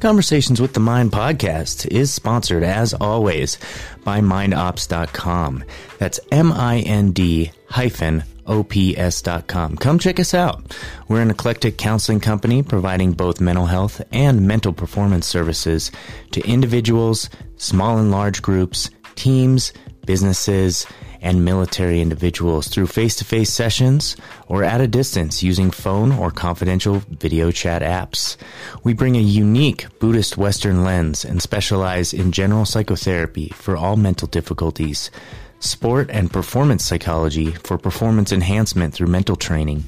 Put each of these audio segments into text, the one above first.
Conversations with the Mind podcast is sponsored, as always, by MindOps.com. That's M I N D hyphen OPS.com. Come check us out. We're an eclectic counseling company providing both mental health and mental performance services to individuals, small and large groups, teams, businesses, and military individuals through face to face sessions or at a distance using phone or confidential video chat apps. We bring a unique Buddhist Western lens and specialize in general psychotherapy for all mental difficulties, sport and performance psychology for performance enhancement through mental training,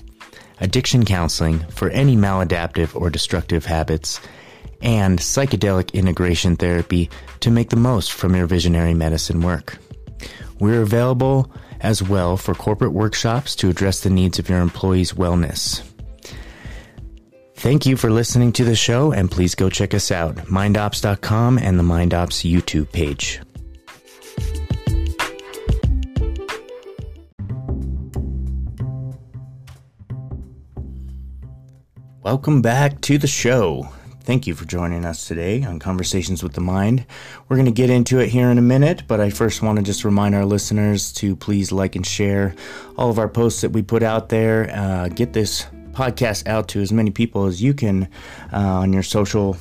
addiction counseling for any maladaptive or destructive habits, and psychedelic integration therapy to make the most from your visionary medicine work. We're available as well for corporate workshops to address the needs of your employees' wellness. Thank you for listening to the show, and please go check us out, mindops.com and the MindOps YouTube page. Welcome back to the show. Thank you for joining us today on Conversations with the Mind. We're going to get into it here in a minute, but I first want to just remind our listeners to please like and share all of our posts that we put out there. Uh, get this podcast out to as many people as you can uh, on your social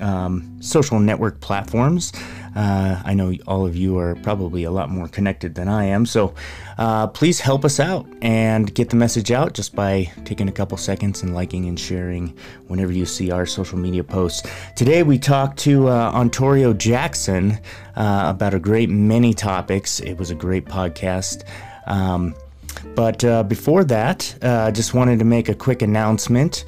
um, social network platforms. Uh, I know all of you are probably a lot more connected than I am, so uh, please help us out and get the message out just by taking a couple seconds and liking and sharing whenever you see our social media posts. Today we talked to uh, Ontario Jackson uh, about a great many topics. It was a great podcast. Um, but uh, before that, I uh, just wanted to make a quick announcement.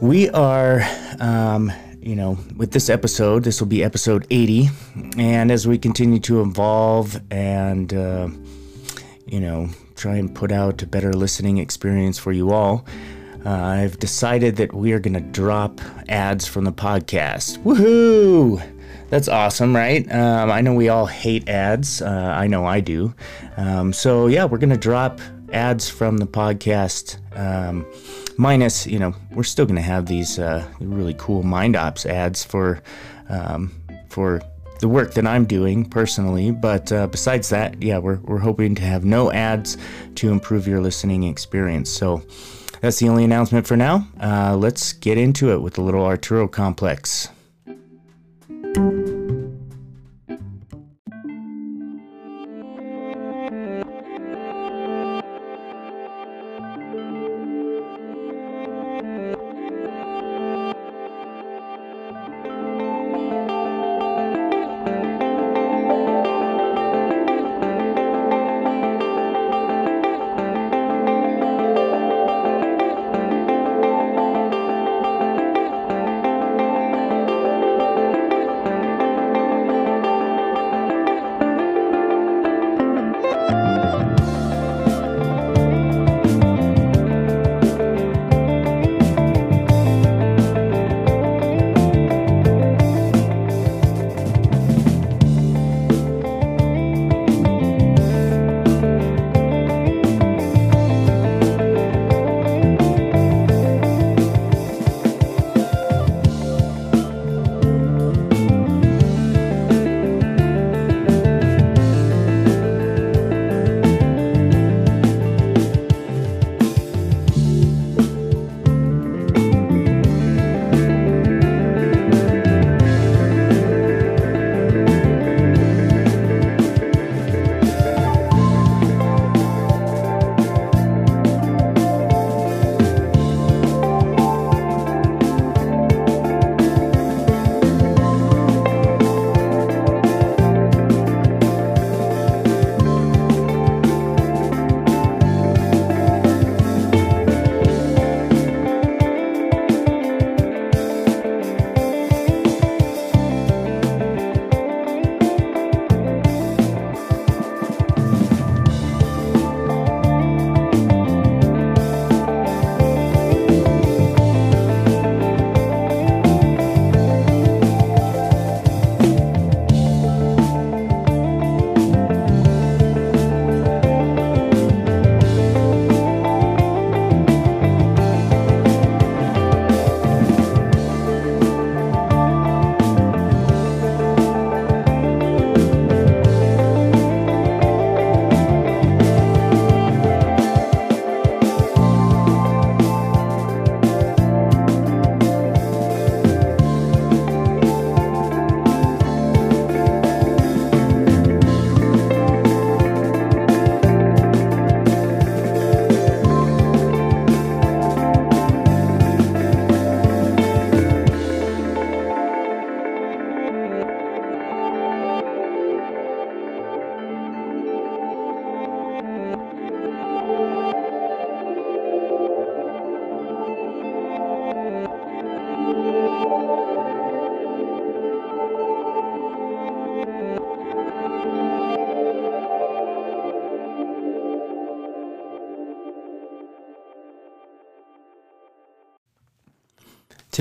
We are um, you know, with this episode, this will be episode 80. And as we continue to evolve and, uh, you know, try and put out a better listening experience for you all, uh, I've decided that we are going to drop ads from the podcast. Woohoo! That's awesome, right? Um, I know we all hate ads. Uh, I know I do. Um, so, yeah, we're going to drop ads from the podcast. Um, minus, you know, we're still going to have these uh, really cool Mind Ops ads for um, for the work that I'm doing personally. But uh, besides that, yeah, we're, we're hoping to have no ads to improve your listening experience. So that's the only announcement for now. Uh, let's get into it with the little Arturo complex.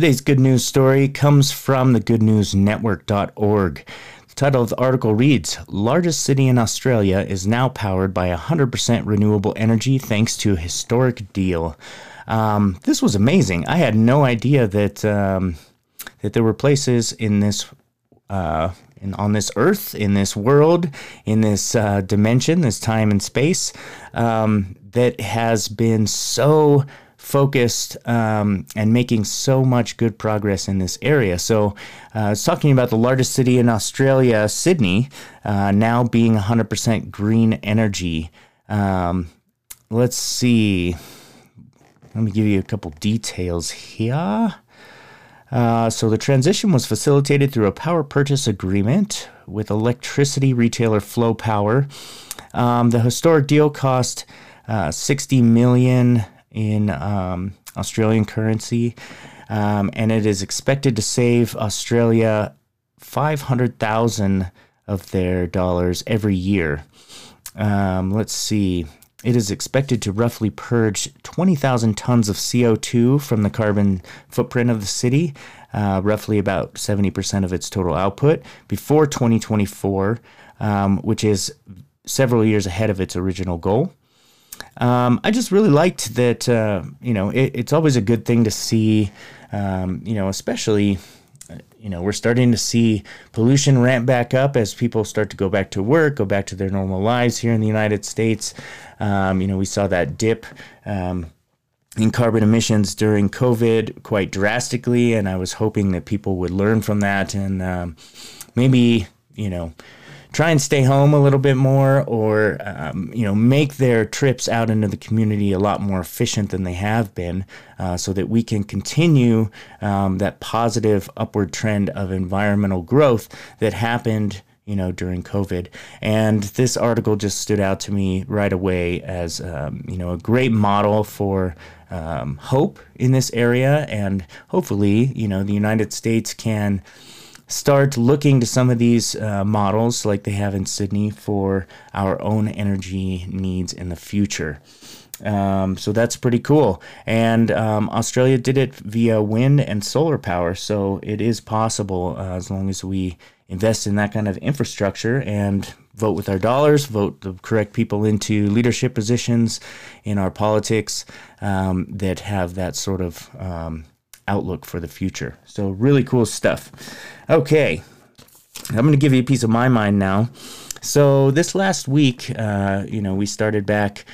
Today's good news story comes from the goodnewsnetwork.org. The title of the article reads Largest city in Australia is now powered by 100% renewable energy thanks to a historic deal. Um, this was amazing. I had no idea that, um, that there were places in this. Uh, in, on this earth, in this world, in this uh, dimension, this time and space, um, that has been so focused um, and making so much good progress in this area. So, uh, talking about the largest city in Australia, Sydney, uh, now being 100% green energy. Um, let's see. Let me give you a couple details here. Uh, so the transition was facilitated through a power purchase agreement with electricity retailer Flow Power. Um, the historic deal cost uh, 60 million in um, Australian currency, um, and it is expected to save Australia 500,000 of their dollars every year. Um, let's see. It is expected to roughly purge 20,000 tons of CO2 from the carbon footprint of the city, uh, roughly about 70% of its total output, before 2024, um, which is several years ahead of its original goal. Um, I just really liked that. Uh, you know, it, it's always a good thing to see. Um, you know, especially. You know, we're starting to see pollution ramp back up as people start to go back to work, go back to their normal lives here in the United States. Um, you know, we saw that dip um, in carbon emissions during COVID quite drastically, and I was hoping that people would learn from that and um, maybe, you know, try and stay home a little bit more or um, you know make their trips out into the community a lot more efficient than they have been uh, so that we can continue um, that positive upward trend of environmental growth that happened you know during covid. And this article just stood out to me right away as um, you know a great model for um, hope in this area. And hopefully you know the united states can start looking to some of these uh, models like they have in Sydney for our own energy needs in the future. Um, so that's pretty cool. And um, Australia did it via wind and solar power. So it is possible uh, as long as we invest in that kind of infrastructure and vote with our dollars, vote the correct people into leadership positions in our politics um, that have that sort of um, outlook for the future. So, really cool stuff. Okay, I'm going to give you a piece of my mind now. So, this last week, uh, you know, we started back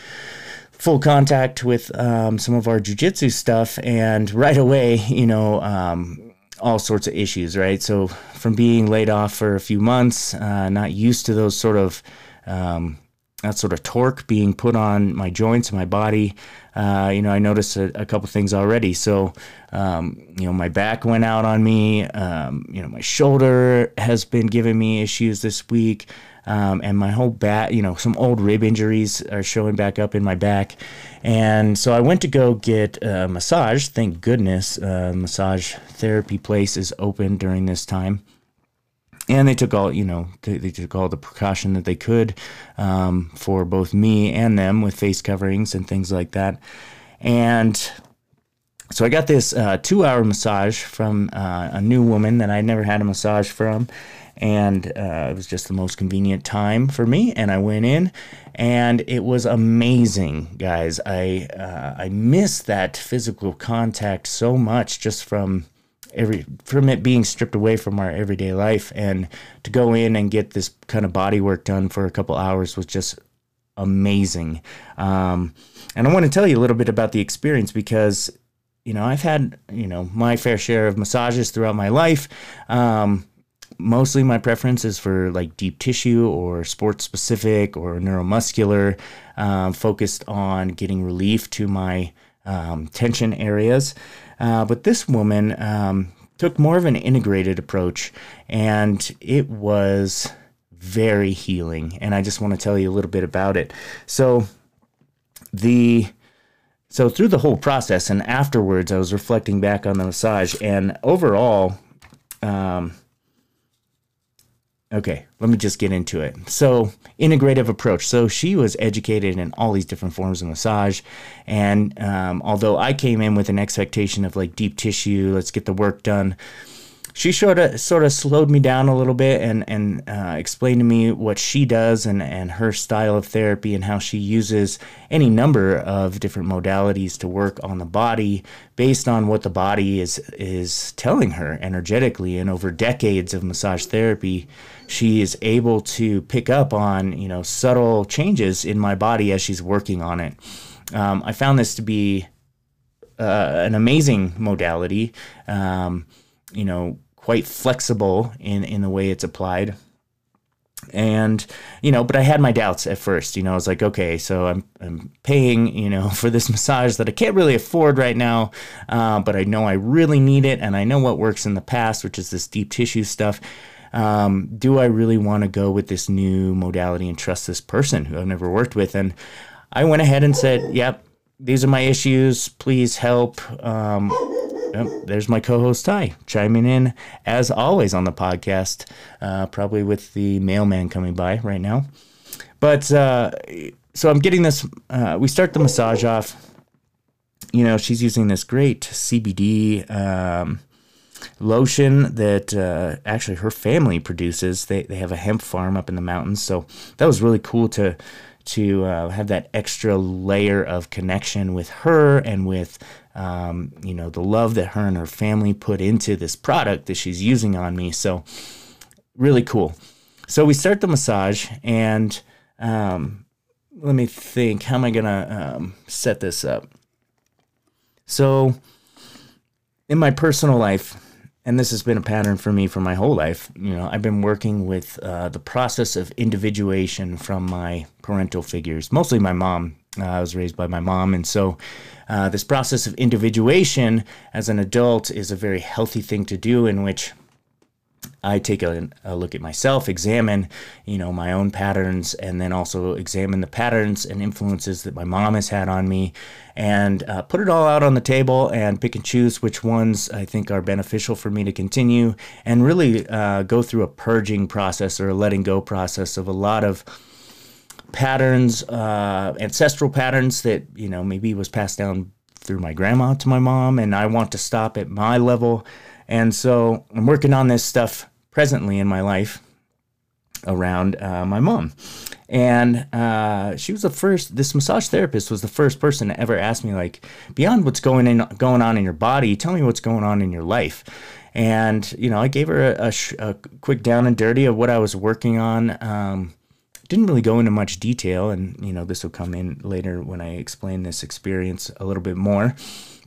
full contact with um, some of our jujitsu stuff, and right away, you know, um, all sorts of issues, right? So, from being laid off for a few months, uh, not used to those sort of um, that sort of torque being put on my joints and my body. Uh, you know, I noticed a, a couple things already. So, um, you know, my back went out on me. Um, you know, my shoulder has been giving me issues this week. Um, and my whole back, you know, some old rib injuries are showing back up in my back. And so I went to go get a massage. Thank goodness, uh, massage therapy place is open during this time and they took all you know they, they, took all the precaution that they could um, for both me and them with face coverings and things like that. And so i got this uh, two hour massage from uh, a new woman that i'd never had a massage from. And uh, it was just the most convenient time for me. And i went in and it was amazing guys. I uh, i miss that physical contact so much just from every from it being stripped away from our everyday life. And to go in and get this kind of body work done for a couple hours was just amazing. Um, and i want to tell you a little bit about the experience because you know i've had you know my fair share of massages throughout my life. Um, mostly my preference is for like deep tissue or sports specific or neuromuscular um, focused on getting relief to my um, tension areas uh, but this woman um, took more of an integrated approach, and it was very healing. And I just want to tell you a little bit about it. So, the so through the whole process and afterwards, I was reflecting back on the massage, and overall, um, Okay, let me just get into it. So, integrative approach. So, she was educated in all these different forms of massage. And um, although I came in with an expectation of like deep tissue, let's get the work done, she sort of sort of slowed me down a little bit and and uh, explained to me what she does and and her style of therapy and how she uses any number of different modalities to work on the body based on what the body is is telling her energetically and over decades of massage therapy she is able to pick up on you know subtle changes in my body as she's working on it. Um, I found this to be uh, an amazing modality um, you know quite flexible in in the way it's applied. And you know but i had my doubts at first you know i was like okay so i'm, I'm paying you know for this massage that i can't really afford right now uh, but i know i really need it and i know what works in the past which is this deep tissue stuff um, do i really want to go with this new modality and trust this person who i've never worked with and i went ahead and said yep these are my issues please help um, Yep, there's my co-host Ty chiming in as always on the podcast, uh, probably with the mailman coming by right now. But uh, so I'm getting this. Uh, we start the massage off. You know, she's using this great CBD um, lotion that uh, actually her family produces. They they have a hemp farm up in the mountains, so that was really cool to to uh, have that extra layer of connection with her and with um, you know, the love that her and her family put into this product that she's using on me. So, really cool. So, we start the massage, and um, let me think how am I to um, set this up? So, in my personal life, and this has been a pattern for me for my whole life. You know, I've been working with uh, the process of individuation from my parental figures, mostly my mom. Uh, I was raised by my mom, and so uh, this process of individuation as an adult is a very healthy thing to do, in which I take a, a, look at myself, examine, you know, my own patterns, and then also examine the patterns and influences that my mom has had on me, and uh, put it all out on the table and pick and choose which ones I think are beneficial for me to continue, and really uh, go through a purging process or a letting go process of a lot of patterns, uh, ancestral patterns that you know maybe was passed down through my grandma to my mom, and I want to stop at my level. And so I'm working on this stuff presently in my life around uh, my mom. And uh, she was the first. This massage therapist was the first person to ever ask me, like, beyond what's going in, going on in your body, tell me what's going on in your life. And you know, I gave her a, a, a quick down and dirty of what I was working on. Um, didn't really go into much detail, and you know this will come in later when I explain this experience a little bit more.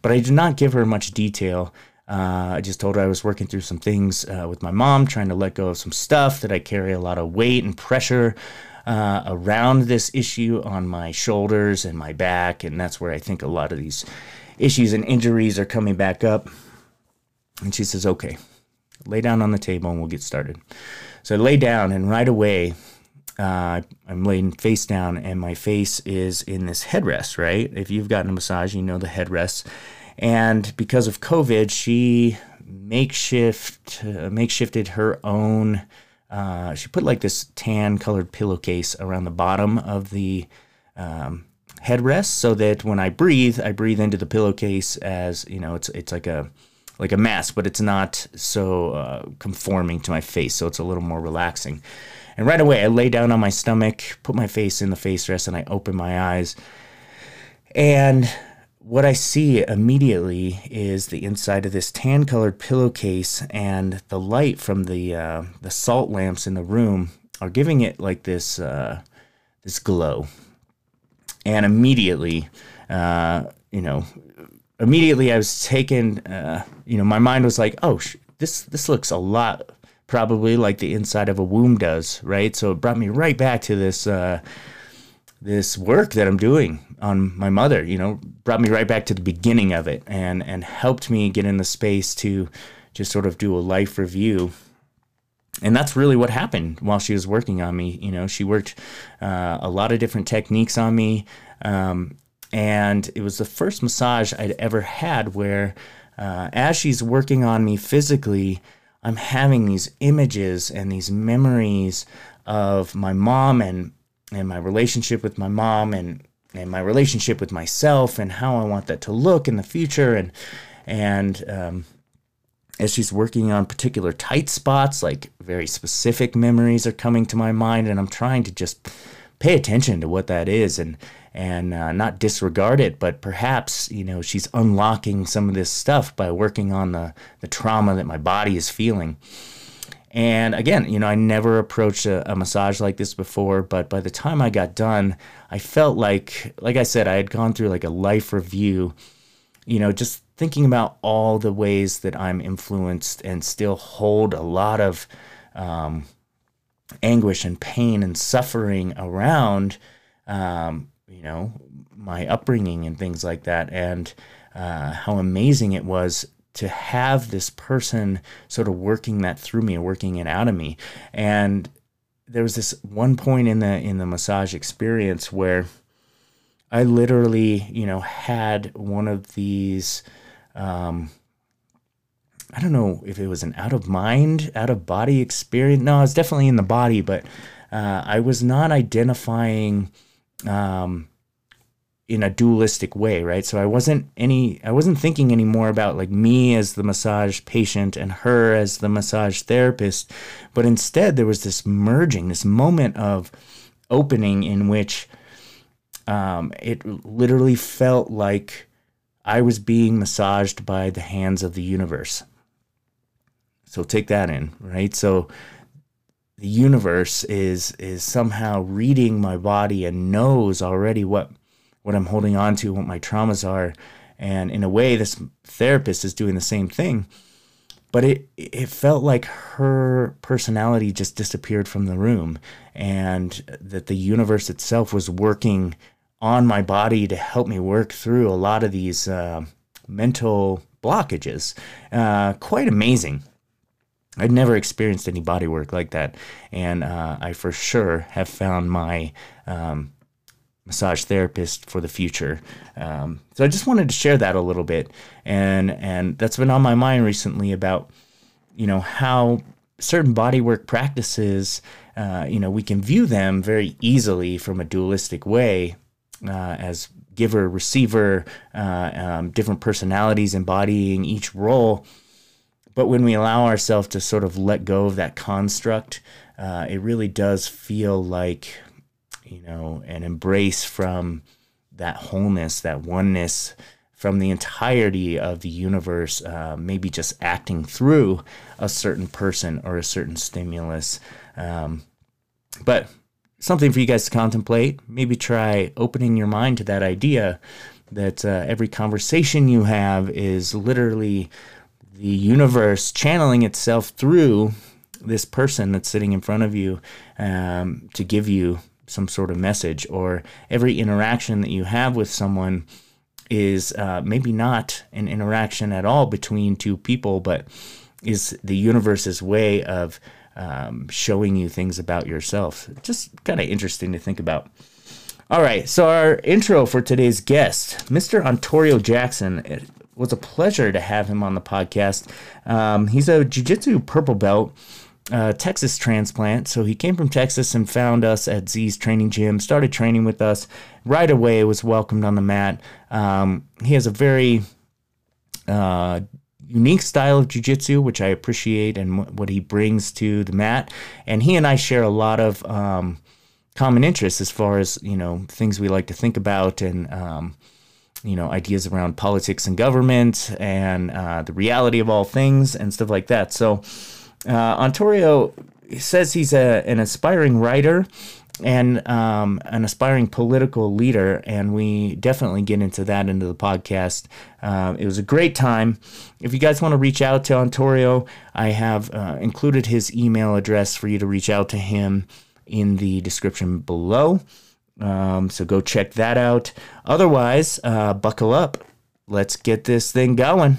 But I did not give her much detail. Uh, I just told her I was working through some things uh, with my mom, trying to let go of some stuff that I carry a lot of weight and pressure uh, around this issue on my shoulders and my back, and that's where I think a lot of these issues and injuries are coming back up. And she says, "Okay, lay down on the table and we'll get started." So I lay down, and right away uh, I'm laying face down and my face is in this headrest, right? If you've gotten a massage, you know the headrest. And because of COVID, she makeshift uh, makeshifted her own. Uh, she put like this tan colored pillowcase around the bottom of the um, headrest, so that when I breathe, I breathe into the pillowcase as you know, it's it's like a like a mask, but it's not so uh, conforming to my face, so it's a little more relaxing. And right away, I lay down on my stomach, put my face in the face rest, and I open my eyes. And what I see immediately is the inside of this tan colored pillowcase, and the light from the uh, the salt lamps in the room are giving it like this uh, this glow. And immediately, uh, you know, immediately I was taken. Uh, you know, my mind was like, "Oh, sh- this this looks a lot probably like the inside of a womb does, right? So it brought me right back to this uh, this work that I'm doing on my mother. You know, brought me right back to the beginning of it, and and helped me get in the space to just sort of do a life review. And that's really what happened while she was working on me. You know, she worked uh, a lot of different techniques on me, um, and it was the first massage I'd ever had where, uh, as she's working on me physically, I'm having these images and these memories of my mom and and my relationship with my mom and and my relationship with myself and how I want that to look in the future and and um, as she's working on particular tight spots like very specific memories are coming to my mind and I'm trying to just pay attention to what that is and and uh, not disregard it, but perhaps you know she's unlocking some of this stuff by working on the the trauma that my body is feeling. And again, you know, I never approached a, a, massage like this before, but by the time I got done, I felt like, like I said, I had gone through like a life review, you know, just thinking about all the ways that I'm influenced and still hold a lot of um, anguish and pain and suffering around, um, you know, my upbringing and things like that, and uh, how amazing it was to have this person sort of working that through me, working it out of me. And there was this one point in the in the massage experience where I literally, you know, had one of these. Um, I don't know if it was an out of mind, out of body experience. No, it's definitely in the body, but uh, I was not identifying um, in a dualistic way, right? So I wasn't any I wasn't thinking anymore about like me as the massage patient and her as the massage therapist, but instead there was this merging, this moment of opening in which um, it literally felt like I was being massaged by the hands of the universe. So take that in, right? So the universe is is somehow reading my body and knows already what what I'm holding on to, what my traumas are. And in a way, this therapist is doing the same thing. But it, it felt like her personality just disappeared from the room and that the universe itself was working on my body to help me work through a lot of these uh, mental blockages. Uh, quite amazing. I'd never experienced any body work like that. And uh, I for sure have found my um, massage therapist for the future. Um, so I just wanted to share that a little bit, and and that's been on my mind recently about you know how certain bodywork practices, uh, you know, we can view them very easily from a dualistic way uh, as giver receiver, uh, um, different personalities embodying each role. But when we allow ourselves to sort of let go of that construct, uh, it really does feel like you know, and embrace from that wholeness, that oneness from the entirety of the universe, uh, maybe just acting through a certain person or a certain stimulus. Um, but something for you guys to contemplate. Maybe try opening your mind to that idea that uh, every conversation you have is literally the universe channeling itself through this person that's sitting in front of you um, to give you some sort of message, or every interaction that you have with someone is uh, maybe not an interaction at all between two people, but is the universe's way of um, showing you things about yourself. Just kind of interesting to think about. All right, so our intro for today's guest, Mr. Ontario Jackson. It was a pleasure to have him on the podcast. Um, he's a Jiu Jitsu purple belt uh, Texas transplant. So he came from Texas and found us at Z's training gym, started training with us. Right away, was welcomed on the mat. Um, he has a very uh, unique style of jiu-jitsu, which I appreciate and what he brings to the mat. And he and I share a lot of um, common interests as far as, you know, things we like to think about and, um, you know, ideas around politics and government and uh, the reality of all things and stuff like that. So, uh, Ontario says he's a, an aspiring writer and um, an aspiring political leader, and we definitely get into that into the podcast. Uh, it was a great time. If you guys want to reach out to Ontario, I have uh, included his email address for you to reach out to him in the description below. Um, so go check that out. Otherwise, uh, buckle up. Let's get this thing going.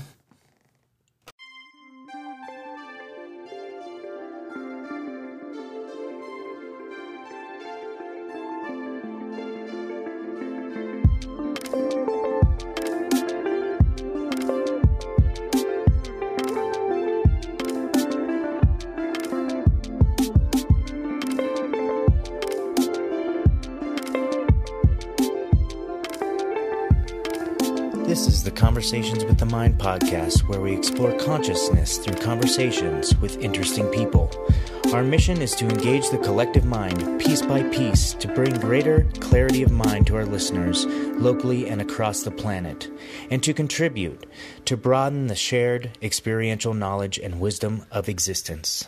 Explore consciousness through conversations with interesting people. Our mission is to engage the collective mind piece by piece to bring greater clarity of mind to our listeners locally and across the planet, and to contribute to broaden the shared experiential knowledge and wisdom of existence.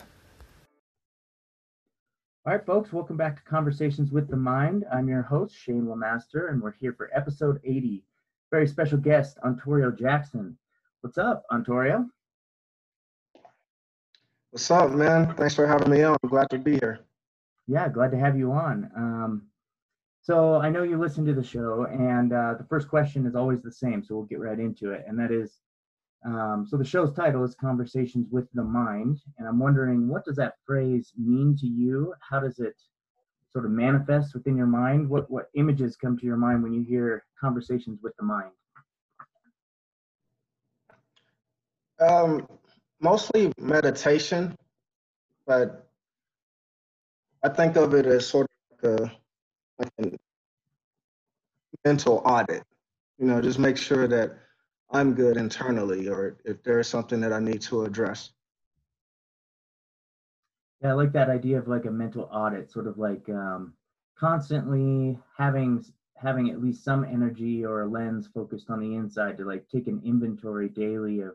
All right, folks, welcome back to Conversations with the Mind. I'm your host, Shane Lamaster, and we're here for episode 80. Very special guest, Ontario Jackson. What's up, Ontario? What's up, man? Thanks for having me on. I'm glad to be here. Yeah, glad to have you on. Um, so I know you listen to the show, and uh, the first question is always the same, so we'll get right into it. And that is, um, so the show's title is Conversations with the Mind, and I'm wondering what does that phrase mean to you? How does it sort of manifest within your mind? What what images come to your mind when you hear Conversations with the Mind? Um, mostly meditation, but I think of it as sort of like a, like a mental audit. You know, just make sure that I'm good internally or if there is something that I need to address. Yeah, I like that idea of like a mental audit, sort of like um, constantly having having at least some energy or a lens focused on the inside to like take an inventory daily of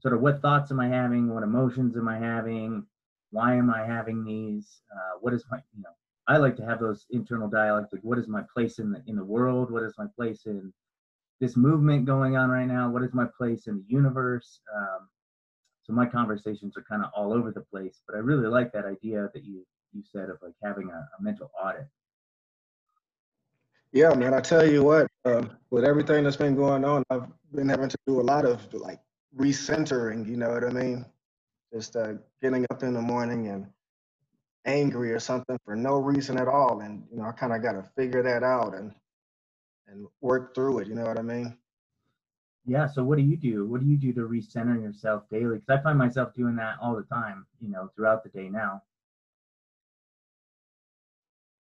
sort of what thoughts am I having, what emotions am I having, why am I having these, uh, what is my you know I like to have those internal dialogues like what is my place in the in the world, what is my place in this movement going on right now? What is my place in the universe? Um, so my conversations are kind of all over the place, but I really like that idea that you you said of like having a, a mental audit. Yeah, man. I tell you what, uh, with everything that's been going on, I've been having to do a lot of like recentering. You know what I mean? Just uh, getting up in the morning and angry or something for no reason at all, and you know I kind of got to figure that out and and work through it. You know what I mean? Yeah. So what do you do? What do you do to recenter yourself daily? Because I find myself doing that all the time. You know, throughout the day now.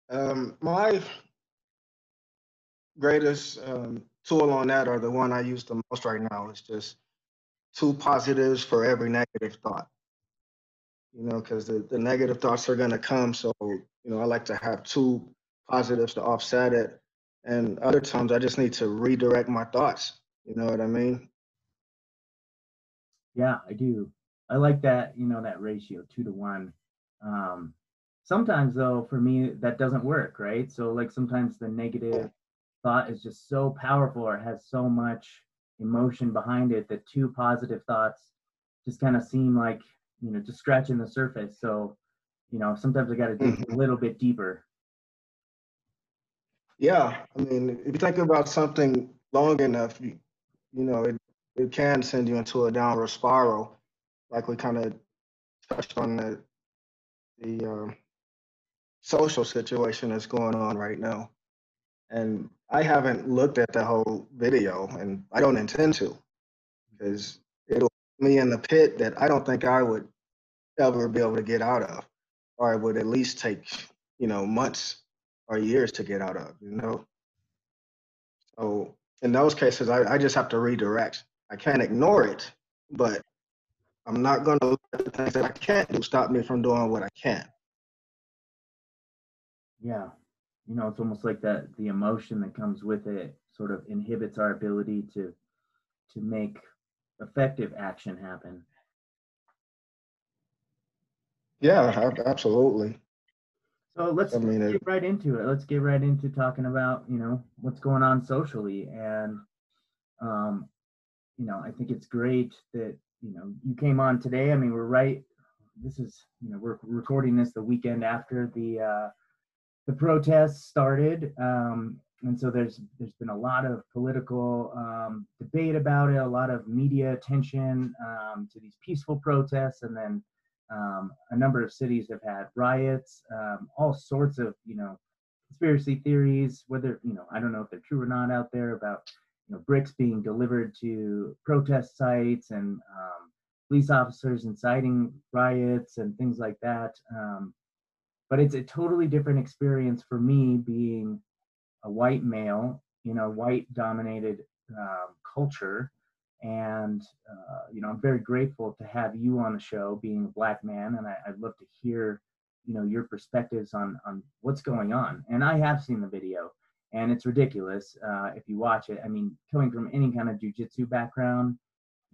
Um, my greatest um, tool on that, or the one I use the most right now, is just two positives for every negative thought. You know, because the, the negative thoughts are going to come. So, you know, I like to have two positives to offset it and other times I just need to redirect my thoughts. You know what I mean? Yeah, I do. I like that, you know, that ratio two to one. Um, sometimes though, for me, that doesn't work, right? So like sometimes the negative thought is just so powerful or has so much emotion behind it that two positive thoughts just kind of seem like, you know, just scratching the surface. So, you know, sometimes I got to dig mm-hmm. a little bit deeper. Yeah, I mean, if you think about something long enough, you, you know, it, it can send you into a downward spiral, like we kind of touched on the the um, social situation that's going on right now. And I haven't looked at the whole video, and I don't intend to, because it'll put me in the pit that I don't think I would ever be able to get out of, or it would at least take, you know, months or years to get out of, you know? So in those cases, I, I just have to redirect. I can't ignore it, but I'm not going to let the things that I can't do stop me from doing what I can. Yeah. You know, it's almost like that the emotion that comes with it sort of inhibits our ability to to make effective action happen. Yeah, absolutely. So let's, I mean, get right into it. Let's get right into talking about you know what's going on socially, and um, you know I think it's great that you know you came on today. I mean we're right. This is you know we're recording this the weekend after the uh, the protests started, um, and so there's there's been a lot of political um, debate about it, a lot of media attention um, to these peaceful protests, and then um, a number of cities have had riots, um, all sorts of, you know, conspiracy theories, whether, you know, I don't know if they're true or not out there about, you know, bricks being delivered to protest sites and um, police officers inciting riots and things like that. Um, but it's a totally different experience for me being a white male in a white dominated um, culture. And, uh, you know, I'm very grateful to have you on the show being a black man. And I, I'd love to hear, you know, your perspectives on, on what's going on. And I have seen the video and it's ridiculous uh, if you watch it. I mean, coming from any kind of jujitsu background,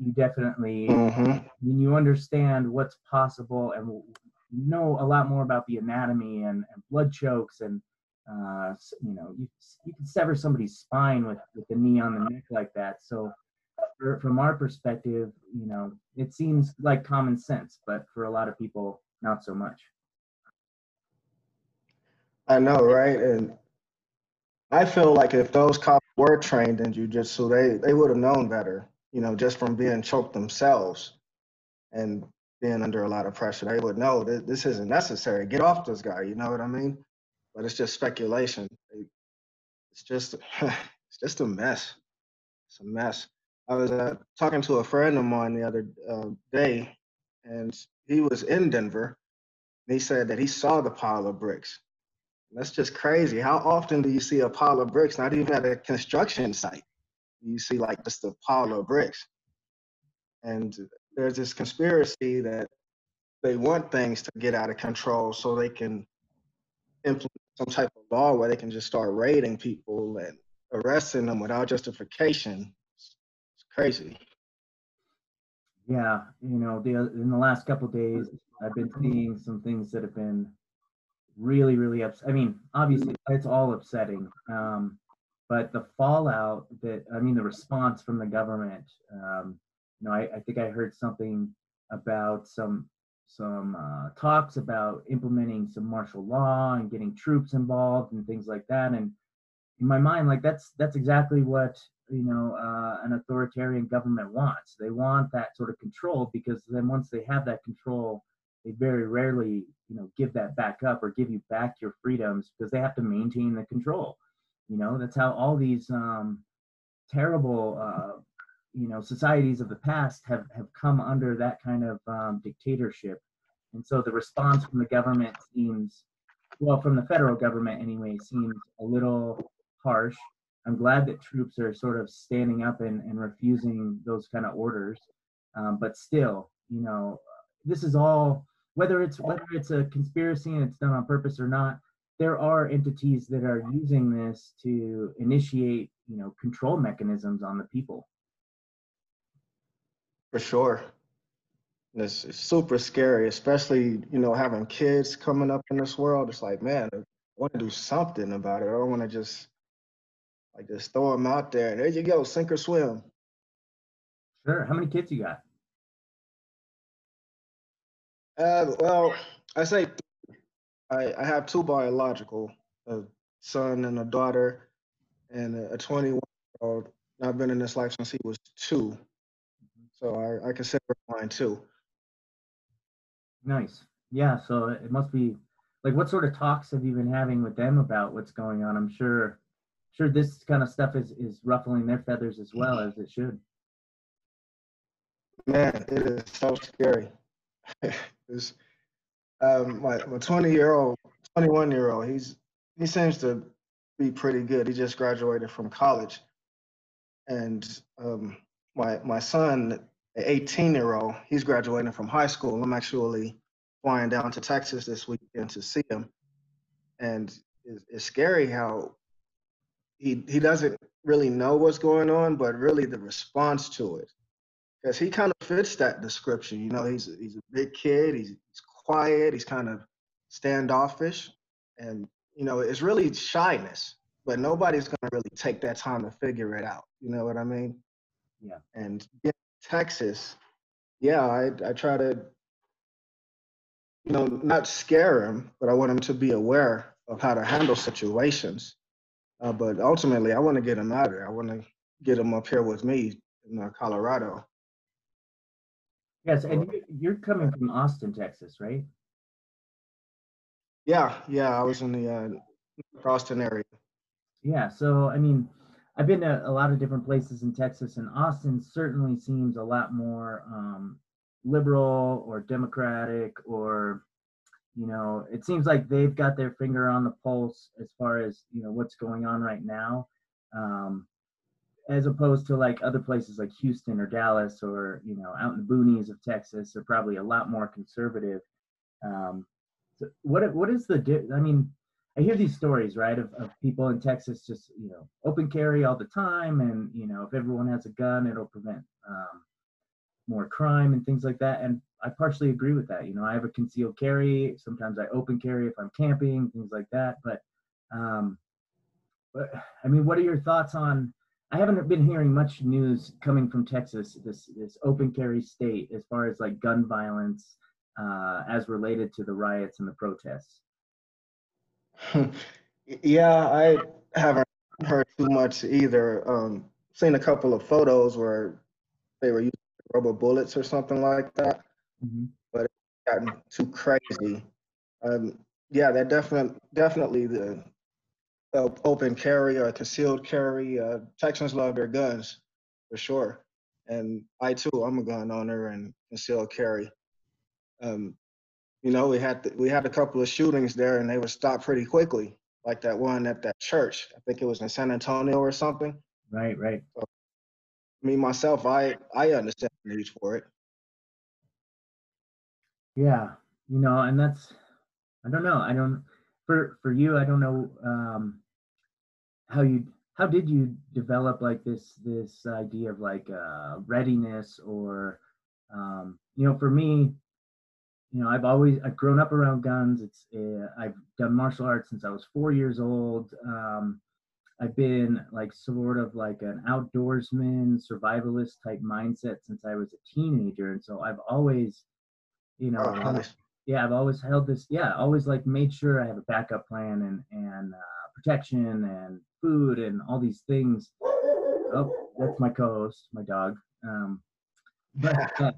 you definitely mm-hmm. I mean, you understand what's possible and know a lot more about the anatomy and, and blood chokes and uh, you know you, you can sever somebody's spine with, with the knee on the neck like that. So for, from our perspective you know it seems like common sense but for a lot of people not so much. I know right? And i feel like if those cops were trained in jiu-jitsu they, they would have known better you know, just from being choked themselves. And being under a lot of pressure, they would know that this isn't necessary. Get off this guy, you know what I mean? But it's just speculation. It's just, it's just a mess. It's a mess. I was uh, talking to a friend of mine the other uh, day, and he was in Denver. And he said that he saw the pile of bricks. That's just crazy. How often do you see a pile of bricks, not even at a construction site? you see like just a pile of bricks. And there's this conspiracy that they want things to get out of control so they can implement some type of law where they can just start raiding people and arresting them without justification. It's, crazy. Yeah, you know, the, in the last couple days, I've been seeing some things that have been really, really upset. I mean, obviously, it's all upsetting. Um, but the fallout that i mean the response from the government um, you know I, I, think i heard something about some some uh, talks about implementing some martial law and getting troops involved and things like that and in my mind like that's that's exactly what you know uh, an authoritarian government wants. They want that sort of control because then once they have that control they very rarely you know give that back up or give you back your freedoms because they have to maintain the control. You know, that's how all these um, terrible, uh, you know, societies of the past have, have come under that kind of um, dictatorship. And so the response from the government seems, well, from the federal government anyway, seems a little harsh. I'm glad that troops are sort of standing up and, and refusing those kind of orders. Um, but still, you know, this is all whether it's whether it's a conspiracy and it's done on purpose or not there are entities that are using this to initiate you know control mechanisms on the people for sure. It's, it's super scary especially you know having kids coming up in this world. It's like man i want to do something about it. I don't want to just like just throw them out there there you go sink or swim. Sure. How many kids you got? Uh, well i say I, I have two biological, a son and a daughter, and a 21 year old. I've been in this life since he was two. So I, I consider mine too. Nice. Yeah. So it must be like, what sort of talks have you been having with them about what's going on? I'm sure, sure this kind of stuff is, is ruffling their feathers as well as it should. Man, it is so scary. it's, um, my my 20 year old, 21 year old, he's he seems to be pretty good. He just graduated from college, and um, my my son, 18 year old, he's graduating from high school. I'm actually flying down to Texas this weekend to see him, and it's, it's scary how he he doesn't really know what's going on, but really the response to it, because he kind of fits that description. You know, he's he's a big kid. He's, he's quiet. He's kind of standoffish, and you know, it's really shyness. But nobody's gonna really take that time to figure it out. You know what I mean? Yeah. And in Texas, yeah, I I try to, you know, not scare him, but I want him to be aware of how to handle situations. Uh, but ultimately, I want to get him out of there. I want to get him up here with me in uh, Colorado. Yes, and you're coming from Austin, Texas, right? Yeah, yeah, I was in the uh, Austin area. Yeah, so I mean, I've been to a lot of different places in Texas, and Austin certainly seems a lot more um, liberal or democratic, or you know, it seems like they've got their finger on the pulse as far as you know what's going on right now. Um, as opposed to like other places like Houston or Dallas or you know out in the boonies of Texas are probably a lot more conservative. Um, so what what is the I mean I hear these stories right of, of people in Texas just you know open carry all the time and you know if everyone has a gun it'll prevent um, more crime and things like that and I partially agree with that you know I have a concealed carry sometimes I open carry if I'm camping things like that but um, but I mean what are your thoughts on I haven't been hearing much news coming from Texas, this this open carry state, as far as like gun violence uh, as related to the riots and the protests. yeah, I haven't heard too much either. Um, seen a couple of photos where they were using rubber bullets or something like that, mm-hmm. but it's gotten too crazy. Um, yeah, that definitely definitely the uh, open carry or concealed carry. Uh, Texans love their guns for sure, and I too. I'm a gun owner and concealed carry. Um, you know, we had the, we had a couple of shootings there, and they were stopped pretty quickly, like that one at that church. I think it was in San Antonio or something. Right, right. So, me myself, I I understand the need for it. Yeah, you know, and that's I don't know. I don't for for you. I don't know. Um, how you how did you develop like this this idea of like uh, readiness or um, you know for me you know i've always i've grown up around guns it's uh, i've done martial arts since i was four years old um, i've been like sort of like an outdoorsman survivalist type mindset since i was a teenager and so i've always you know oh, nice. yeah i've always held this yeah always like made sure i have a backup plan and and uh, protection and food and all these things. Oh, that's my co-host, my dog. Um, but, uh,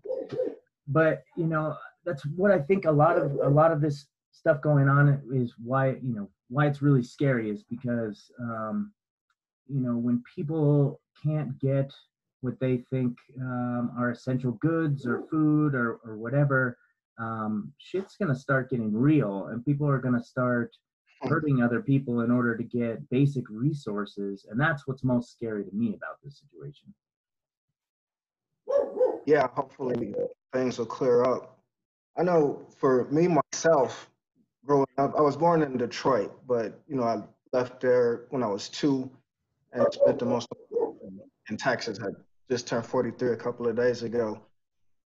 but you know, that's what I think. A lot of a lot of this stuff going on is why you know why it's really scary is because um, you know when people can't get what they think um, are essential goods or food or or whatever, um, shit's gonna start getting real, and people are gonna start hurting other people in order to get basic resources and that's what's most scary to me about this situation yeah hopefully things will clear up i know for me myself growing up i was born in detroit but you know i left there when i was two and spent the most in texas i just turned 43 a couple of days ago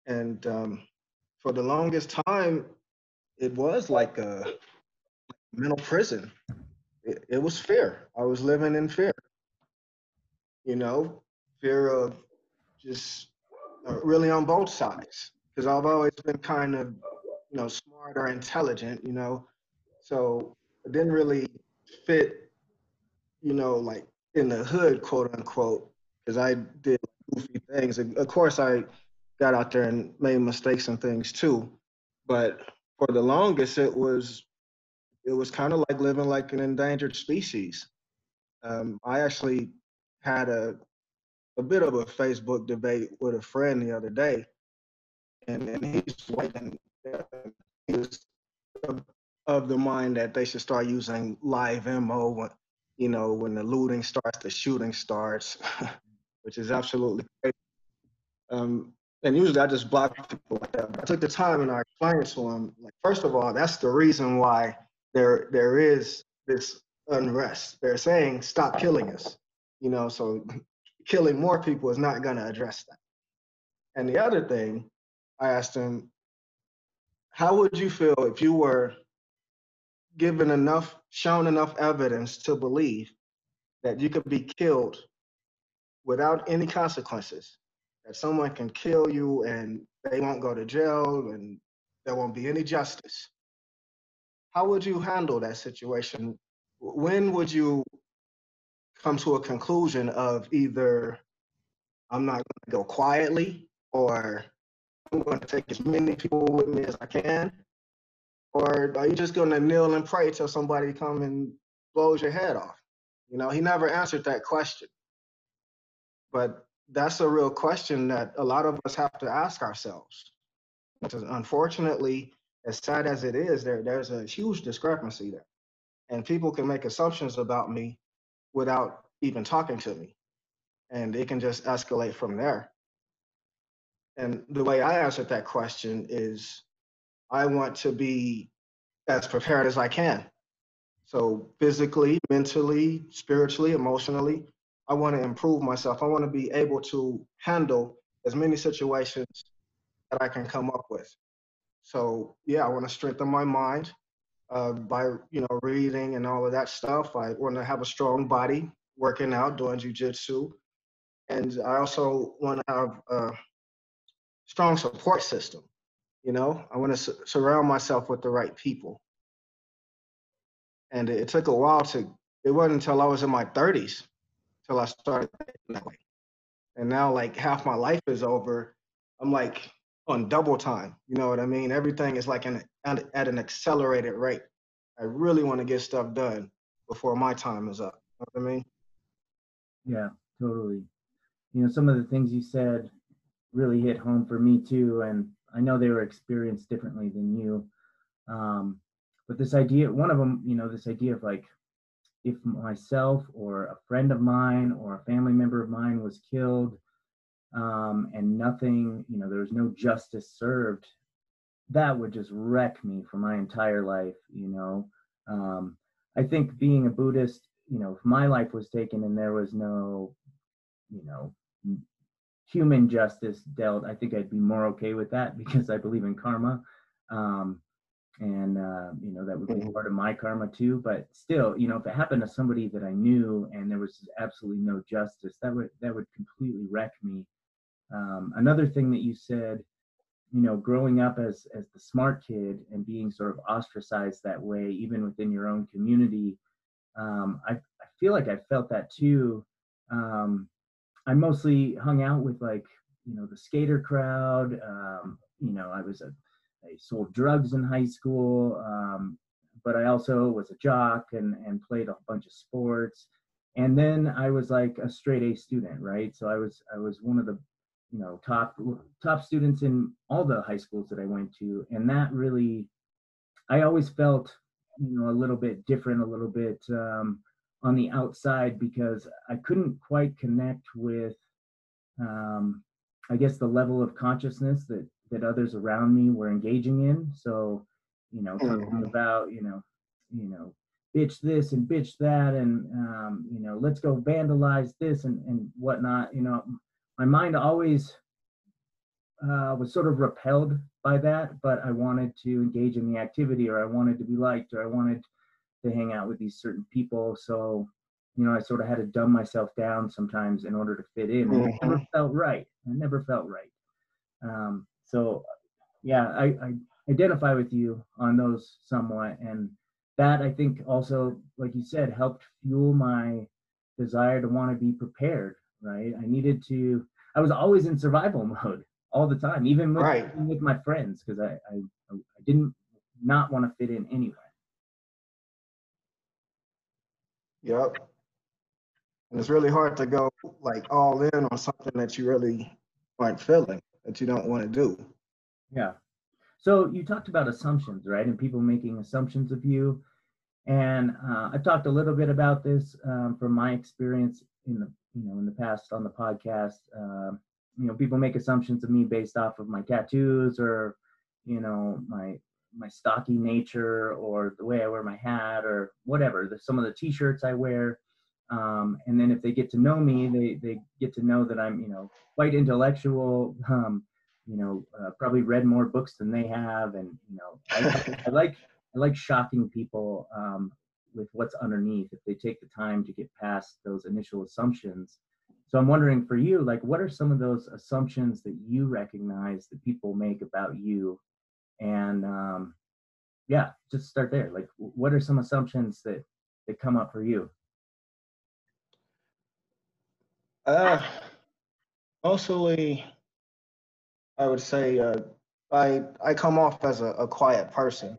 and um, for the longest time it was like a mental prison. It, it was fear. I was living in fear. You know, fear of just uh, really on both sides. Because I've always been kind of, you know, smart or intelligent, you know. So it didn't really fit, you know, like in the hood, quote unquote, because I did goofy things. Of course, I got out there and made mistakes and things too. But for the longest, it was it was kind of like living like an endangered species. Um, I actually had a a bit of a Facebook debate with a friend the other day, and, and he's white and he was of, of, the mind that they should start using live ammo when you know when the looting starts, the shooting starts, which is absolutely crazy. Um, and usually I just block people like that. I took the time and I explained to him, like, first of all, that's the reason why there there is this unrest. They're saying stop killing us, you know. So killing more people is not going to address that. And the other thing, I asked him, how would you feel if you were given enough, shown enough evidence to believe that you could be killed without any consequences? That someone can kill you and they won't go to jail and there won't be any justice how would you handle that situation? When would you come to a conclusion of either I'm not going to go quietly or I'm going to take as many people with me as I can? Or are you just going to kneel and pray till somebody come and blows your head off? You know, he never answered that question. But that's a real question that a lot of us have to ask ourselves. Because unfortunately, as sad as it is, there there's a huge discrepancy there, and people can make assumptions about me without even talking to me. and it can just escalate from there. And the way I answered that question is I want to be as prepared as I can. So physically, mentally, spiritually, emotionally, I want to improve myself. I want to be able to handle as many situations that I can come up with. So yeah, I want to strengthen my mind uh, by you know reading and all of that stuff. I want to have a strong body, working out, doing jujitsu, and I also want to have a strong support system. You know, I want to su- surround myself with the right people. And it, took a while to. It wasn't until I was in my 30s till I started that way. And now, like half my life is over. I'm like on double time. You know what I mean? Everything is like an, at an accelerated rate. I really want to get stuff done before my time is up. You know what I mean? Yeah, totally. You know, some of the things you said really hit home for me too, and I know they were experienced differently than you. Um, but this idea, one of them, you know, this idea of like, if myself or a friend of mine or a family member of mine was killed, um, and nothing, you know, there was no justice served, that would just wreck me for my entire life, you know. Um, I think being a Buddhist, you know, if my life was taken and there was no, you know, human justice dealt, I think I'd be more okay with that because I believe in karma. Um, and uh, you know that would be mm-hmm. part of my karma too but still you know if it happened to somebody that i knew and there was absolutely no justice that would that would completely wreck me um, another thing that you said, you know, growing up as as the smart kid and being sort of ostracized that way, even within your own community, um, I, I feel like I felt that too. Um, I mostly hung out with like you know the skater crowd. Um, you know, I was a I sold drugs in high school, um, but I also was a jock and and played a bunch of sports. And then I was like a straight A student, right? So I was I was one of the you know top top students in all the high schools that I went to, and that really, I always felt you know a little bit different, a little bit um, on the outside because I couldn't quite connect with, um, I guess the level of consciousness that that others around me were engaging in. So, you know, talking mm-hmm. about you know, you know, bitch this and bitch that, and um, you know, let's go vandalize this and and whatnot. You know, my mind always uh, was sort of repelled by that, but I wanted to engage in the activity or I wanted to be liked or I wanted to hang out with these certain people. So, you know, I sort of had to dumb myself down sometimes in order to fit in. Mm-hmm. It never mm-hmm. felt right. I never felt right. Um, so, yeah, I, I identify with you on those somewhat. And that I think also, like you said, helped fuel my desire to want to be prepared right? I needed to. I was always in survival mode all the time, even with right. even with my friends, because I, I I didn't not want to fit in anywhere. Yep. And it's really hard to go like all in on something that you really aren't feeling, that you don't want to do. Yeah. So you talked about assumptions, right? And people making assumptions of you. And uh, I've talked a little bit about this um, from my experience in the you know in the past on the podcast uh, you know people make assumptions of me based off of my tattoos or you know my my stocky nature or the way I wear my hat or whatever the, some of the t-shirts I wear. Um, and then if they get to know me they they get to know that I'm you know quite intellectual um, you know uh, probably read more books than they have and you know I, I like I like shocking people um, with what's underneath if they take the time to get past those initial assumptions. So i'm wondering for you like what are some of those assumptions that you recognize that people make about you and um, yeah just start there like what are some assumptions that that come up for you uh mostly i would say uh i i come off as a, a quiet person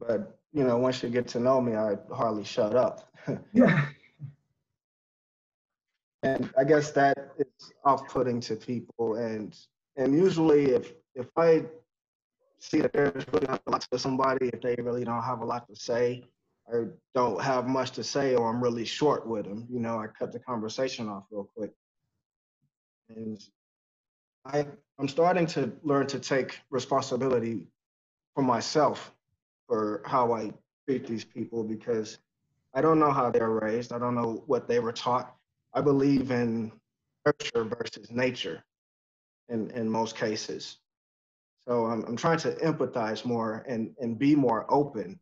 but you know, once you get to know me, I hardly shut up. yeah. And I guess that is off-putting to people. And and usually, if if I see that there's really not a lot to somebody, if they really don't have a lot to say, or don't have much to say, or I'm really short with them, you know, I cut the conversation off real quick. And I, I'm starting to learn to take responsibility for myself for how I treat these people because I don't know how they're raised. I don't know what they were taught. I believe in nurture versus nature in, in most cases. So I'm, I'm trying to empathize more and, and be more open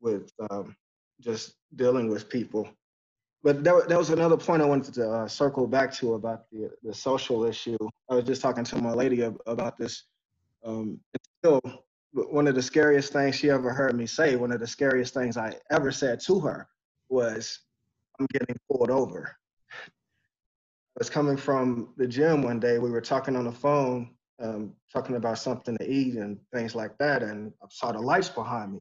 with um, just dealing with people. But that, that was another point I wanted to uh, circle back to about the, the social issue. I was just talking to my lady about this. Um, still one of the scariest things she ever heard me say, one of the scariest things I ever said to her was, I'm getting pulled over. I was coming from the gym one day. We were talking on the phone, um, talking about something to eat and things like that. And I saw the lights behind me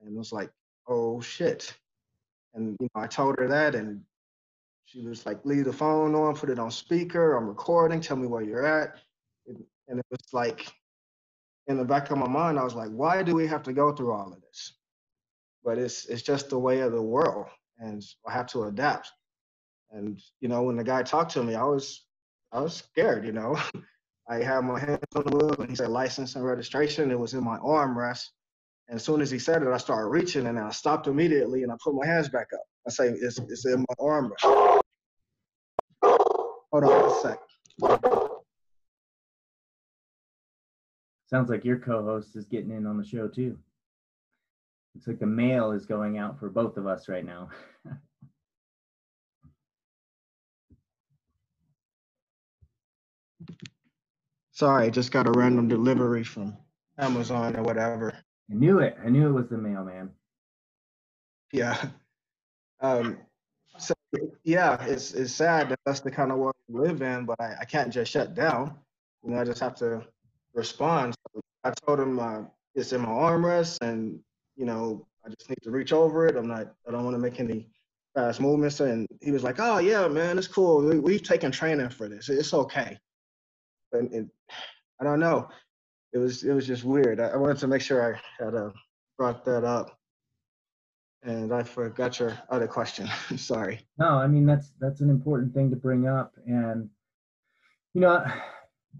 and was like, oh shit. And you know, I told her that and she was like, leave the phone on, put it on speaker, I'm recording, tell me where you're at. And it was like, in the back of my mind, I was like, why do we have to go through all of this? But it's it's just the way of the world, and I have to adapt. And you know, when the guy talked to me, I was I was scared. You know, I had my hands on the wheel, and he said license and registration. It was in my armrest, and as soon as he said it, I started reaching, and I stopped immediately, and I put my hands back up. I say, it's it's in my armrest. Hold on a sec. Sounds like your co-host is getting in on the show too. Looks like the mail is going out for both of us right now. Sorry, I just got a random delivery from Amazon or whatever. I knew it. I knew it was the mailman. Yeah. Um, so yeah, it's it's sad that that's the kind of world we live in, but I, I can't just shut down. You know, I just have to respond. So I told him uh, it's in my armrest, and you know I just need to reach over it. I'm not. I don't want to make any fast movements. And he was like, "Oh yeah, man, it's cool. We, have taken training for this. It's okay." And, I don't know. It was it was just weird. I, I wanted to make sure I had uh, brought that up. And I forgot your other question. Sorry. No, I mean that's that's an important thing to bring up, and you know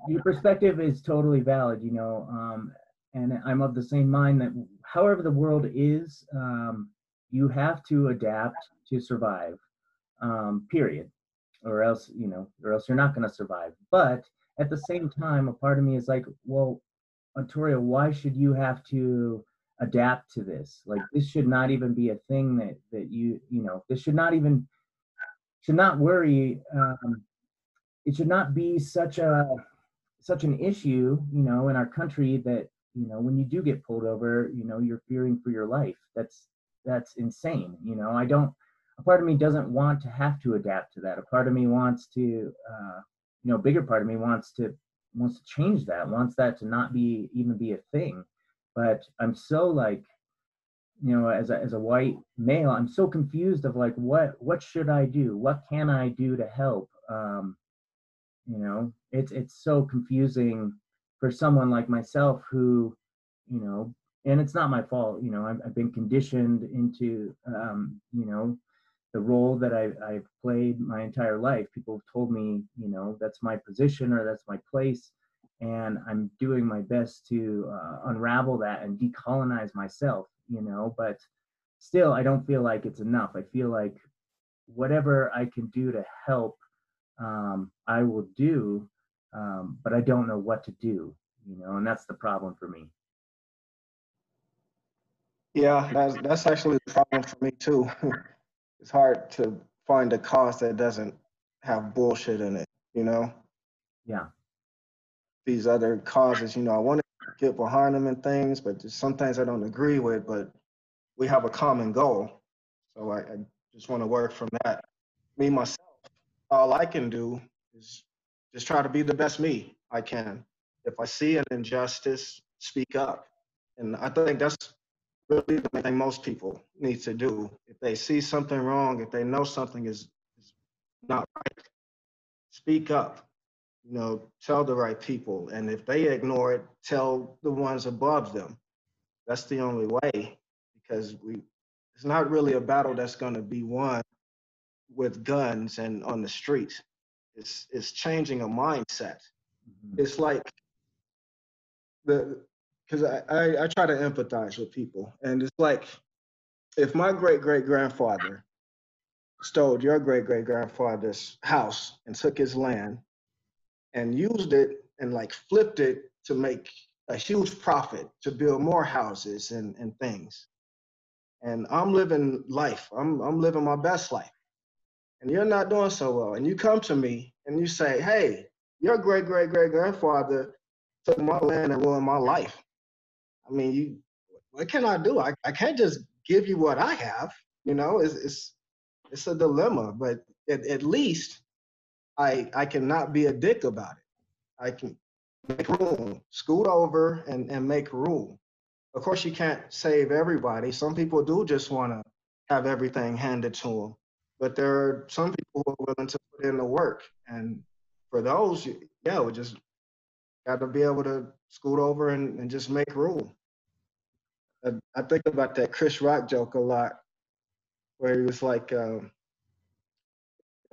your perspective is totally valid, you know, um, and I'm of the same mind that however the world is, um, you have to adapt to survive, um, period, or else, you know, or else you're not going to survive. But at the same time, a part of me is like, well, Antoria, why should you have to adapt to this? Like, this should not even be a thing that that you, you know, this should not even should not worry. Um, it should not be such a such an issue, you know, in our country that you know when you do get pulled over, you know, you're fearing for your life. That's that's insane. You know, I don't. A part of me doesn't want to have to adapt to that. A part of me wants to, uh, you know, bigger part of me wants to wants to change that. Wants that to not be even be a thing. But I'm so like, you know, as a as a white male, I'm so confused of like what what should I do? What can I do to help? Um, you know it's it's so confusing for someone like myself who you know and it's not my fault you know i've, I've been conditioned into um, you know the role that I, i've played my entire life people have told me you know that's my position or that's my place and i'm doing my best to uh, unravel that and decolonize myself you know but still i don't feel like it's enough i feel like whatever i can do to help um, I will do, um, but I don't know what to do, you know, and that's the problem for me. Yeah, that's that's actually the problem for me too. it's hard to find a cause that doesn't have bullshit in it, you know. Yeah. These other causes, you know, I want to get behind them and things, but just some things I don't agree with. But we have a common goal, so I, I just want to work from that. Me myself all I can do is just try to be the best me I can. If I see an injustice, speak up. And I think that's really the thing most people need to do. If they see something wrong, if they know something is, is not right, speak up. You know, tell the right people. And if they ignore it, tell the ones above them. That's the only way because we it's not really a battle that's going to be won with guns and on the streets. it's it's changing a mindset. Mhm. It's like the because I, I I try to empathize with people, and it's like if my great great grandfather stole your great great grandfather's house and took his land and used it and like flipped it to make a huge profit to build more houses and, and things. And I'm living life. I'm I'm living my best life. And you're not doing so well. And you come to me and you say, hey, your great great great grandfather took my land and ruined my life. I mean, you what can I do? I, I can't just give you what I have. You know, it's it's it's a dilemma, but at, at least I I cannot be a dick about it. I can make room, scoot over and, and make room. Of course, you can't save everybody. Some people do just want to have everything handed to them, but there are some people who are willing to put in the work. And for those, yeah, we just got to be able to scoot over and, and just make room. I, think about that Chris Rock joke a lot, where he was like, um,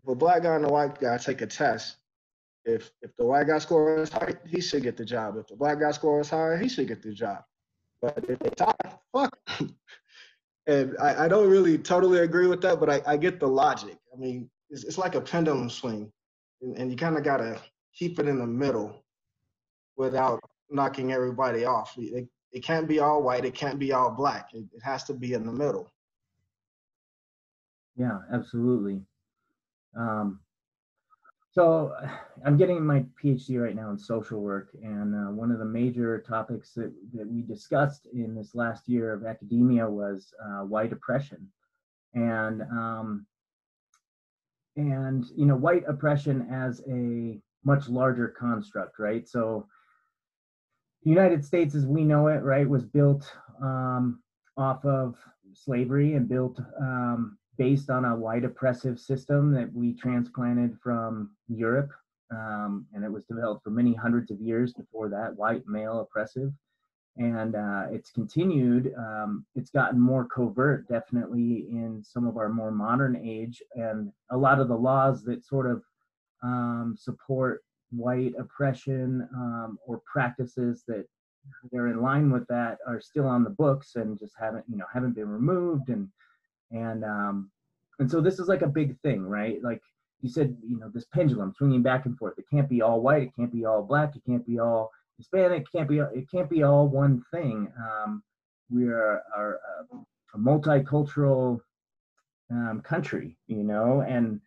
if a black guy and a white guy take a test, if if the white guy scores high, he should get the job. If the black guy scores higher, he should get the job. But if they tie, fuck. and I, I don't really totally agree with that, but I, I get the logic. I mean, it's, it's like a pendulum swing, and, and you kind of gotta keep it in the middle without knocking everybody off. It, it can't be all white. It can't be all black. It, it has to be in the middle. Yeah, absolutely. Um, so I'm getting my PhD right now in social work, and uh, one of the major topics that, that we discussed in this last year of academia was uh, white oppression, and um, and you know white oppression as a much larger construct, right? So the United States, as we know it, right, was built um, off of slavery and built um, based on a white oppressive system that we transplanted from Europe. Um, and it was developed for many hundreds of years before that, white male oppressive. And uh, it's continued, um, it's gotten more covert, definitely, in some of our more modern age. And a lot of the laws that sort of um, support white oppression um, or practices that they're in line with that are still on the books and just haven't, you know, haven't been removed. And and um and so this is like a big thing right? Like you said you know this pendulum swinging back and forth. It can't be all white. It can't be all black. It can't be all hispanic. It can't be it can't be all one thing. Um we are, are a, a multicultural um, country you know and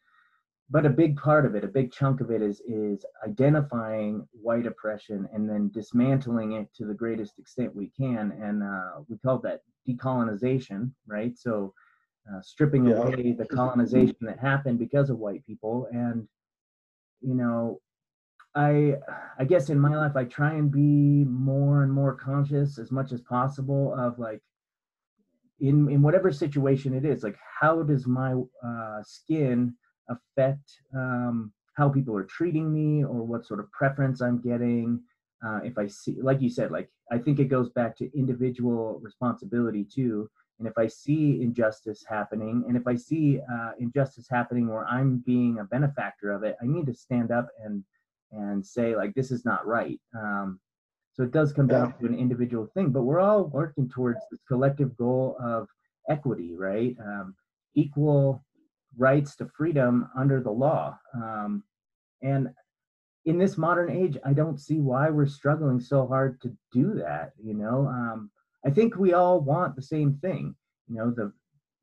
but a big part of it a big chunk of it is is identifying white oppression and then dismantling it to the greatest extent we can. And uh, we call that decolonization right? So uh, stripping Yeah. away the colonization that happened because of white people. And you know i i guess in my life i try and be more and more conscious as much as possible of like in in whatever situation it is like how does my uh, skin affect um, how people are treating me or what sort of preference i'm getting uh, if i see like you said like i think it goes back to individual responsibility too and if I see injustice happening, and if I see uh, injustice happening where I'm being a benefactor of it, I need to stand up and and say like this is not right. Um, so it does come down to an individual thing, but we're all working towards this collective goal of equity, right? Um, equal rights to freedom under the law. Um, and in this modern age, I don't see why we're struggling so hard to do that. You know, um, I think we all want the same thing. You know, the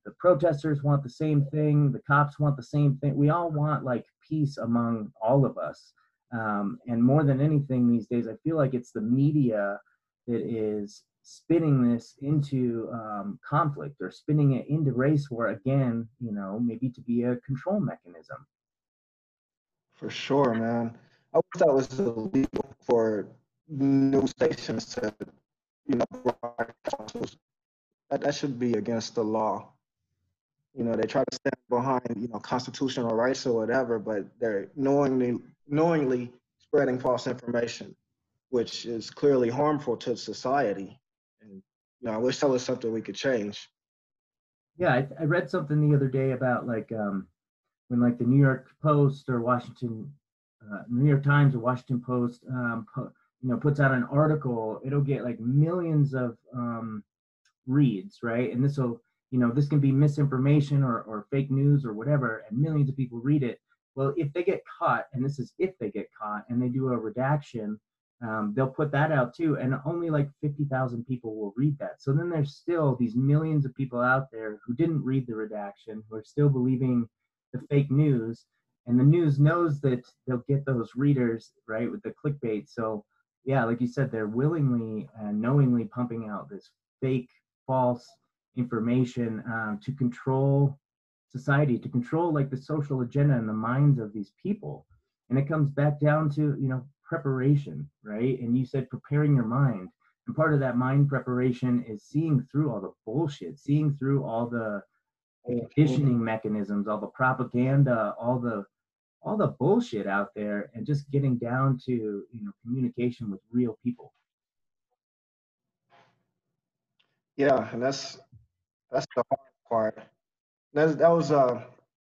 the protesters want the same thing. The cops want the same thing. We all want like peace among all of us. Um, and more than anything these days, I feel like it's the media that is spinning this into um, conflict or spinning it into race war again. You know, maybe to be a control mechanism. For sure, man. I wish that was illegal for news stations to, you know, broadcast. That that should be against the law. You know, they try to stand behind, you know, constitutional rights or whatever, but they're knowingly knowingly spreading false information, which is clearly harmful to society. You know, I wish that was something we could change. Yeah, I, I read something the other day about like um, when like the New York Post or Washington uh, New York Times or Washington Post, um, you know, puts out an article, it'll get like millions of um, reads, right? And this will, you know, this can be misinformation or, or fake news or whatever, and millions of people read it. Well, if they get caught, and this is if they get caught, and they do a redaction, um, they'll put that out too, and only like 50,000 people will read that. So then there's still these millions of people out there who didn't read the redaction, who are still believing the fake news, and the news knows that they'll get those readers right with the clickbait. So yeah, like you said, they're willingly and knowingly pumping out this fake, false information um, to control society, to control like the social agenda in the minds of these people. And it comes back down to you know preparation, right? And you said preparing your mind. And part of that mind preparation is seeing through all the bullshit, seeing through all the conditioning mechanisms, all the propaganda, all the all the bullshit out there and just getting down to you know communication with real people yeah and that's that's the hard part that, that was uh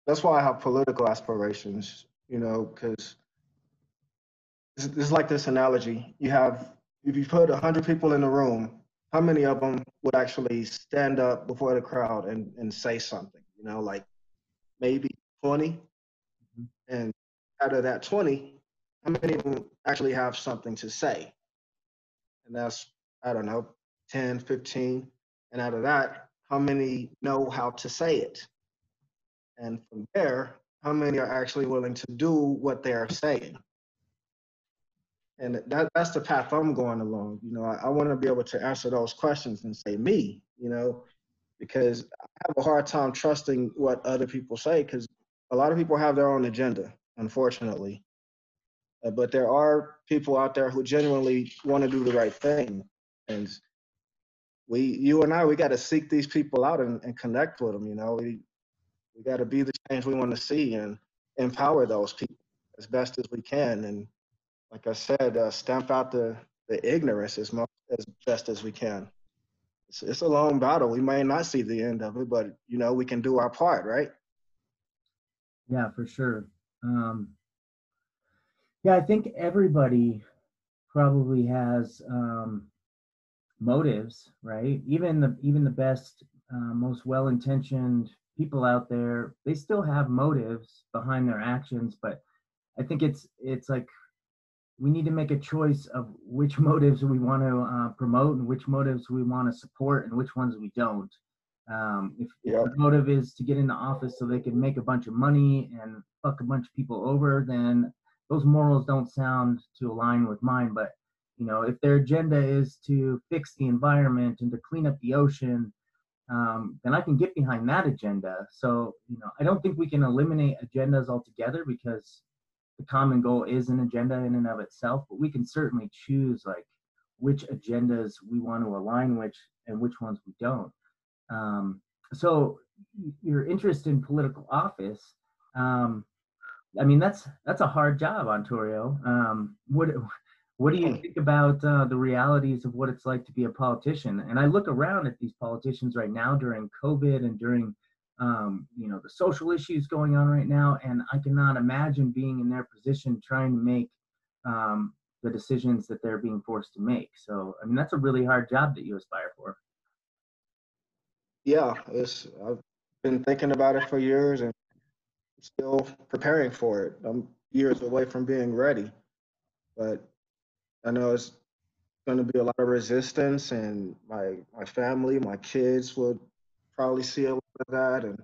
that's why i have political aspirations you know because it's, it's like this analogy you have if you put 100 people in a room how many of them would actually stand up before the crowd and, and say something you know like maybe 20 mm-hmm. and out of that 20, how many of them actually have something to say? And that's, I don't know, 10, 15. And out of that, how many know how to say it? And from there, how many are actually willing to do what they are saying? And that, that's the path I'm going along. You know, I, I want to be able to answer those questions and say me, you know, because I have a hard time trusting what other people say because a lot of people have their own agenda, unfortunately. Uh, but there are people out there who genuinely want to do the right thing. And we, you and I, we got to seek these people out and, and connect with them. You know, we, we got to be the change we want to see and empower those people as best as we can. And like I said, uh, stamp out the, the ignorance as, much, as best as we can. It's, it's a long battle. We may not see the end of it, but you know, we can do our part, right? Yeah, for sure. Um, yeah, I think everybody probably has um, motives, right? Even the even the best, uh, most well-intentioned people out there, they still have motives behind their actions. But I think it's it's like we need to make a choice of which motives we want to uh, promote and which motives we want to support and which ones we don't. Um, if, yep. if the motive is to get into office so they can make a bunch of money and fuck a bunch of people over, then those morals don't sound to align with mine. But you know, if their agenda is to fix the environment and to clean up the ocean, um, then I can get behind that agenda. So you know, I don't think we can eliminate agendas altogether because the common goal is an agenda in and of itself. But we can certainly choose like which agendas we want to align with and which ones we don't. Um, so your interest in political office, um, I mean, that's that's a hard job, Ontario. Um, what what do you think about uh, the realities of what it's like to be a politician? And I look around at these politicians right now during COVID and during um, you know the social issues going on right now, and I cannot imagine being in their position trying to make um, the decisions that they're being forced to make. So I mean, that's a really hard job that you aspire for. Yeah, I've been thinking about it for years and still preparing for it. I'm years away from being ready, but I know it's going to be a lot of resistance, and my my family, my kids will probably see a of that. And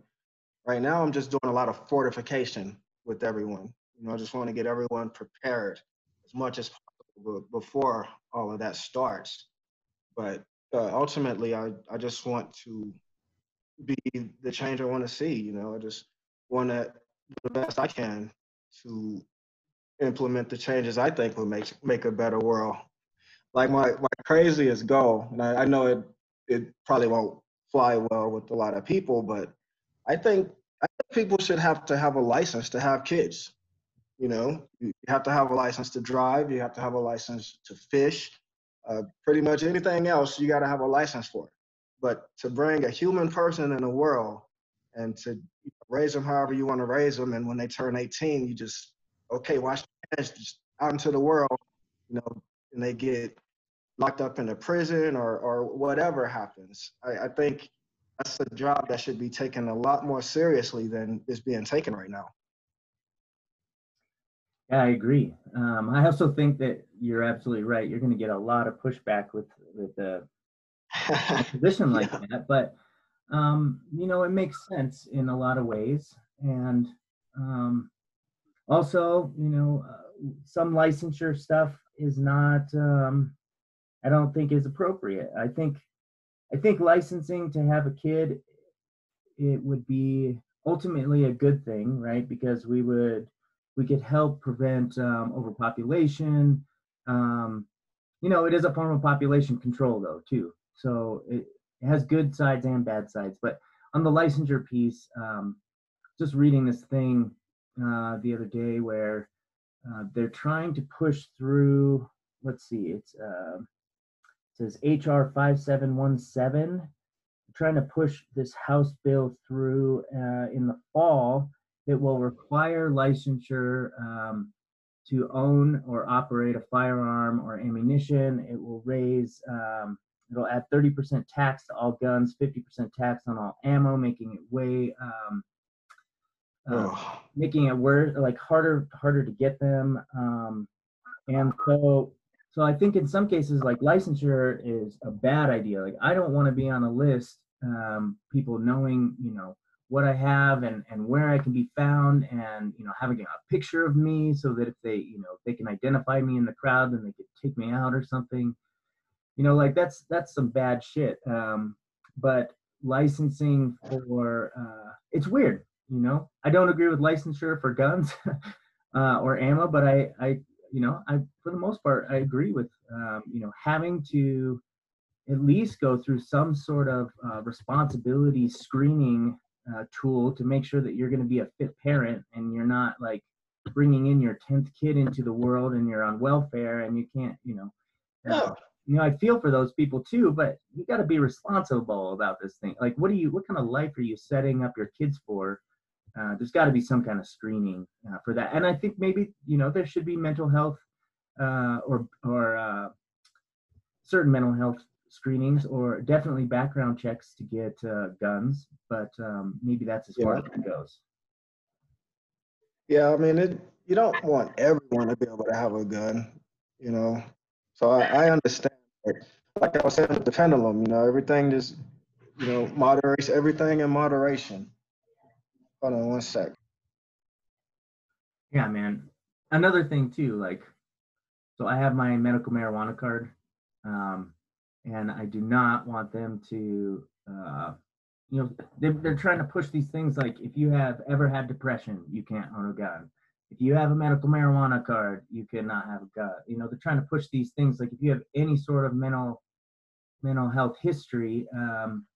right now, I'm just doing a lot of fortification with everyone. You know, I just want to get everyone prepared as much as possible before all of that starts. But uh, ultimately, I I just want to be the change I want to see. You know, I just want to do the best I can to implement the changes I think will make make a better world. Like my my craziest goal, and I, I know it it probably won't fly well with a lot of people, but I think I think people should have to have a license to have kids. You know, you have to have a license to drive. You have to have a license to fish. Uh, pretty much anything else, you got to have a license for. But to bring a human person in the world and to raise them however you want to raise them, and when they turn 18, you just okay, wash edge just out into the world, you know, and they get locked up in a prison or or whatever happens. I, I think that's a job that should be taken a lot more seriously than is being taken right now. Yeah, I agree. Um, I also think that you're absolutely right. You're going to get a lot of pushback with with a position like Yeah. that, but um, you know, it makes sense in a lot of ways. And um, also, you know, uh, some licensure stuff is not. Um, I don't think is appropriate. I think I think licensing to have a kid it would be ultimately a good thing, right? Because we would we could help prevent um, overpopulation. Um, you know, it is a form of population control, though, too. So it, it has good sides and bad sides. But on the licensure piece, um, just reading this thing uh, the other day where uh, they're trying to push through. Let's see, it's uh, says HR five seven one seven trying to push this House bill through uh, in the fall that will require licensure um, to own or operate a firearm or ammunition. It will raise, um, it'll add 30% tax to all guns, 50% tax on all ammo, making it way, um, uh, making it worse, like harder, harder to get them. Um, and so, so I think in some cases, like licensure is a bad idea. Like I don't want to be on a list, um, people knowing, you know, what I have and and where I can be found, and you know, having a picture of me so that if they, you know, they can identify me in the crowd, then they could take me out or something. You know, like that's that's some bad shit. Um, but licensing for uh, it's weird. You know, I don't agree with licensure for guns uh, or ammo, but I I you know, I for the most part I agree with um, you know having to at least go through some sort of uh, responsibility screening uh, tool to make sure that you're going to be a fit parent and you're not like bringing in your 10th kid into the world and you're on welfare and you can't you know uh, Yeah. you know i feel for those people too but you got to be responsible about this thing like what do you what kind of life are you setting up your kids for uh, there's got to be some kind of screening uh, for that and i think maybe you know there should be mental health uh, or or uh, certain mental health screenings or definitely background checks to get uh, guns but um, maybe that's as far as it goes Yeah, I mean, it, you don't want everyone to be able to have a gun, you know. So I, I understand. Like I was saying with the pendulum, you know, everything just, you know, moderates everything in moderation. Hold on one sec. Yeah, man. Another thing too, like, so I have my medical marijuana card, um, and I do not want them to, uh, you know, they're, they're trying to push these things like if you have ever had depression, you can't own a gun. If you have a medical marijuana card, you cannot have a gun. You know, they're trying to push these things like if you have any sort of mental mental health history, um,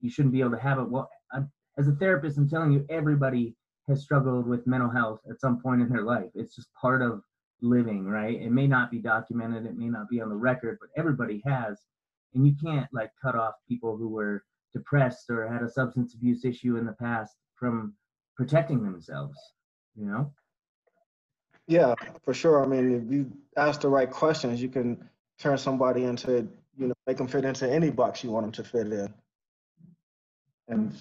you shouldn't be able to have it. Well, I'm, as a therapist, I'm telling you, everybody has struggled with mental health at some point in their life. It's just part of living, right? It may not be documented, it may not be on the record, but everybody has. And you can't like cut off people who were depressed or had a substance abuse issue in the past from protecting themselves, you know? Yeah, for sure. I mean, if you ask the right questions, you can turn somebody into, you know, make them fit into any box you want them to fit in. And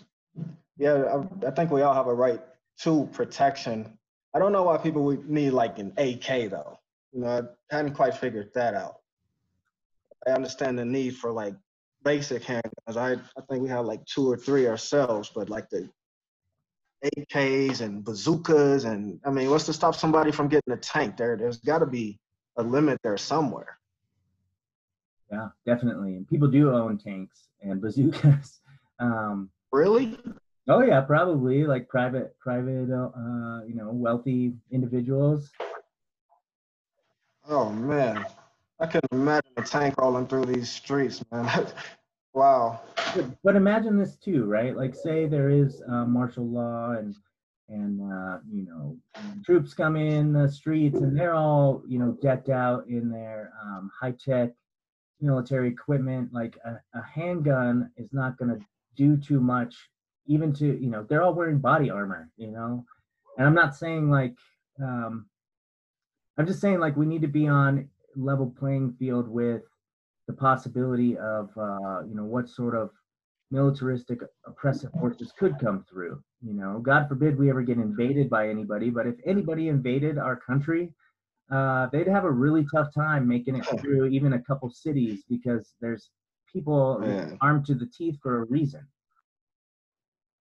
yeah, I, I think we all have a right to protection. I don't know why people would need like an AK though. You know, I hadn't quite figured that out. I understand the need for like basic handguns. I, I think we have like two or three ourselves, but like the AKs and bazookas and I mean, what's to stop somebody from getting a tank? There, there's got to be a limit there somewhere. Yeah, definitely. And people do own tanks and bazookas. Um, Really? Oh yeah, probably like private, private, uh, uh, you know, wealthy individuals. Oh man, I couldn't imagine a tank rolling through these streets, man. wow. But, but imagine this too, right? Like, say there is uh, martial law and and uh, you know troops come in the streets and they're all you know decked out in their um, high tech military equipment. Like a, a handgun is not going to do too much, even to you know they're all wearing body armor, you know. And I'm not saying like um, I'm just saying, like, we need to be on level playing field with the possibility of, uh, you know, what sort of militaristic oppressive forces could come through. You know, God forbid we ever get invaded by anybody, but if anybody invaded our country, uh, they'd have a really tough time making it through even a couple cities because there's people Man. armed to the teeth for a reason.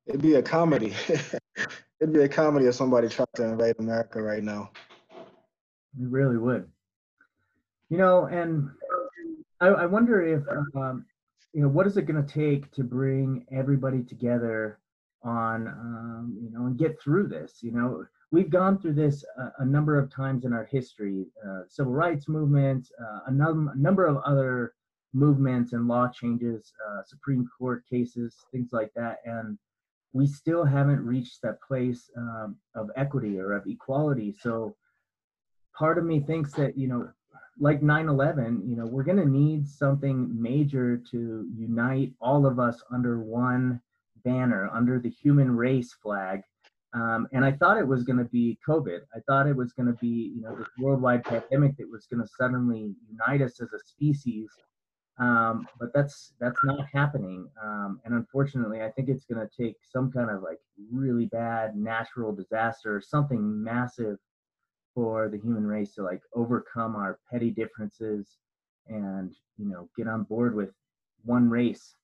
It'd be a comedy. It'd be a comedy if somebody tried to invade America right now. It really would. You know, and I, I wonder if, um, you know, what is it going to take to bring everybody together on, um, you know, and get through this? You know, we've gone through this a, a number of times in our history, uh, civil rights movements, uh, a, num- a number of other movements and law changes, uh, Supreme Court cases, things like that, and we still haven't reached that place um, of equity or of equality. So part of me thinks that you know like 9-11 you know we're going to need something major to unite all of us under one banner under the human race flag. Um, and i thought it was going to be covid. I thought it was going to be you know this worldwide pandemic that was going to suddenly unite us as a species um, but that's that's not happening um, and unfortunately i think it's going to take some kind of like really bad natural disaster something massive for the human race to like overcome our petty differences and you know get on board with one race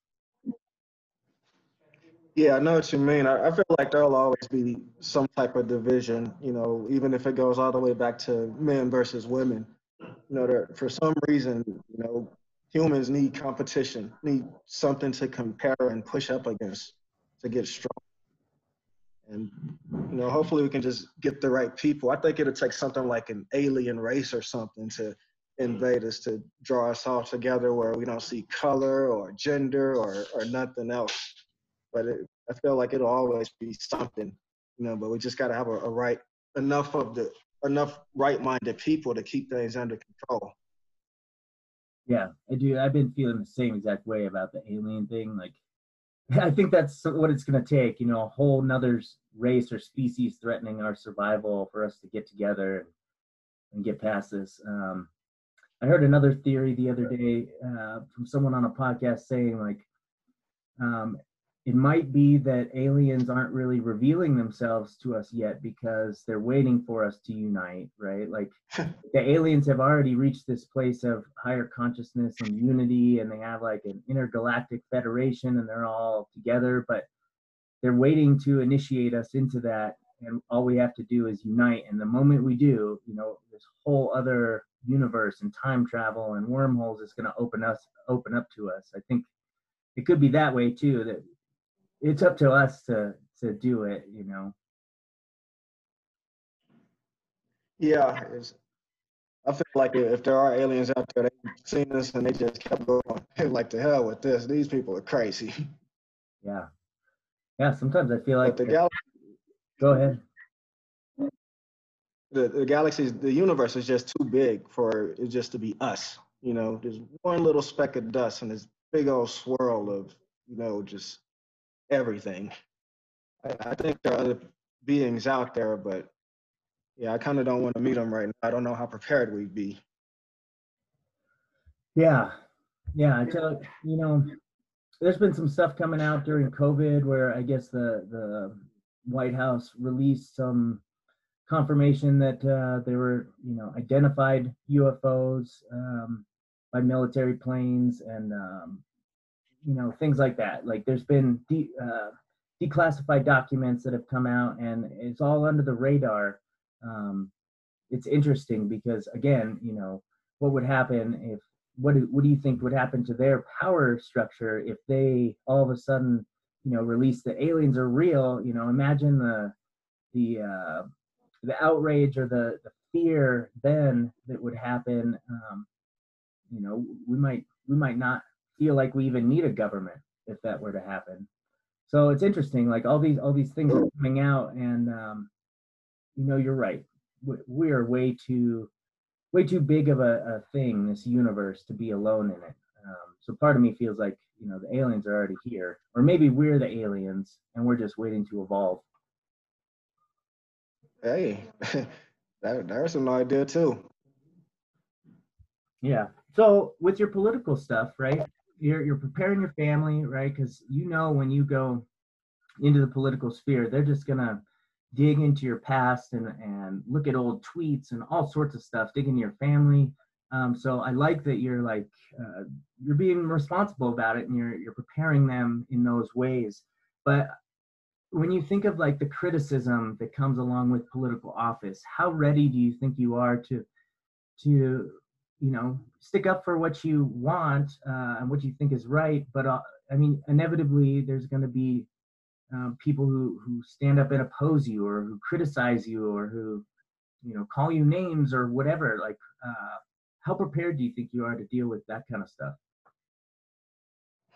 Yeah, I know what you mean. I, I feel like there'll always be some type of division, you know, even if it goes all the way back to men versus women. You know, there, for some reason, you know, humans need competition, need something to compare and push up against to get strong. And, you know, hopefully we can just get the right people. I think it'll take something like an alien race or something to invade us, to draw us all together where we don't see color or gender or, or nothing else but it, I feel like it'll always be something, you know. But we just got to have a, a right enough of the enough right-minded people to keep things under control. Yeah i do i've been feeling the same exact way about the alien thing like i think that's what it's going to take you know a whole nother race or species threatening our survival for us to get together and, and get past this. Um, i heard another theory the other day uh, from someone on a podcast saying like um, it might be that aliens aren't really revealing themselves to us yet because they're waiting for us to unite, right? Like the aliens have already reached this place of higher consciousness and unity, and they have like an intergalactic federation and they're all together, but they're waiting to initiate us into that. And all we have to do is unite. And the moment we do, you know, this whole other universe and time travel and wormholes is going to open us, open up to us. I think it could be that way too, that it's up to us to to do it you know Yeah, it's, I feel like if there are aliens out there, they've seen us and they just kept going. like to hell with this. These people are crazy. yeah yeah sometimes i feel like But the gal, go ahead the, the galaxies, the universe is just too big for it just to be us. You know, there's one little speck of dust and this big old swirl of, you know, just everything. I, I think there are other beings out there, but yeah, I kind of don't want to meet them right now. I don't know how prepared we'd be. yeah yeah tell you know there's been some stuff coming out during covid where i guess the the white house released some confirmation that uh, there were you know identified ufos um, by military planes and um, you know things like that. Like there's been de- uh, declassified documents that have come out and it's all under the radar. Um, it's interesting because again you know what would happen if what do, what do you think would happen to their power structure if they all of a sudden you know release the aliens are real? You know imagine the the uh, the outrage or the the fear then that would happen. Um, you know we might we might not feel like we even need a government if that were to happen so it's interesting like all these all these things are coming out and um, you know you're right we, we are way too way too big of a, a thing this universe to be alone in it um, so part of me feels like you know the aliens are already here or maybe we're the aliens and we're just waiting to evolve Hey, that there's an idea too. Yeah. So with your political stuff, right? You're you're preparing your family, right? Because you know when you go into the political sphere, they're just gonna dig into your past and and look at old tweets and all sorts of stuff, dig into your family. Um, so I like that you're like uh, you're being responsible about it and you're you're preparing them in those ways. But when you think of like the criticism that comes along with political office, how ready do you think you are to to you know stick up for what you want uh, and what you think is right? But uh, I mean, inevitably, there's going to be um, people who who stand up and oppose you, or who criticize you, or who you know call you names or whatever. Like, uh, how prepared do you think you are to deal with that kind of stuff?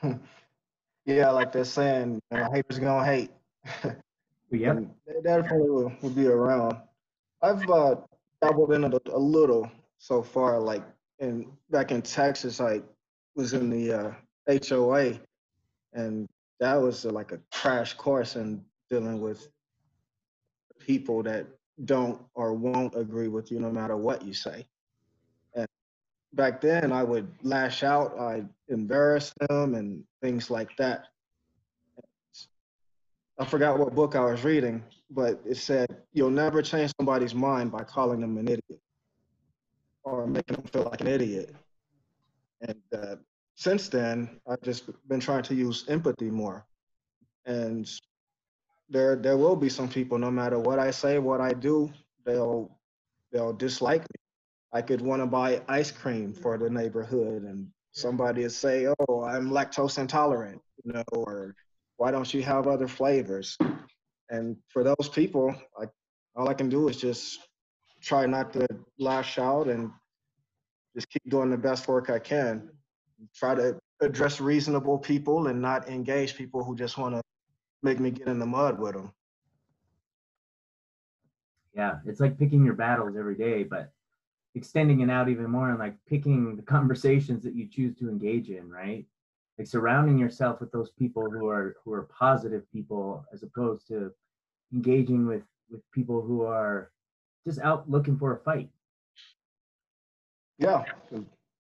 yeah, like they're saying, you know, haters gonna hate. yeah, they definitely will, will be around. I've uh, dabbled in it a, a, little so far. Like back in Texas, I was in the uh, HOA, and that was uh, like a crash course in dealing with people that don't or won't agree with you no matter what you say. And back then, I would lash out, I embarrass them, and things like that. I forgot what book I was reading, but it said you'll never change somebody's mind by calling them an idiot or making them feel like an idiot. And uh, since then, I've just been trying to use empathy more. And there, there will be some people, no matter what I say, what I do, they'll, they'll dislike me. I could want to buy ice cream for the neighborhood, and somebody would say, "Oh, I'm lactose intolerant," you know, or why don't you have other flavors? And for those people, like all I can do is just try not to lash out and just keep doing the best work I can. Try to address reasonable people and not engage people who just want to make me get in the mud with them. Yeah, it's like picking your battles every day, but extending it out even more and like picking the conversations that you choose to engage in, right? like surrounding yourself with those people who are who are positive people as opposed to engaging with with people who are just out looking for a fight yeah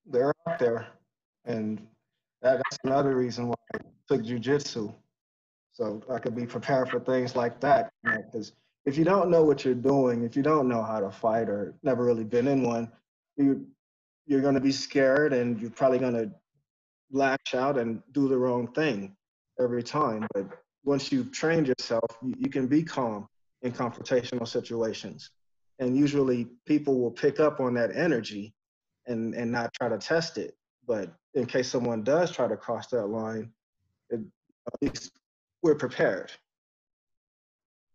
they're out there and that, that's another reason why i took jujitsu so i could be prepared for things like that because you know, if you don't know what you're doing if you don't know how to fight or never really been in one you you're going to be scared and you're probably going to lash out and do the wrong thing every time. But once you've trained yourself, you, you can be calm in confrontational situations. And usually people will pick up on that energy and, and not try to test it. But in case someone does try to cross that line, it, at least we're prepared.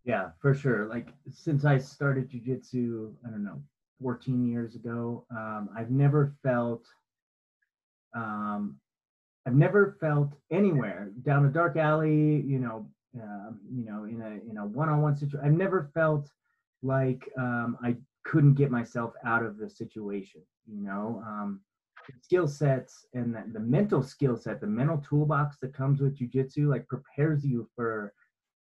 Yeah, for sure. Like since I started jujitsu, I don't know, 14 years ago, um, I've never felt um, I've never felt anywhere down a dark alley, you know, uh, you know, in a in a one-on-one situation. I've never felt like um, I couldn't get myself out of the situation. You know, um, skill sets and the, the mental skill set, the mental toolbox that comes with jujitsu, like prepares you for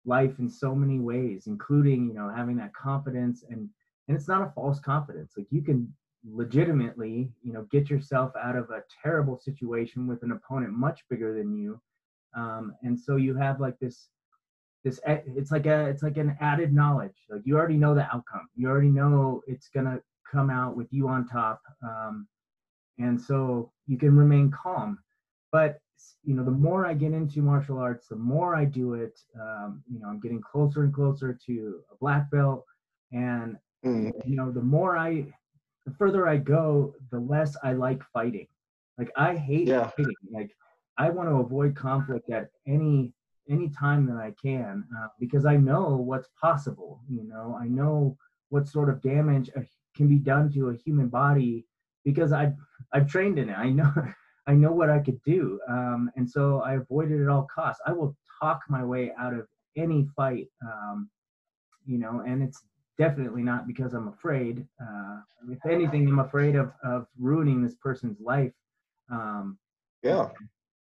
life in so many ways, including you know having that confidence and and it's not a false confidence. Like you can legitimately, you know, get yourself out of a terrible situation with an opponent much bigger than you. Um, and so you have like this, this, it's like a, it's like an added knowledge. Like you already know the outcome. You already know it's gonna come out with you on top. Um, and so you can remain calm. But you know, the more I get into martial arts, the more I do it. Um, you know, I'm getting closer and closer to a black belt, and mm. you know, the more I the further I go, the less I like fighting. Like I hate yeah. fighting. Like I want to avoid conflict at any any time that I can uh, because I know what's possible. You know, I know what sort of damage can be done to a human body because I've I've trained in it. I know I know what I could do, um, and so I avoid it at all costs. I will talk my way out of any fight, um, you know, and it's definitely not because I'm afraid. Uh, if anything, I'm afraid of, of ruining this person's life. Um, yeah.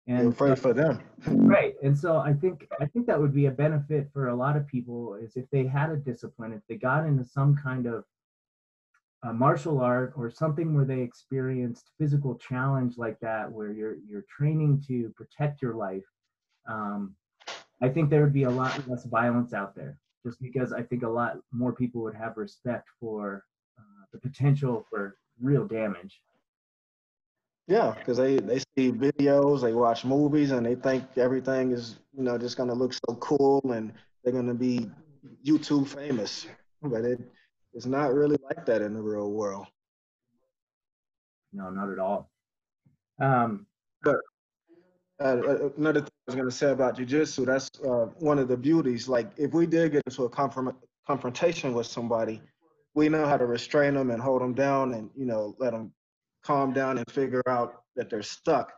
And You're afraid for them. right. And so I think I think that would be a benefit for a lot of people is if they had a discipline, if they got into some kind of a martial art or something where they experienced physical challenge like that, where you're you're training to protect your life, um, I think there would be a lot less violence out there. Just because I think a lot more people would have respect for uh, the potential for real damage. Yeah, because they they see videos, they watch movies, and they think everything is you know just gonna look so cool, and they're gonna be YouTube famous. But it it's not really like that in the real world. No, not at all. Um, but uh, uh, another thing I was going to say about jujitsu, that's uh, one of the beauties. Like, if we did get into a confront- confrontation with somebody, we know how to restrain them and hold them down and, you know, let them calm down and figure out that they're stuck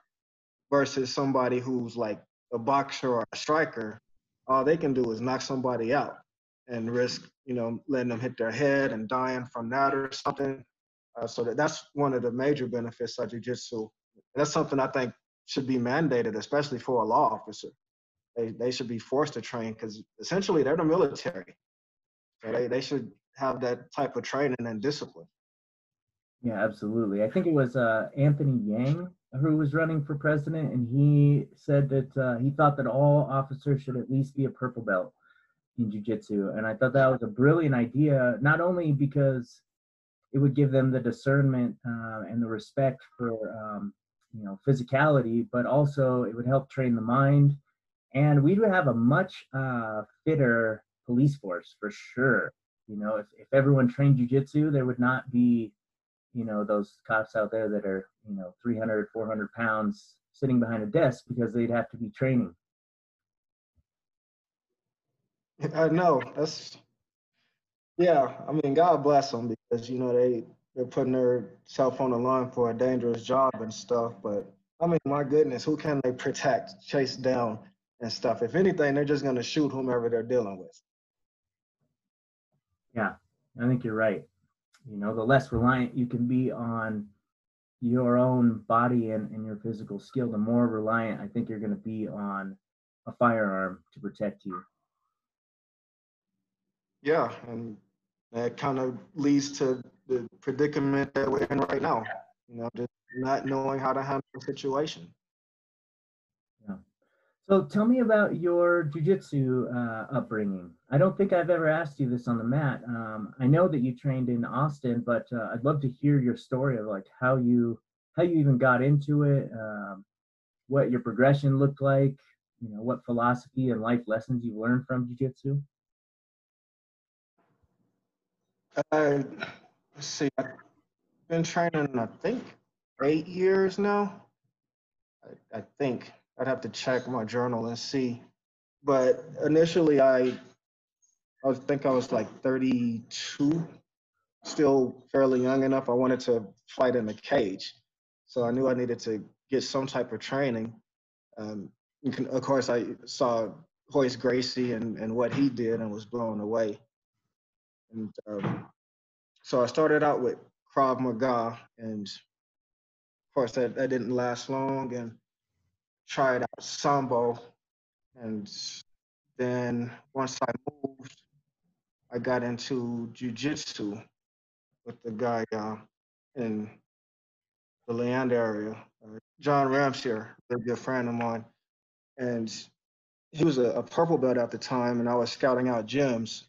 versus somebody who's like a boxer or a striker. All they can do is knock somebody out and risk, you know, letting them hit their head and dying from that or something. Uh, so that, that's one of the major benefits of jujitsu. That's something I think should be mandated, especially for a law officer. They, they should be forced to train because essentially they're the military. So they, they should have that type of training and discipline. Yeah, absolutely. I think it was uh, Anthony Yang who was running for president, and he said that uh, he thought that all officers should at least be a purple belt in jiu-jitsu and i thought that was a brilliant idea not only because it would give them the discernment uh, and the respect for um, you know physicality but also it would help train the mind and we would have a much uh, fitter police force for sure you know if, if everyone trained jiu-jitsu there would not be you know those cops out there that are you know 300 400 pounds sitting behind a desk because they'd have to be training I know that's yeah. I mean, God bless them because you know they they're putting their self on the line for a dangerous job and stuff. But I mean, my goodness, who can they protect, chase down, and stuff? If anything, they're just going to shoot whomever they're dealing with. Yeah, I think you're right. You know, the less reliant you can be on your own body and, and your physical skill, the more reliant I think you're going to be on a firearm to protect you. Yeah, and that kind of leads to the predicament that we're in right now. You know, just not knowing how to handle the situation. So tell me about your jujitsu uh, upbringing. I don't think I've ever asked you this on the mat. Um, I know that you trained in Austin, but uh, I'd love to hear your story of like how you how you even got into it, um, what your progression looked like, you know, what philosophy and life lessons you learned from jujitsu. Uh, let's see. I've been training, I think, eight years now. I, I think I'd have to check my journal and see. But initially, I I think I was like 32, still fairly young enough. I wanted to fight in the cage, so I knew I needed to get some type of training. Um, can, of course, I saw Royce Gracie and, and what he did and was blown away. And um, so I started out with Krav Maga, and of course that, that didn't last long. And tried out Sambo, and then once I moved, I got into jujitsu with the guy uh, in the Land area, uh, John Ramsier, a good friend of mine, and he was a, a purple belt at the time, and I was scouting out gyms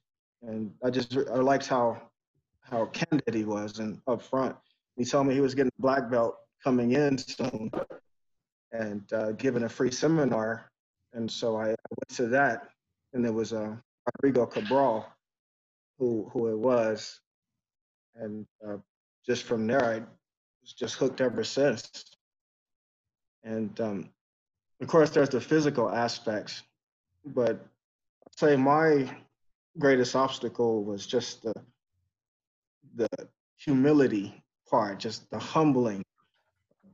and I just I liked how how candid he was and upfront. He told me he was getting a black belt coming in soon and uh, giving a free seminar, and so I, I went to that, and there was uh, Rodrigo Cabral, who who it was, and uh, just from there I was just hooked ever since. And um, of course, there's the physical aspects, but I'd say my greatest obstacle was just the the humility part, just the humbling,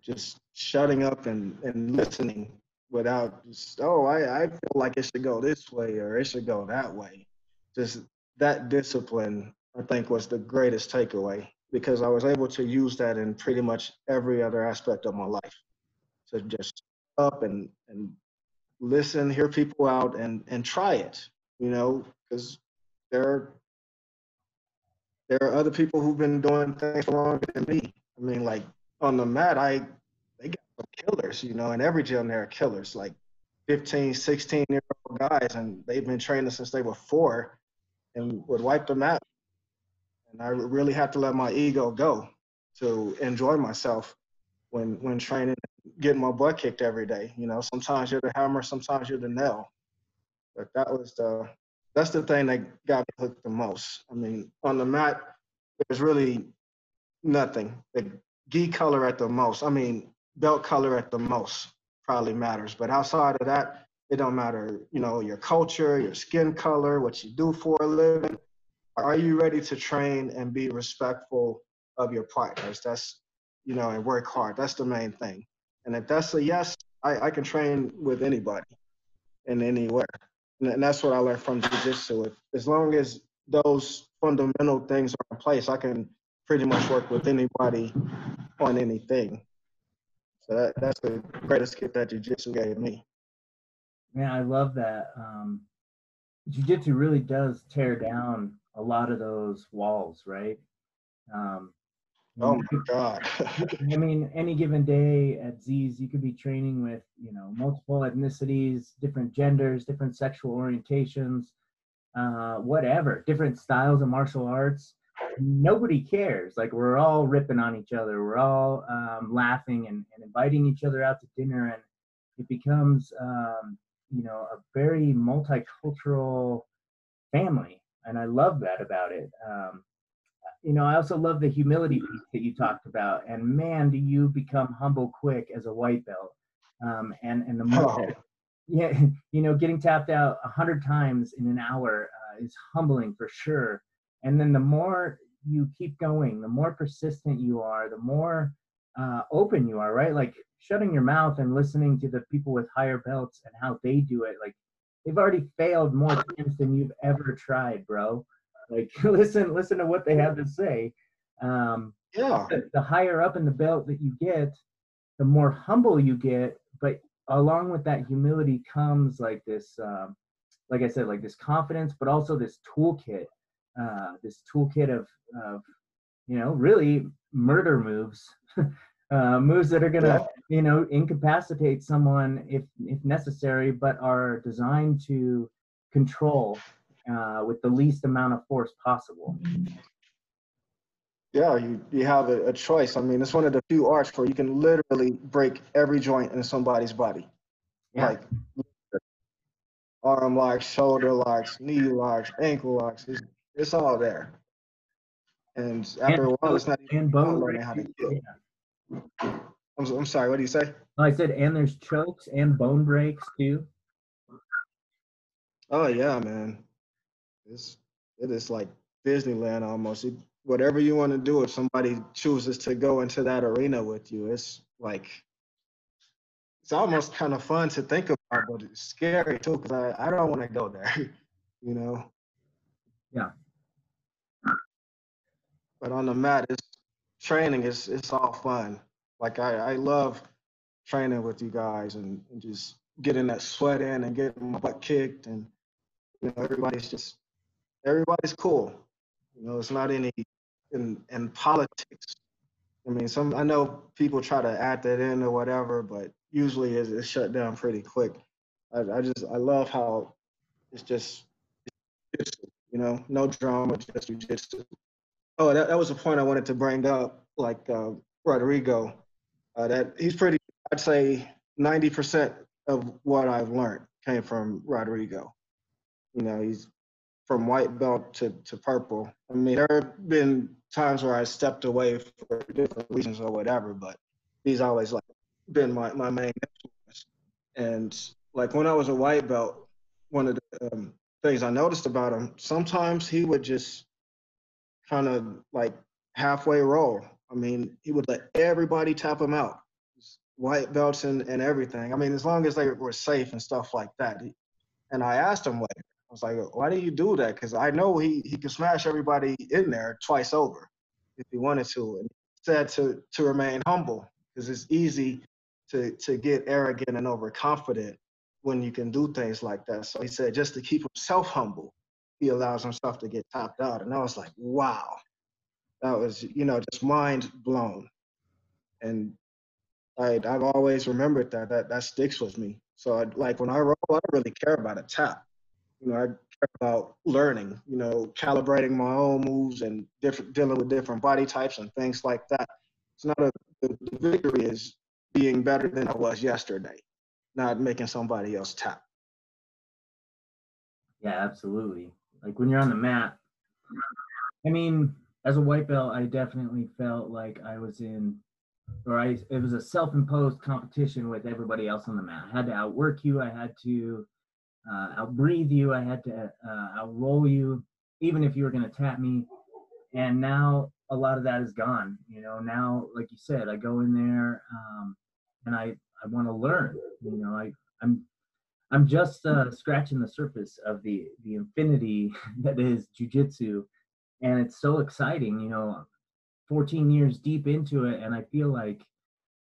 just shutting up and, and listening without just, oh, I, I feel like it should go this way or it should go that way. Just that discipline, I think, was the greatest takeaway because I was able to use that in pretty much every other aspect of my life. To just up and, and listen, hear people out and, and try it, you know, because there are there are other people who've been doing things longer than me. I mean, like on the mat, I killers, you know, in every gym there are killers, like 15, 16 year old guys, and they've been training since they were four and would wipe them out. And I really have to let my ego go to enjoy myself when when training, getting my butt kicked every day. You know, sometimes you're the hammer, sometimes you're the nail. But that was the that's the thing that got me hooked the most. I mean, on the mat, there's really nothing. The gi color at the most. I mean, belt color at the most probably matters. But outside of that, it don't matter. You know, your culture, your skin color, what you do for a living. Are you ready to train and be respectful of your partners? That's you know, and work hard. That's the main thing. And if that's a yes, I, I can train with anybody and anywhere and that's what I learned from jujitsu. As long as those fundamental things are in place, I can pretty much work with anybody on anything. So that, that's the greatest gift that jujitsu gave me. Man, I love that. Um, jiu-jitsu really does tear down a lot of those walls, right? Um, Oh my God. I mean, any given day at Z's, you could be training with, you know, multiple ethnicities, different genders, different sexual orientations, uh, whatever, different styles of martial arts. Nobody cares. Like we're all ripping on each other. We're all um, laughing and, and, inviting each other out to dinner, and it becomes, um, you know, a very multicultural family. And I love that about it. Um, you know, I also love the humility piece that you talked about. And man, do you become humble quick as a white belt. Um, and and the more, oh. yeah, you know, getting tapped out a hundred times in an hour uh, is humbling for sure. And then the more you keep going, the more persistent you are, the more uh, open you are, right? Like shutting your mouth and listening to the people with higher belts and how they do it. Like they've already failed more times than you've ever tried, bro. Like listen, listen to what they have to say. Um, yeah. The, the higher up in the belt that you get, the more humble you get. But along with that humility comes like this, um, like I said, like this confidence, but also this toolkit, uh, this toolkit of, of, you know, really murder moves. Uh, moves that are going to yeah. you know incapacitate someone if if necessary but are designed to control uh, with the least amount of force possible. Yeah, you, you have a, a, choice. I mean, it's one of the few arts where you can literally break every joint in somebody's body. Yeah. Like arm locks, shoulder locks, knee locks, ankle locks. It's, it's all there. And after and, a while, it's not even bone learning how to kill. Yeah. I'm, I'm sorry, what do you say? I said, and there's chokes and bone breaks too. Oh, yeah, man it's it is like Disneyland almost. It, whatever you want to do, if somebody chooses to go into that arena with you, it's like it's almost kind of fun to think about, but it's scary too because I, I don't want to go there, you know. Yeah. But on the mat, it's training. It's it's all fun. Like I I love training with you guys and, and just getting that sweat in and getting my butt kicked and you know everybody's just everybody's cool. You know, it's not any in in politics. I mean, some I know people try to add that in or whatever, but usually it's, it's shut down pretty quick. I, I just I love how it's just you know no drama, just jujitsu. Oh, that, that was a point I wanted to bring up. Like uh, Rodrigo, uh, that he's pretty. I'd say ninety percent of what I've learned came from Rodrigo. You know, he's from white belt to, to purple. I mean, there have been times where I stepped away for different reasons or whatever, but he's always like been my, my main influence. And like when I was a white belt, one of the um, things I noticed about him, sometimes he would just kind of like halfway roll. I mean, he would let everybody tap him out, white belts and, and everything. I mean, as long as they were safe and stuff like that. And I asked him later, I was like, why do you do that? Because I know he he could smash everybody in there twice over if he wanted to. And he said to to remain humble because it's easy to to get arrogant and overconfident when you can do things like that. So he said just to keep himself humble, he allows himself to get topped out. And I was like, wow, that was, you know, just mind blown. And I, I've always remembered that. That that sticks with me. So I, like when I roll, I don't really care about a tap. You know, I care about learning. You know, calibrating my own moves and different dealing with different body types and things like that. It's not a the, the victory is being better than I was yesterday, not making somebody else tap. Yeah, absolutely. Like when you're on the mat, I mean, as a white belt, I definitely felt like I was in, or I it was a self-imposed competition with everybody else on the mat. I had to outwork you. I had to uh, outbreathe you. I had to uh, outroll you, even if you were going to tap me. And now a lot of that is gone. You know, now like you said, I go in there um, and I I want to learn. You know, I I'm I'm just uh, scratching the surface of the the infinity that is jujitsu and it's so exciting you know 14 years deep into it and i feel like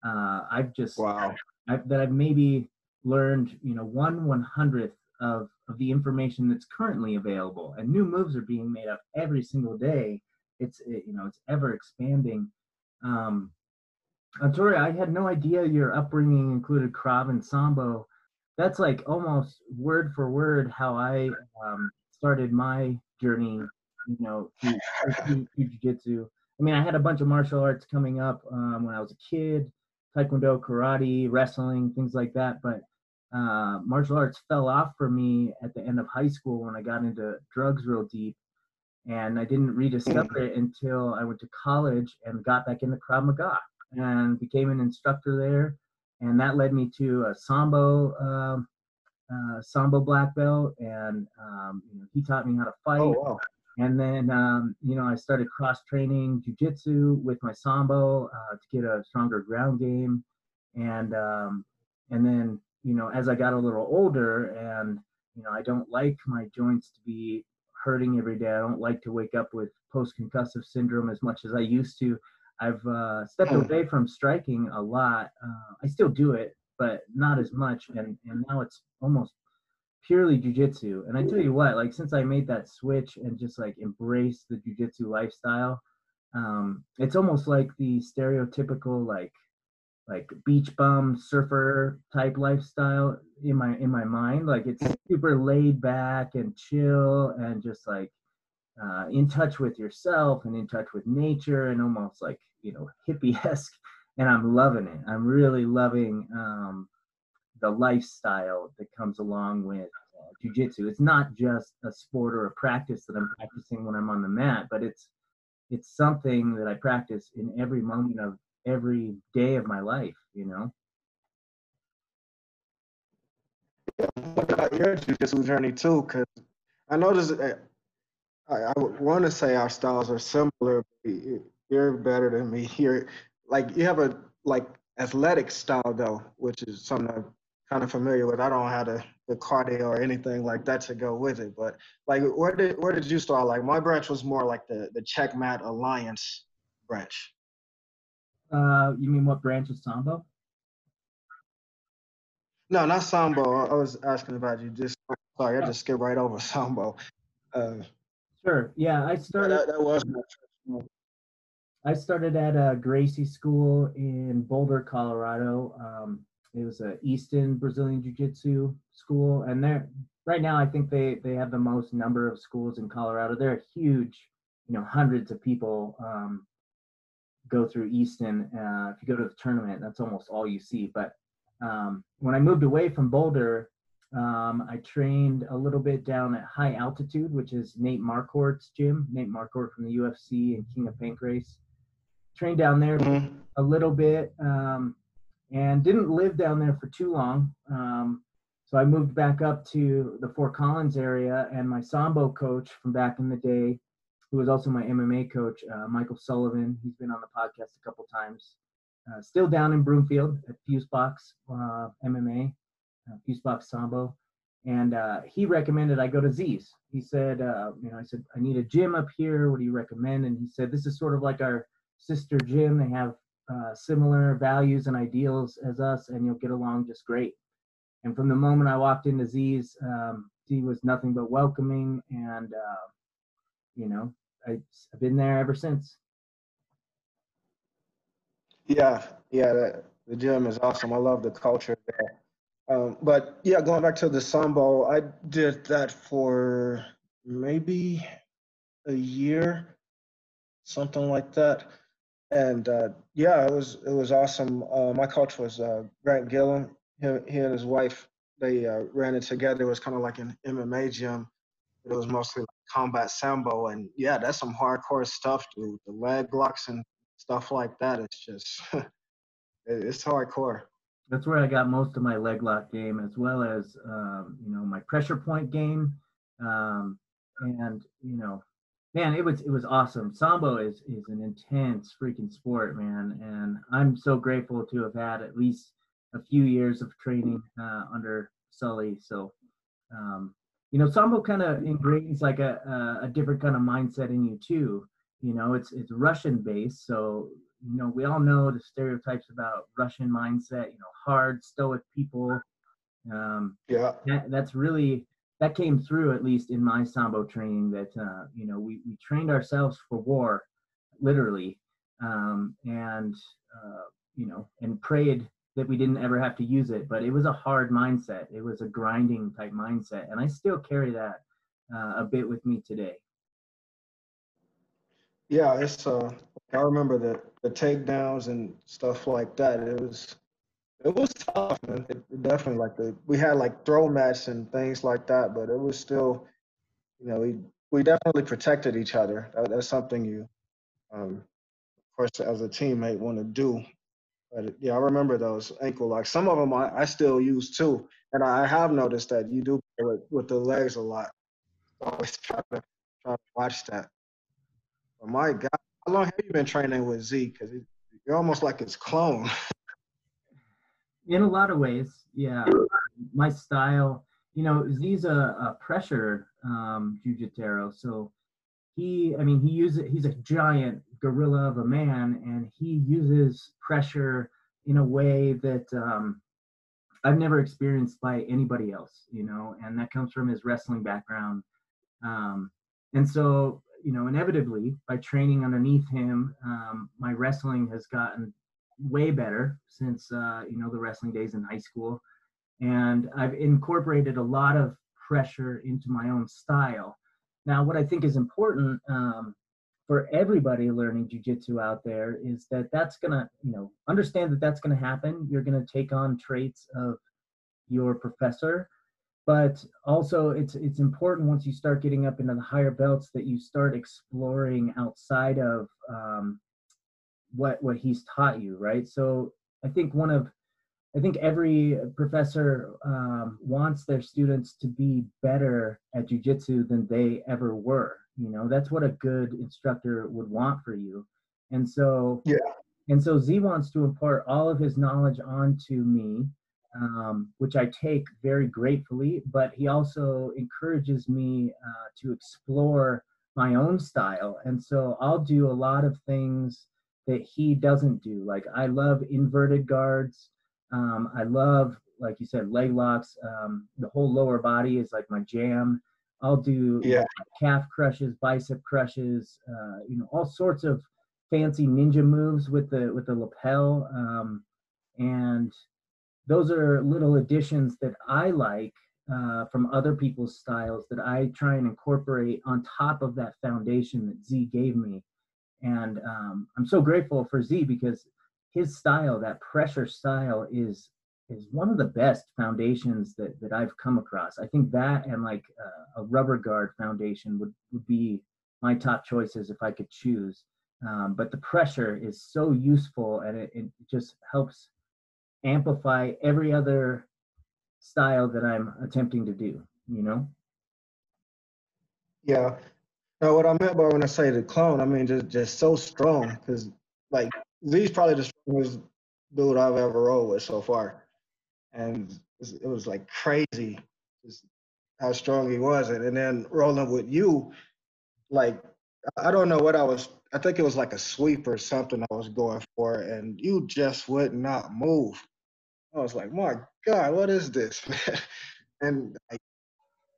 uh, i've just wow. I've, that i've maybe learned you know one one hundredth of of the information that's currently available and new moves are being made up every single day. It's it, you know it's ever expanding. Um Tori, I had no idea your upbringing included Krav and Sambo. That's like almost word for word how I um, started my journey you know, to, jiu-jitsu. I mean, I had a bunch of martial arts coming up um, when I was a kid, taekwondo, karate, wrestling, things like that. But uh, martial arts fell off for me at the end of high school when I got into drugs real deep. And I didn't rediscover it until I went to college and got back into Krav Maga and became an instructor there. And that led me to a Sambo, um, uh, Sambo black belt. And um, you know, he taught me how to fight. Oh, wow. And then, um, you know, I started cross training jujitsu with my sambo uh, to get a stronger ground game. And, um, and then, you know, as I got a little older and, you know, I don't like my joints to be hurting every day. I don't like to wake up with post concussive syndrome as much as I used to. I've uh, stepped hmm. away from striking a lot. Uh, I still do it, but not as much. And, and now it's almost purely jujitsu. And I tell you what, like since I made that switch and just like embrace the jujitsu lifestyle, um, it's almost like the stereotypical like like beach bum surfer type lifestyle in my in my mind. Like it's super laid back and chill and just like uh, in touch with yourself and in touch with nature and almost like you know hippie esque. And I'm loving it. I'm really loving um, the lifestyle that comes along with uh, jujitsu. It's not just a sport or a practice that I'm practicing when I'm on the mat, but it's it's something that I practice in every moment of every day of my life. You know. What about your jujitsu journey too? Because I noticed that I, I want to say our styles are similar. You're better than me. You're like you have a like athletic style though, which is something I'm kind of familiar with. I don't have the, the cardio or anything like that to go with it. But like, where did where did you start? Like, my branch was more like the the Checkmat Alliance branch. Uh, you mean what branch of Sambo? No, not Sambo. I was asking about you. Just sorry, I just skipped right over Sambo. Uh, sure. Yeah, I started. That, that was. I started at a Gracie School in Boulder, Colorado. Um, it was a Easton Brazilian Jiu Jitsu school, and they're right now. I think they they have the most number of schools in Colorado. They're huge. You know, hundreds of people um, go through Easton. Uh, if you go to the tournament, that's almost all you see. But um, when I moved away from Boulder, um, I trained a little bit down at high altitude, which is Nate Marquardt's gym. Nate Marquardt from the UFC and King of Pancrase. Trained down there mm-hmm. a little bit. Um, and didn't live down there for too long. Um, so I moved back up to the Fort Collins area, and my Sambo coach from back in the day, who was also my MMA coach, uh, Michael Sullivan, he's been on the podcast a couple times, uh, still down in Broomfield at Fusebox uh, MMA, Fusebox Sambo. And uh, he recommended I go to Z's. He said, uh, you know, I said, I need a gym up here. What do you recommend? And he said, this is sort of like our sister gym. They have uh, similar values and ideals as us, and you'll get along just great. And from the moment I walked into Z's, um, Z was nothing but welcoming, and uh, you know, I, have been there ever since. Yeah, yeah, the, the gym is awesome. I love the culture there. Um, but yeah, going back to the sambo, I did that for maybe a year, something like that. And uh, yeah, it was it was awesome. Uh, my coach was uh, Grant Gillen. He, he and his wife they uh, ran it together. It was kind of like an MMA gym. It was mostly like combat sambo, and yeah, that's some hardcore stuff, dude. The leg locks and stuff like that. It's just it's hardcore. That's where I got most of my leg lock game, as well as um, you know my pressure point game, um, and you know, man, it was it was awesome. Sambo is is an intense freaking sport, man, and I'm so grateful to have had at least a few years of training uh, under Sully. So, um, you know, Sambo kind of ingrains like a, a different kind of mindset in you too. You know, it's it's Russian based, so you know, we all know the stereotypes about Russian mindset, you know, hard, stoic people. Um, yeah. That, that's really, that came through at least in my Sambo training that, uh, you know, we, we trained ourselves for war, literally, um, and, uh, you know, and prayed that we didn't ever have to use it. But it was a hard mindset. It was a grinding type mindset. And I still carry that uh, a bit with me today. Yeah, it's uh I remember the the takedowns and stuff like that. It was it was tough, man. It, it definitely like the we had like throw mats and things like that, but it was still, you know, we we definitely protected each other. That, that's something you, um, of course, as a teammate want to do. But yeah, I remember those ankle locks. Some of them I, I still use too, and I have noticed that you do with, with the legs a lot. Always try to try to watch that. But my God, how long have you been training with Z? Because you're almost like his clone. In a lot of ways, yeah. My style, you know, Z's a, a pressure um, jujitero, so he, I mean, he uses, he's a giant gorilla of a man, and he uses pressure in a way that um, I've never experienced by anybody else, you know, and that comes from his wrestling background. Um, and so you know, inevitably by training underneath him, um, my wrestling has gotten way better since uh, you know the wrestling days in high school, and I've incorporated a lot of pressure into my own style. Now, what I think is important um, for everybody learning jujitsu out there is that that's gonna, you know, understand that that's gonna happen. You're gonna take on traits of your professor but also it's it's important once you start getting up into the higher belts that you start exploring outside of um, what what he's taught you right? So i think one of i think every professor um, wants their students to be better at jujitsu than they ever were you know? That's what a good instructor would want for you. And so yeah. and so z wants to impart all of his knowledge onto me um, which I take very gratefully, but he also encourages me uh, to explore my own style. And so I'll do a lot of things that he doesn't do. Like I love inverted guards. Um, I love, like you said, leg locks. Um, the whole lower body is like my jam. I'll do yeah. calf crushes, bicep crushes, uh, you know, all sorts of fancy ninja moves with the with the lapel. Um, and those are little additions that I like uh, from other people's styles that I try and incorporate on top of that foundation that Z gave me. And um, I'm so grateful for Z because his style, that pressure style, is is one of the best foundations that that I've come across. I think that and like uh, a rubber guard foundation would would be my top choices if I could choose. Um, but the pressure is so useful and it, it just helps amplify every other style that I'm attempting to do, you know? Yeah. Now, what I meant by when I say the clone, I mean just just so strong because like Z's probably the strongest dude I've ever rolled with so far, and it was like crazy just how strong he was, and, and then rolling with you, like I don't know what I was. I think it was like a sweep or something I was going for, and you just would not move. I was like, my God, what is this, And I,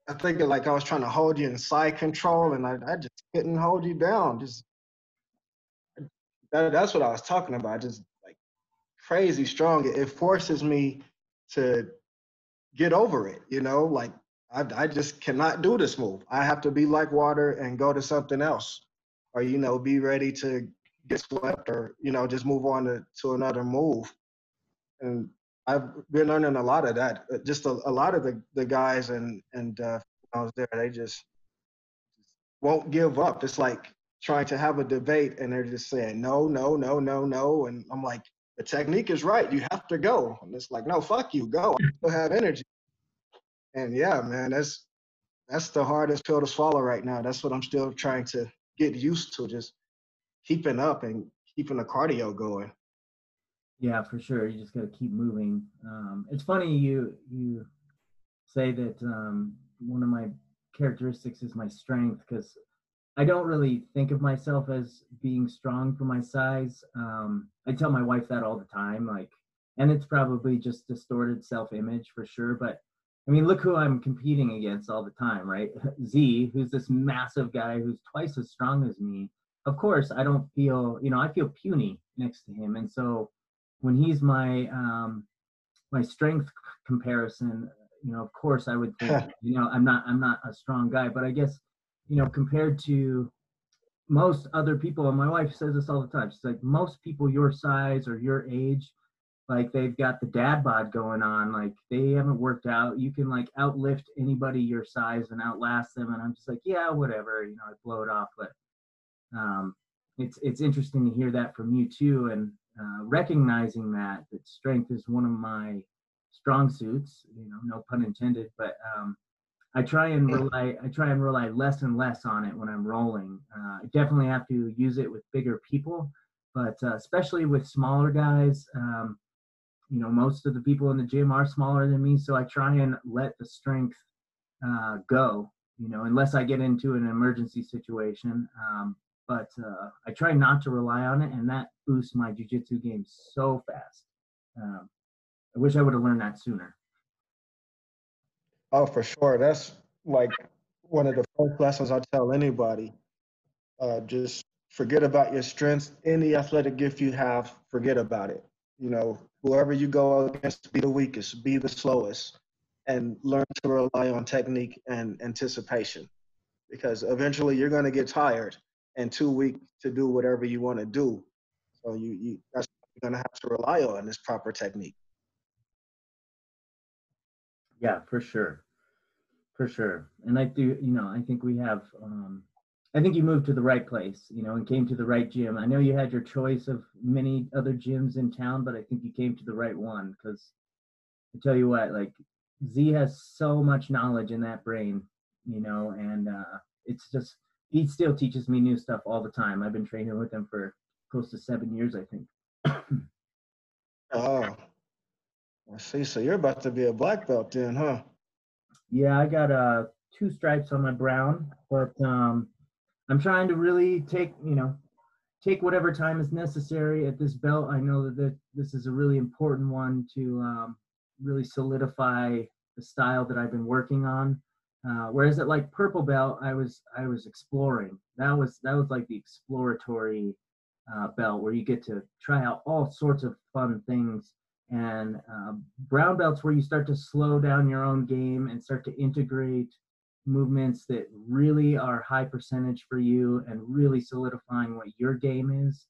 I think like I was trying to hold you in side control, and I, I just couldn't hold you down. Just that, that's what I was talking about. Just like crazy strong. It forces me to get over it, you know, like I, I just cannot do this move. I have to be like water and go to something else or, you know, be ready to get swept or, you know, just move on to, to another move. And I've been learning a lot of that. Uh, just a, a lot of the, the guys and, and uh, I was there, they just won't give up. It's like trying to have a debate and they're just saying, no, no, no, no, no. And I'm like, the technique is right. You have to go. And it's like, no, fuck you, go. I still have energy. And yeah, man, that's that's the hardest pill to swallow right now. That's what I'm still trying to get used to, just keeping up and keeping the cardio going. Yeah, for sure. You just got to keep moving. Um, it's funny you you say that um, one of my characteristics is my strength because I don't really think of myself as being strong for my size. Um, I tell my wife that all the time, like, and it's probably just distorted self-image for sure. But I mean, look who I'm competing against all the time, right? Z, who's this massive guy who's twice as strong as me. Of course, I don't feel, you know, I feel puny next to him, and so when he's my um, my strength comparison, you know, of course, I would think, you know, I'm not I'm not a strong guy, but I guess you know, compared to most other people, and my wife says this all the time. She's like, most people your size or your age, like they've got the dad bod going on. Like they haven't worked out. You can like outlift anybody your size and outlast them. And I'm just like, yeah, whatever. You know, I blow it off. But um, it's it's interesting to hear that from you too, and uh, recognizing that that strength is one of my strong suits. You know, no pun intended. But um, I try and rely I try and rely less and less on it when I'm rolling. Uh, I definitely have to use it with bigger people, but uh, especially with smaller guys. Um, you know, most of the people in the gym are smaller than me, so I try and let the strength uh, go. You know, unless I get into an emergency situation. Um, but uh, I try not to rely on it, and that boosts my jujitsu game so fast. Um, I wish I would have learned that sooner. Oh, for sure. That's like one of the first lessons I tell anybody. Uh, just forget about your strengths. Any athletic gift you have, forget about it. You know, whoever you go against, be the weakest, be the slowest, and learn to rely on technique and anticipation. Because eventually you're going to get tired and too weak to do whatever you want to do. So you, you that's you're to have to rely on this proper technique. Yeah, for sure. For sure. And I do, you know, I think we have, um, I think you moved to the right place, you know, and came to the right gym. I know you had your choice of many other gyms in town, but I think you came to the right one because I tell you what, like Z has so much knowledge in that brain, you know, and uh, it's just, he still teaches me new stuff all the time. I've been training with him for close to seven years, I think. oh, I see. So you're about to be a black belt then, huh? Yeah, I got uh two stripes on my brown, but um I'm trying to really take, you know, take whatever time is necessary at this belt. I know that this is a really important one to um, really solidify the style that I've been working on. Uh, whereas at like purple belt, I was I was exploring. That was that was like the exploratory uh, belt where you get to try out all sorts of fun things. And uh, brown belts where you start to slow down your own game and start to integrate movements that really are high percentage for you and really solidifying what your game is.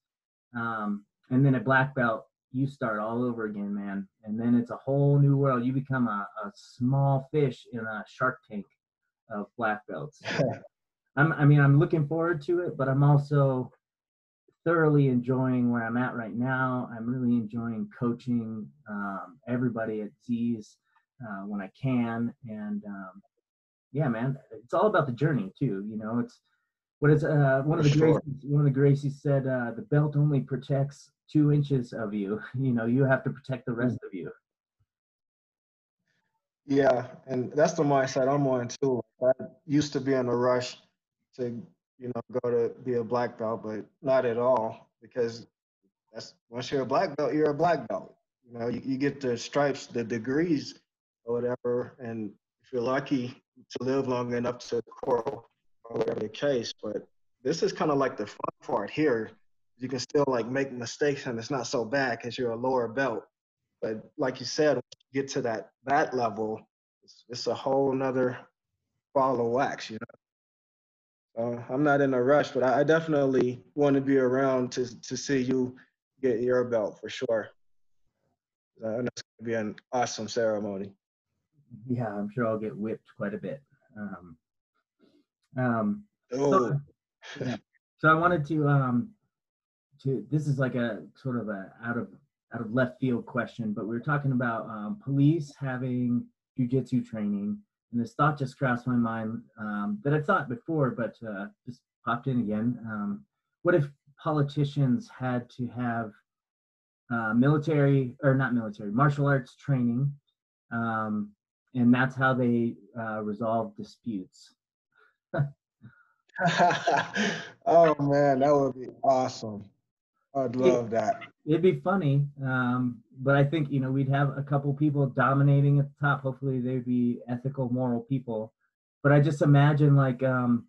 Um, and then at black belt you start all over again man. And then it's a whole new world. You become a, a small fish in a shark tank of black belts I'm, i mean i'm looking forward to it but i'm also thoroughly enjoying where I'm at right now. I'm really enjoying coaching um, everybody at Z's uh, when I can, and um, yeah, man, it's all about the journey too. You know, it's what is uh, one of the sure. Gracies, one of the Gracies said uh, the belt only protects two inches of you. You know, you have to protect the rest of you. Yeah, and that's the mindset I'm on too. I used to be in a rush to you know, go to be a black belt, but not at all because that's once you're a black belt, you're a black belt. You know, you, you get the stripes, the degrees, or whatever, and if you're lucky to live long enough to coral or whatever the case. But this is kind of like the fun part here You can still like make mistakes and it's not so bad because you're a lower belt. But like you said, get to that that level, it's, it's a whole nother ball of wax, you know. So I'm not in a rush, but I, I definitely want to be around to to see you get your belt for sure. I know it's gonna be an awesome ceremony. Yeah, I'm sure I'll get whipped quite a bit. Um, um, Oh, so, yeah. so I wanted to um, to this is like a sort of a out of out of left field question, but we were talking about um, police having jujitsu training, and this thought just crossed my mind um, that I thought before, but uh, just popped in again. Um, what if politicians had to have uh, military or not military martial arts training, um, and that's how they uh, resolve disputes? oh man, that would be awesome. I'd love that. It'd be funny, um, but I think you know we'd have a couple people dominating at the top. Hopefully, they'd be ethical, moral people. But I just imagine like um,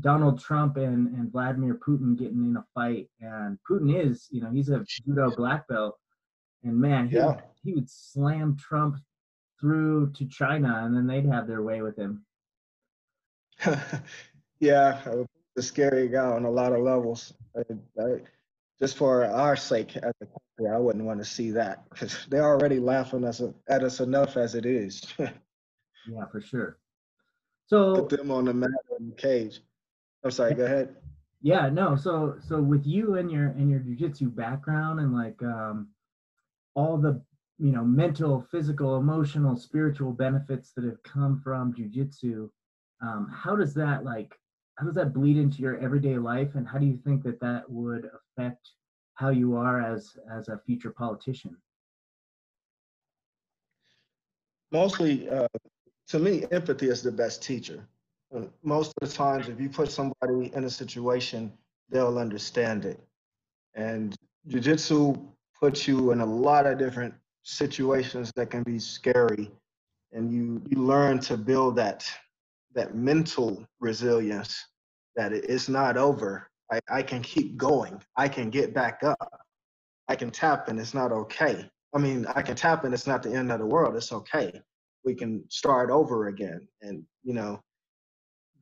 Donald Trump and, and Vladimir Putin getting in a fight, and Putin is, you know, he's a judo black belt, and man, he, Yeah. would, he would slam Trump through to China, and then they'd have their way with him. yeah, a scary guy on a lot of levels. I, I, just for our sake as a country, I wouldn't want to see that because they're already laughing us, at us enough as it is. Yeah, for sure. So Put them on the mat in the cage. I'm sorry, go ahead. Yeah, no. So so with you and your and your jujitsu background and like um all the you know mental, physical, emotional, spiritual benefits that have come from jujitsu, um, how does that like how does that bleed into your everyday life and how do you think that that would affect how you are as as a future politician? Mostly, uh, to me, empathy is the best teacher. Uh, Most of the times, if you put somebody in a situation, they'll understand it. And jujitsu puts you in a lot of different situations that can be scary, and you you learn to build that that mental resilience that it's not over. I, I can keep going. I can get back up. I can tap and it's not okay. I mean, I can tap and it's not the end of the world. It's okay. We can start over again. And, you know,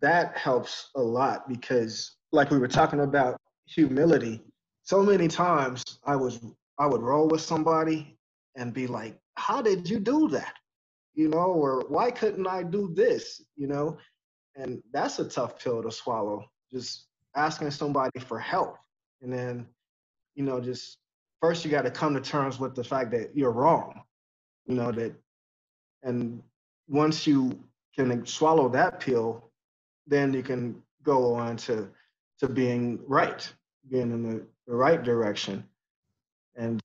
that helps a lot because like we were talking about humility, so many times I was I would roll with somebody and be like, how did you do that? You know, or why couldn't I do this? You know, and that's a tough pill to swallow. Just asking somebody for help. And then, you know, just first you got to come to terms with the fact that you're wrong. You know, that and once you can swallow that pill, then you can go on to to being right, being in the, the right direction. And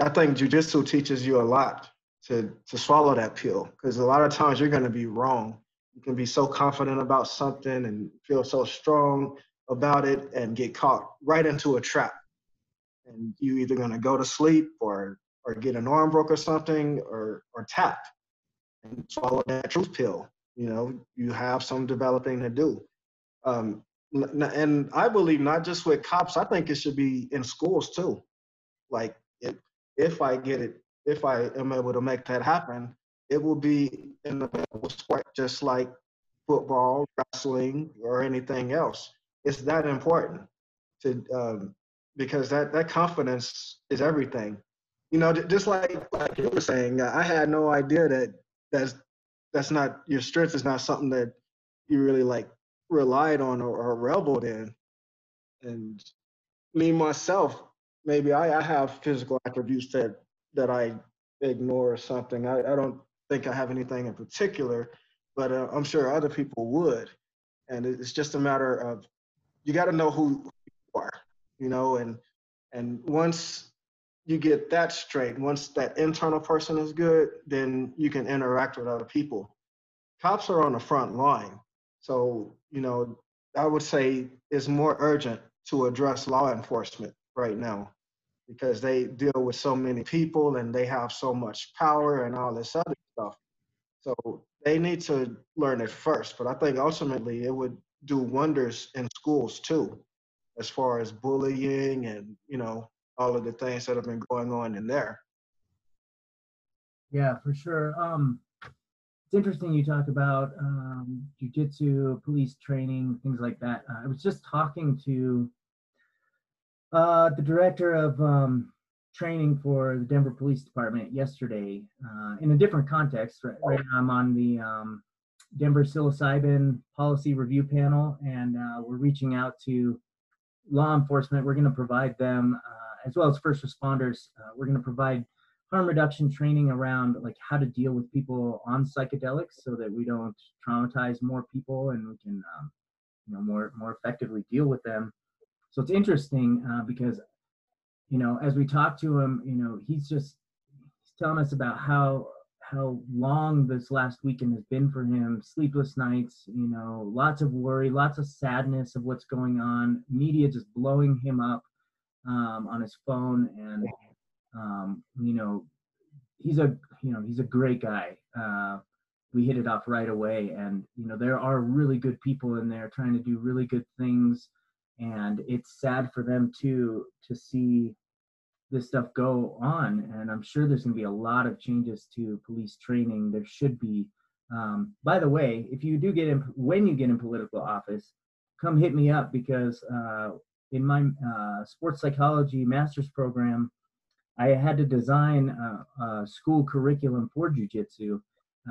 I think jujitsu teaches you a lot to to swallow that pill because a lot of times you're going to be wrong. You can be so confident about something and feel so strong about it and get caught right into a trap. And you either to go to sleep or or get an arm broke or something or or tap and swallow that truth pill. You know, you have some developing to do. Um, and I believe not just with cops. I think it should be in schools too. Like if if I get it, if I am able to make that happen, it will be in the medical sport, just like football, wrestling, or anything else. It's that important to um, because that that confidence is everything. You know, just like like you were saying, I had no idea that that's that's not your strength is not something that you really like relied on or, or reveled in. And me myself, maybe I, I have physical attributes that that I ignore or something. I, I don't think I have anything in particular, but uh, I'm sure other people would. And it's just a matter of you got to know who you are, you know, and and once you get that straight, once that internal person is good, then you can interact with other people. Cops are on the front line. So, you know, I would say it's more urgent to address law enforcement right now because they deal with so many people and they have so much power and all this other. So they need to learn it first. But I think ultimately it would do wonders in schools too, as far as bullying and you know all of the things that have been going on in there. Yeah, for sure. Um, it's interesting you talk about um, jujitsu, police training, things like that. Uh, I was just talking to uh, the director of um, training for the Denver Police Department yesterday uh, in a different context. Right, right now, I'm on the um, Denver psilocybin policy review panel, and uh, we're reaching out to law enforcement. We're going to provide them, uh, as well as first responders, uh, we're going to provide harm reduction training around like how to deal with people on psychedelics so that we don't traumatize more people and we can um, you know more more effectively deal with them so it's interesting uh, because you know as we talk to him you know he's just he's telling us about how how long this last weekend has been for him. Sleepless nights you know lots of worry lots of sadness of what's going on. Media just blowing him up um, on his phone and um, you know, he's a you know he's a great guy. Uh, we hit it off right away, and you know there are really good people in there trying to do really good things, and it's sad for them too to see this stuff go on. And I'm sure there's going to be a lot of changes to police training. There should be. Um, by the way, if you do get in, when you get in political office, come hit me up because uh, in my uh, sports psychology master's program, I had to design a, a school curriculum for jujitsu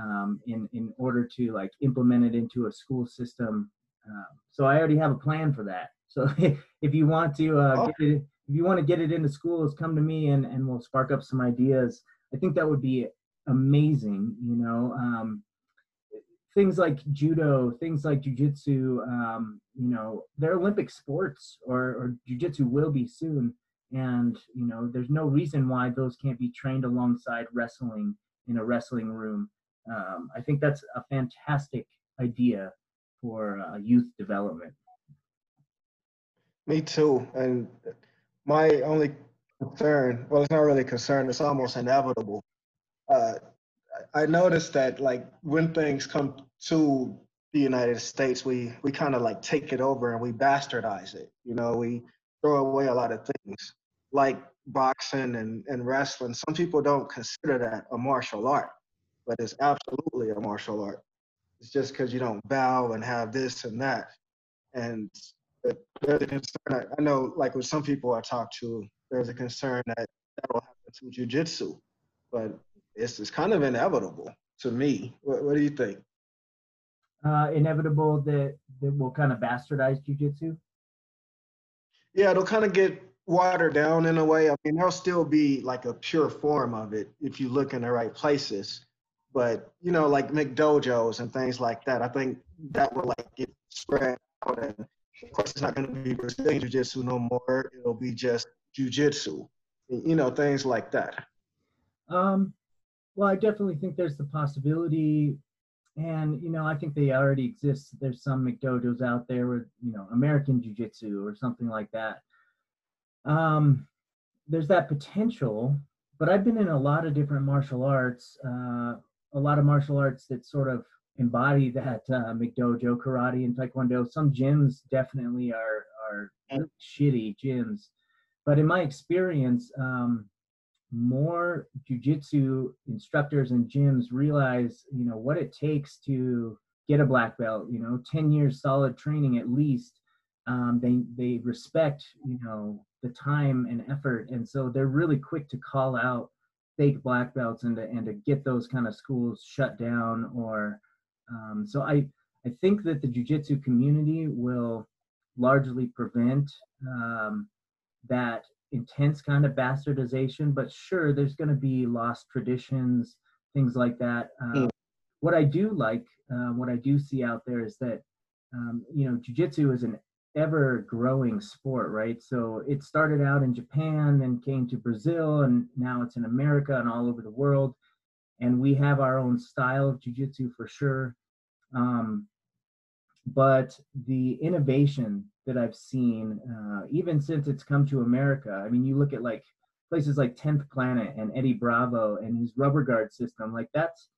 um, in in order to like implement it into a school system. Uh, so I already have a plan for that. So if you want to uh, oh. get it, if you want to get it into schools, come to me and and we'll spark up some ideas. I think that would be amazing. You know, um, things like judo, things like jujitsu. Um, you know, they're Olympic sports, or or jujitsu will be soon and you know there's no reason why those can't be trained alongside wrestling in a wrestling room um, i think that's a fantastic idea for uh, youth development me too and my only concern well it's not really a concern it's almost inevitable uh, i noticed that like when things come to the united states we we kind of like take it over and we bastardize it you know we throw away a lot of things like boxing and, and wrestling, some people don't consider that a martial art, but it's absolutely a martial art. It's just because you don't bow and have this and that. And there's a concern, I know, like with some people I talk to, there's a concern that that'll happen to jujitsu, but it's, it's kind of inevitable to me. What, what do you think? Uh, inevitable that, that will kind of bastardize jujitsu? Yeah, it'll kind of get watered down in a way. I mean, there'll still be like a pure form of it if you look in the right places. But you know, like McDojos and things like that, I think that will like get spread out. And of course, it's not going to be Brazilian Jiu-Jitsu no more. It'll be just Jiu-Jitsu. You know, things like that. Um, well, I definitely think there's the possibility, and you know, I think they already exist. There's some McDojos out there with you know American Jiu-Jitsu or something like that um, there's that potential, but I've been in a lot of different martial arts, uh, a lot of martial arts that sort of embody that uh, McDojo, karate, and taekwondo. Some gyms definitely are are shitty gyms, but in my experience, um, more jujitsu instructors and gyms realize, you know, what it takes to get a black belt. You know, ten years solid training at least. Um, they they respect, you know, the time and effort and so they're really quick to call out fake black belts and to, and to get those kind of schools shut down or um, so i i think that the jiu-jitsu community will largely prevent um, that intense kind of bastardization but sure there's going to be lost traditions things like that uh, mm. what i do like uh, what i do see out there is that um, you know jiu-jitsu is an ever growing sport, right? So it started out in Japan, then came to Brazil, and now it's in America and all over the world. And we have our own style of jujitsu for sure. Um, but the innovation that I've seen, uh, even since it's come to America, I mean, you look at like places like 10th Planet and Eddie Bravo and his rubber guard system, like that's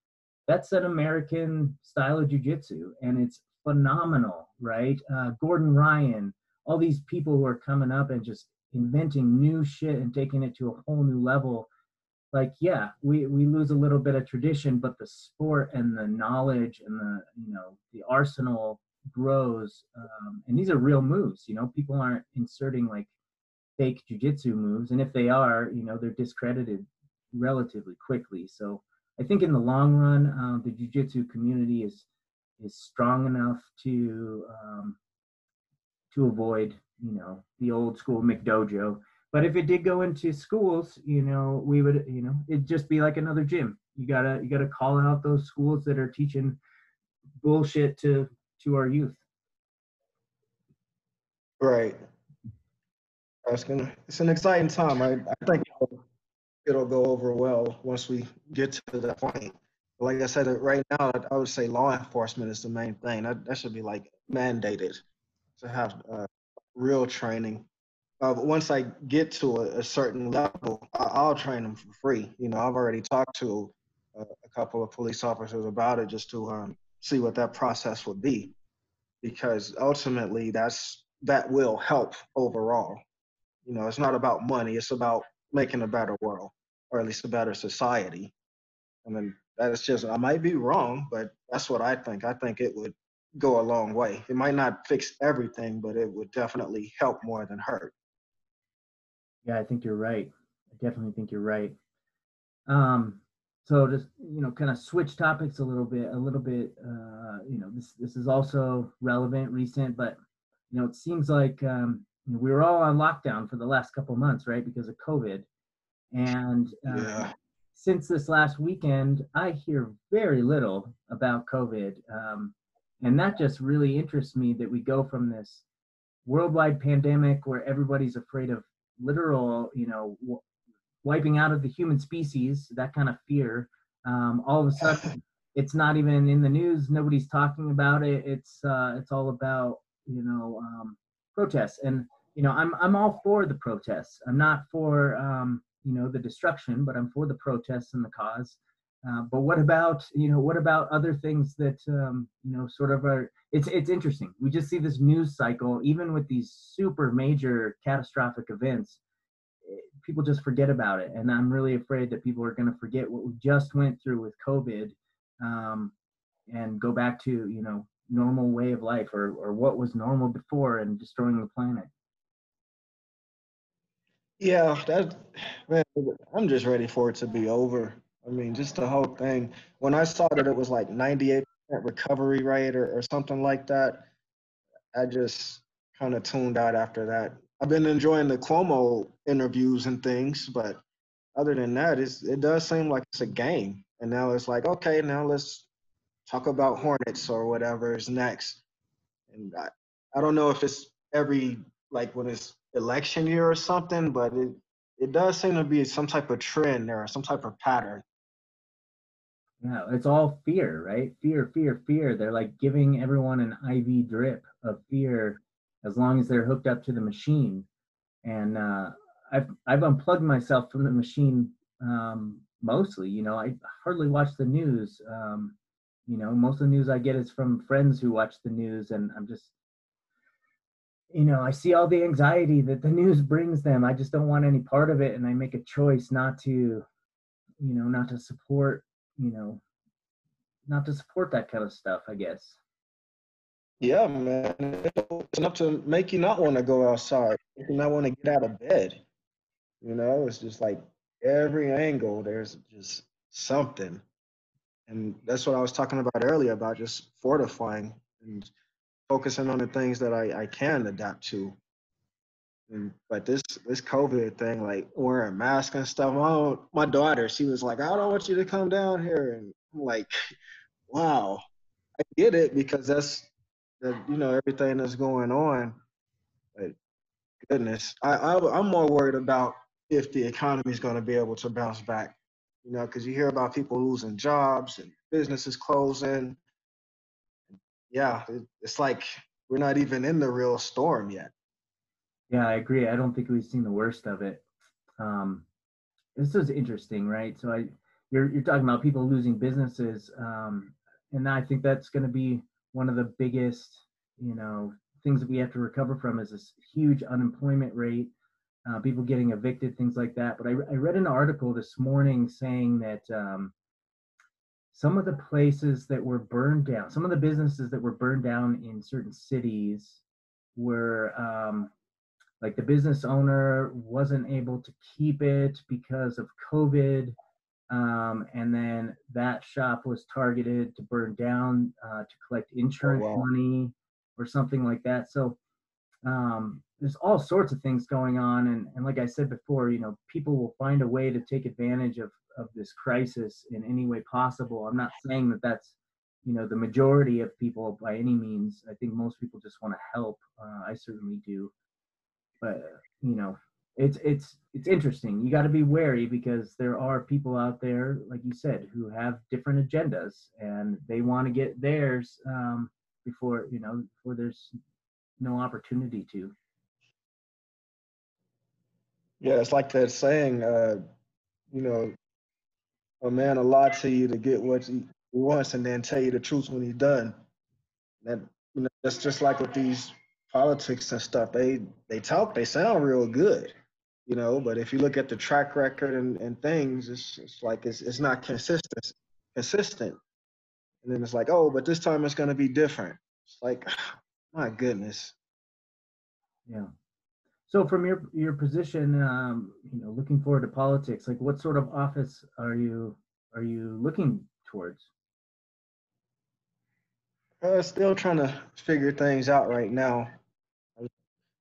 that's an American style of jujitsu, and it's phenomenal, right? Uh, Gordon Ryan, all these people who are coming up and just inventing new shit and taking it to a whole new level like yeah we we lose a little bit of tradition but the sport and the knowledge and the you know the arsenal grows um, and these are real moves you know people aren't inserting like fake jujitsu moves and if they are you know they're discredited relatively quickly. So i think in the long run um, the jujitsu community is is strong enough to um, to avoid you know the old school mcdojo but if it did go into schools, you know, we would, you know, it'd just be like another gym. You gotta you gotta call out those schools that are teaching bullshit to to our youth. Right. That's gonna. It's an exciting time. I, I think it'll, it'll go over well once we get to that point. Like I said, right now, I would say law enforcement is the main thing. That, that should be like mandated to have uh, real training uh, but once I get to a, a certain level, I, will train them for free. You know, I've already talked to a, a couple of police officers about it just to um, see what that process would be, because ultimately that's that will help overall. You know, it's not about money; it's about making a better world, or at least a better society. I mean, that's just I might be wrong, but that's what I think. I think it would go a long way. It might not fix everything, but it would definitely help more than hurt. Yeah, I think you're right. I definitely think you're right. Um, so just you know, kind of switch topics a little bit. A little bit. Uh, you know, this this is also relevant, recent, but you know, it seems like um, we were all on lockdown for the last couple months, right, because of COVID. And uh, yeah. since this last weekend, I hear very little about COVID, um, and that just really interests me that we go from this worldwide pandemic where everybody's afraid of literal, you know, w- wiping out of the human species, that kind of fear. Um, all of a sudden, it's not even in the news. Nobody's talking about it. It's uh, it's all about you know um, protests, and you know I'm I'm all for the protests. I'm not for um, you know the destruction, but I'm for the protests and the cause. Uh, but what about you know what about other things that um, you know sort of are it's it's interesting. We just see this news cycle even with these super major catastrophic events eh, people just forget about it. And i'm really afraid that people are going to forget what we just went through with covid um, and go back to you know normal way of life or or what was normal before and destroying the planet. Yeah that man i'm just ready for it to be over I mean, just the whole thing. When I saw that it was like 98% recovery rate or, or something like that, I just kind of tuned out after that. I've been enjoying the Cuomo interviews and things, but other than that, it's, it does seem like it's a game. And now it's like, okay, now let's talk about Hornets or whatever is next. And I, I don't know if it's every, like when it's election year or something, but it, it does seem to be some type of trend or some type of pattern. Yeah, it's all fear, right? Fear, fear, fear. They're like giving everyone an IV drip of fear as long as they're hooked up to the machine. And uh, I've I've unplugged myself from the machine um, mostly. You know, I hardly watch the news. Um, you know, most of the news I get is from friends who watch the news, and I'm just, you know, I see all the anxiety that the news brings them. I just don't want any part of it, and I make a choice not to, you know, not to support you know, not to support that kind of stuff, I guess. Yeah, man. It's enough to make you not want to go outside, make you not want to get out of bed. You know, it's just like every angle, there's just something. And that's what I was talking about earlier about just fortifying and focusing on the things that I, I can adapt to. But this this COVID thing, like wearing masks and stuff, my my daughter, she was like, I don't want you to come down here, and I'm like, wow, I get it because that's the you know everything that's going on. But goodness, I, I I'm more worried about if the economy is going to be able to bounce back. You know, because you hear about people losing jobs and businesses closing. Yeah, it, it's like we're not even in the real storm yet. Yeah, I agree. I don't think we've seen the worst of it. Um, this is interesting, right? So I, you're you're talking about people losing businesses, um, and I think that's going to be one of the biggest, you know, things that we have to recover from is this huge unemployment rate, uh, people getting evicted, things like that. But I, I read an article this morning saying that um, some of the places that were burned down, some of the businesses that were burned down in certain cities were um, like the business owner wasn't able to keep it because of COVID. Um, and then that shop was targeted to burn down uh, to collect insurance wow. money or something like that. So um, there's all sorts of things going on. And, and like I said before, you know, people will find a way to take advantage of, of this crisis in any way possible. I'm not saying that that's, you know, the majority of people by any means. I think most people just want to help. Uh, I certainly do. But, you know, it's it's it's interesting. You got to be wary because there are people out there, like you said, who have different agendas and they want to get theirs um, before you know before there's no opportunity to. Yeah, it's like that saying, uh, you know, a man will lie to you to get what he wants and then tell you the truth when he's done. That you know, that's just like with these politics and stuff. They they talk, they sound real good, you know, but if you look at the track record and, and things, it's it's like it's it's not consistent consistent. And then it's like, oh, but this time it's gonna be different. It's like, my goodness. Yeah. So from your your position, um, you know, looking forward to politics, like what sort of office are you are you looking towards? Uh, still trying to figure things out right now.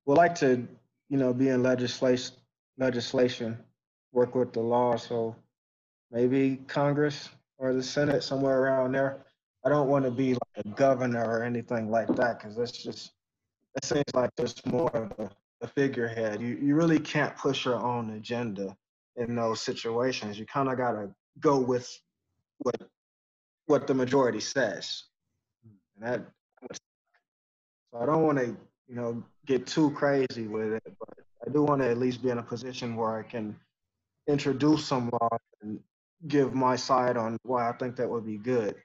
Would like to, you know, be in legislation, legislation, work with the law. So maybe Congress or the Senate, somewhere around there. I don't want to be like a governor or anything like that because that's just it seems like just more of a a figurehead. You you really can't push your own agenda in those situations. You kind of got to go with what what the majority says. And that so I don't want to, you know, get too crazy with it, but I do want to at least be in a position where I can introduce some law and give my side on why I think that would be good.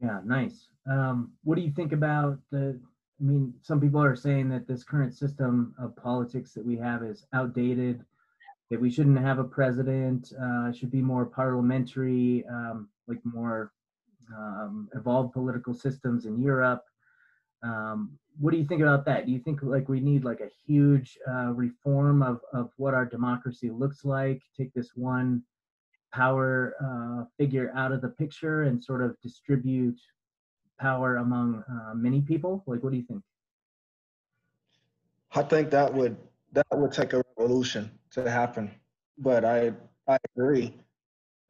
Yeah, nice. Um, what do you think about the I mean, some people are saying that this current system of politics that we have is outdated, that we shouldn't have a president, uh, should be more parliamentary, um, like more um, evolved political systems in Europe. Um, what do you think about that? Do you think like we need like a huge uh, reform of, of what our democracy looks like? Take this one power uh, figure out of the picture and sort of distribute power among uh, many people? Like, what do you think? I think that would that would take a revolution to happen. But I I agree.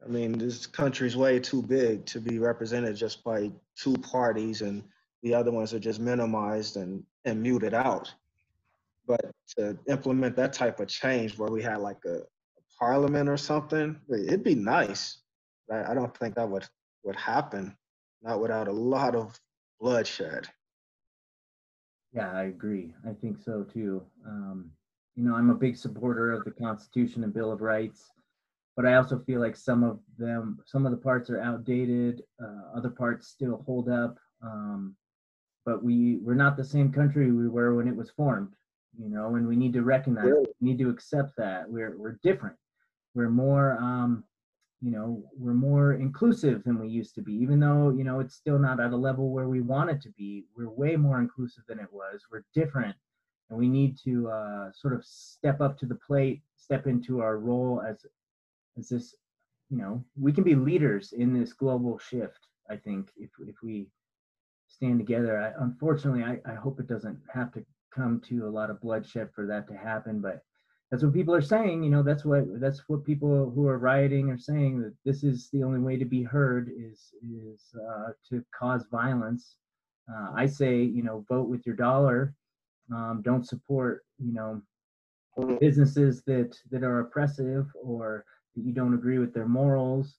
I mean, this country's way too big to be represented just by two parties, and the other ones are just minimized and and muted out. But to implement that type of change, where we had like a, a parliament or something, it'd be nice. I, I don't think that would would happen not without a lot of bloodshed. Yeah, I agree. I think so too. Um, you know, I'm a big supporter of the Constitution and Bill of Rights, but I also feel like some of them, some of the parts are outdated. Uh, other parts still hold up. Um, but we we're not the same country we were when it was formed. You know, and we need to recognize, really? we need to accept that we're we're different. We're more um, you know we're more inclusive than we used to be even though you know it's still not at a level where we want it to be we're way more inclusive than it was we're different and we need to uh, sort of step up to the plate step into our role as as this you know we can be leaders in this global shift i think if if we stand together. I, unfortunately I, I hope it doesn't have to come to a lot of bloodshed for that to happen but that's what people are saying you know that's what that's what people who are rioting are saying that this is the only way to be heard is is uh, to cause violence. Uh, i say you know vote with your dollar. Um, don't support you know businesses that that are oppressive or that you don't agree with their morals.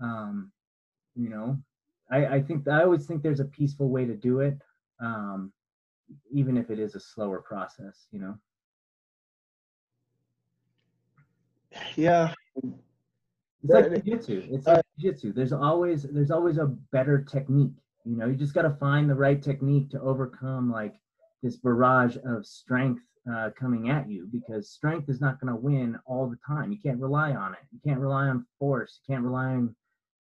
Um, you know I, I think i always think there's a peaceful way to do it um, even if it is a slower process you know Yeah. It's like jiu-jitsu. It's like jiu-jitsu. There's always there's always a better technique. You know, you just got to find the right technique to overcome like this barrage of strength uh, coming at you because strength is not going to win all the time. You can't rely on it. You can't rely on force. You can't rely on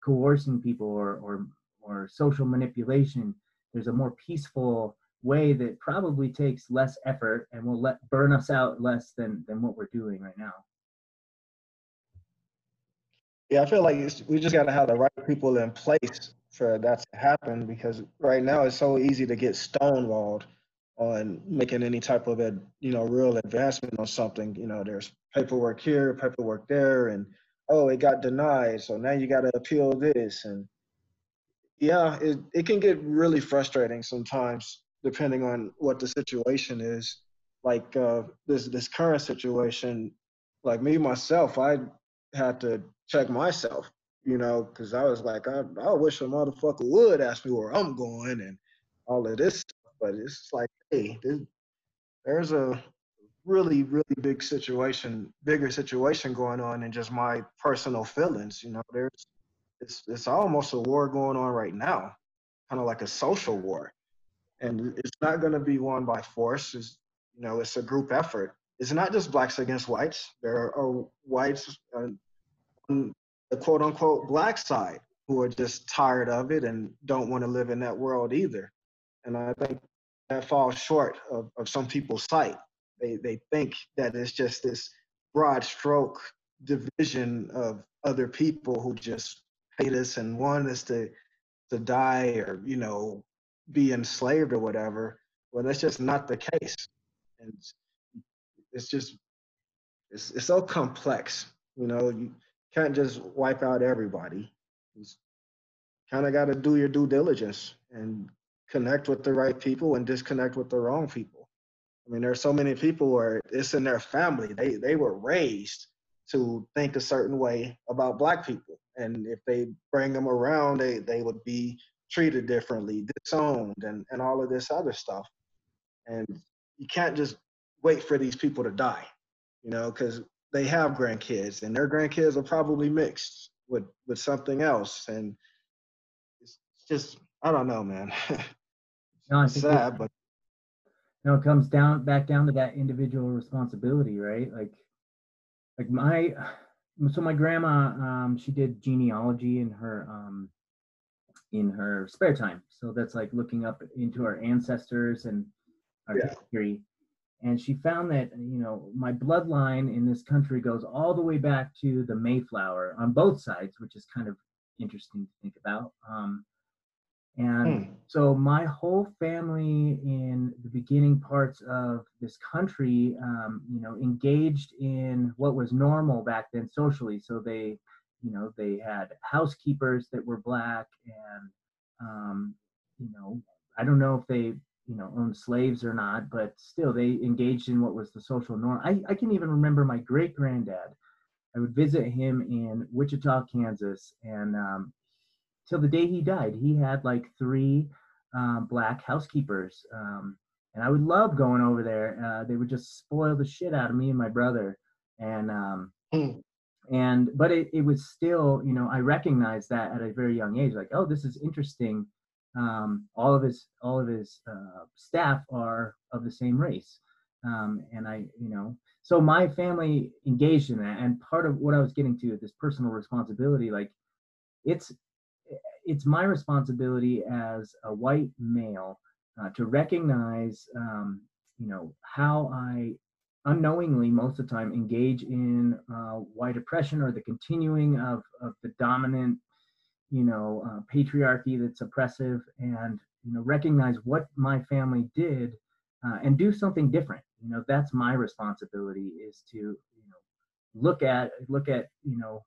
coercing people or or or social manipulation. There's a more peaceful way that probably takes less effort and will let burn us out less than than what we're doing right now. Yeah, I feel like we just got to have the right people in place for that to happen because right now it's so easy to get stonewalled on making any type of a you know real advancement on something. You know, there's paperwork here, paperwork there, and oh, it got denied, so now you got to appeal this, and yeah, it it can get really frustrating sometimes depending on what the situation is. Like uh, this this current situation, like me myself, I had to check myself, you know, because I was like, I, I wish a motherfucker would ask me where I'm going and all of this stuff. But it's like, hey, there's, there's a really, really big situation, bigger situation going on than just my personal feelings. You know, there's it's it's almost a war going on right now, kind of like a social war and it's not going to be won by force. It's, you know, it's a group effort. It's not just blacks against whites. There are whites on the quote unquote black side who are just tired of it and don't want to live in that world either. And I think that falls short of, of some people's sight. They, they think that it's just this broad stroke division of other people who just and one is to to die or you know be enslaved or whatever. Well, that's just not the case. And it's just, it's, it's so complex. You know, you can't just wipe out everybody. You kind of got to do your due diligence and connect with the right people and disconnect with the wrong people. I mean, there are so many people where it's in their family. They they were raised to think a certain way about black people, and if they bring them around, they they would be treated differently, disowned, and, and all of this other stuff. And you can't just wait for these people to die, you know, because they have grandkids and their grandkids are probably mixed with, with something else. And it's just, I don't know, man. no, I think sad, but. You No, it comes down back down to that individual responsibility, right? Like, like my, so my grandma, um, she did genealogy in her um, in her spare time. So that's like looking up into our ancestors and our yeah. history. And she found that, you know, my bloodline in this country goes all the way back to the Mayflower on both sides, which is kind of interesting to think about. Um, and hmm. so my whole family in the beginning parts of this country, um, you know, engaged in what was normal back then socially. So they you know they had housekeepers that were black and um, you know i don't know if they you know owned slaves or not but still they engaged in what was the social norm i, I can even remember my great granddad i would visit him in wichita kansas and um, till the day he died he had like three um, black housekeepers um, and i would love going over there uh, they would just spoil the shit out of me and my brother and um, mm. and but it, it was still you know i recognized that at a very young age like oh this is interesting um, all of his all of his uh, staff are of the same race um, and i you know so my family engaged in that and part of what i was getting to this personal responsibility like it's it's my responsibility as a white male uh, to recognize um, you know how i unknowingly most of the time engage in uh, white oppression or the continuing of, of the dominant you know uh, patriarchy that's oppressive and you know recognize what my family did uh, and do something different. You know that's my responsibility is to you know look at look at you know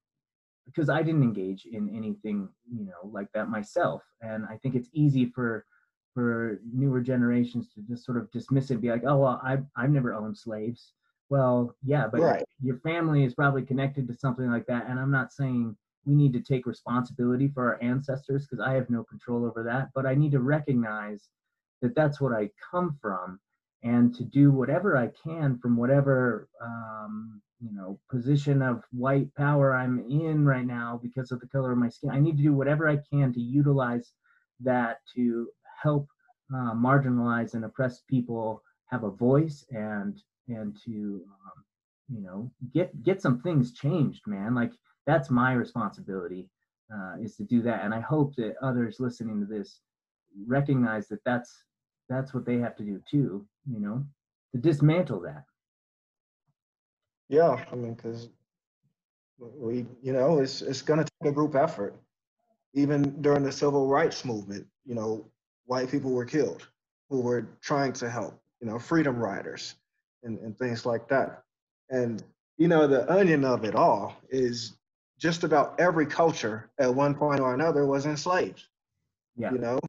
because i didn't engage in anything you know like that myself and i think it's easy for for newer generations to just sort of dismiss it, and be like, oh well, I've I've never owned slaves. Well, yeah, but right. your family is probably connected to something like that. And I'm not saying we need to take responsibility for our ancestors because I have no control over that, but I need to recognize that that's what I come from and to do whatever I can from whatever um, you know position of white power I'm in right now because of the color of my skin. I need to do whatever I can to utilize that to help uh, marginalized and oppressed people have a voice and and to um, you know get get some things changed man. Like that's my responsibility uh, is to do that. And i hope that others listening to this recognize that that's that's what they have to do too you know to dismantle that yeah i mean because we you know it's it's going to take a group effort. Even during the civil rights movement you know white people were killed who were trying to help you know freedom riders and, and things like that. And you know the onion of it all is just about every culture at one point or another was enslaved yeah. you know?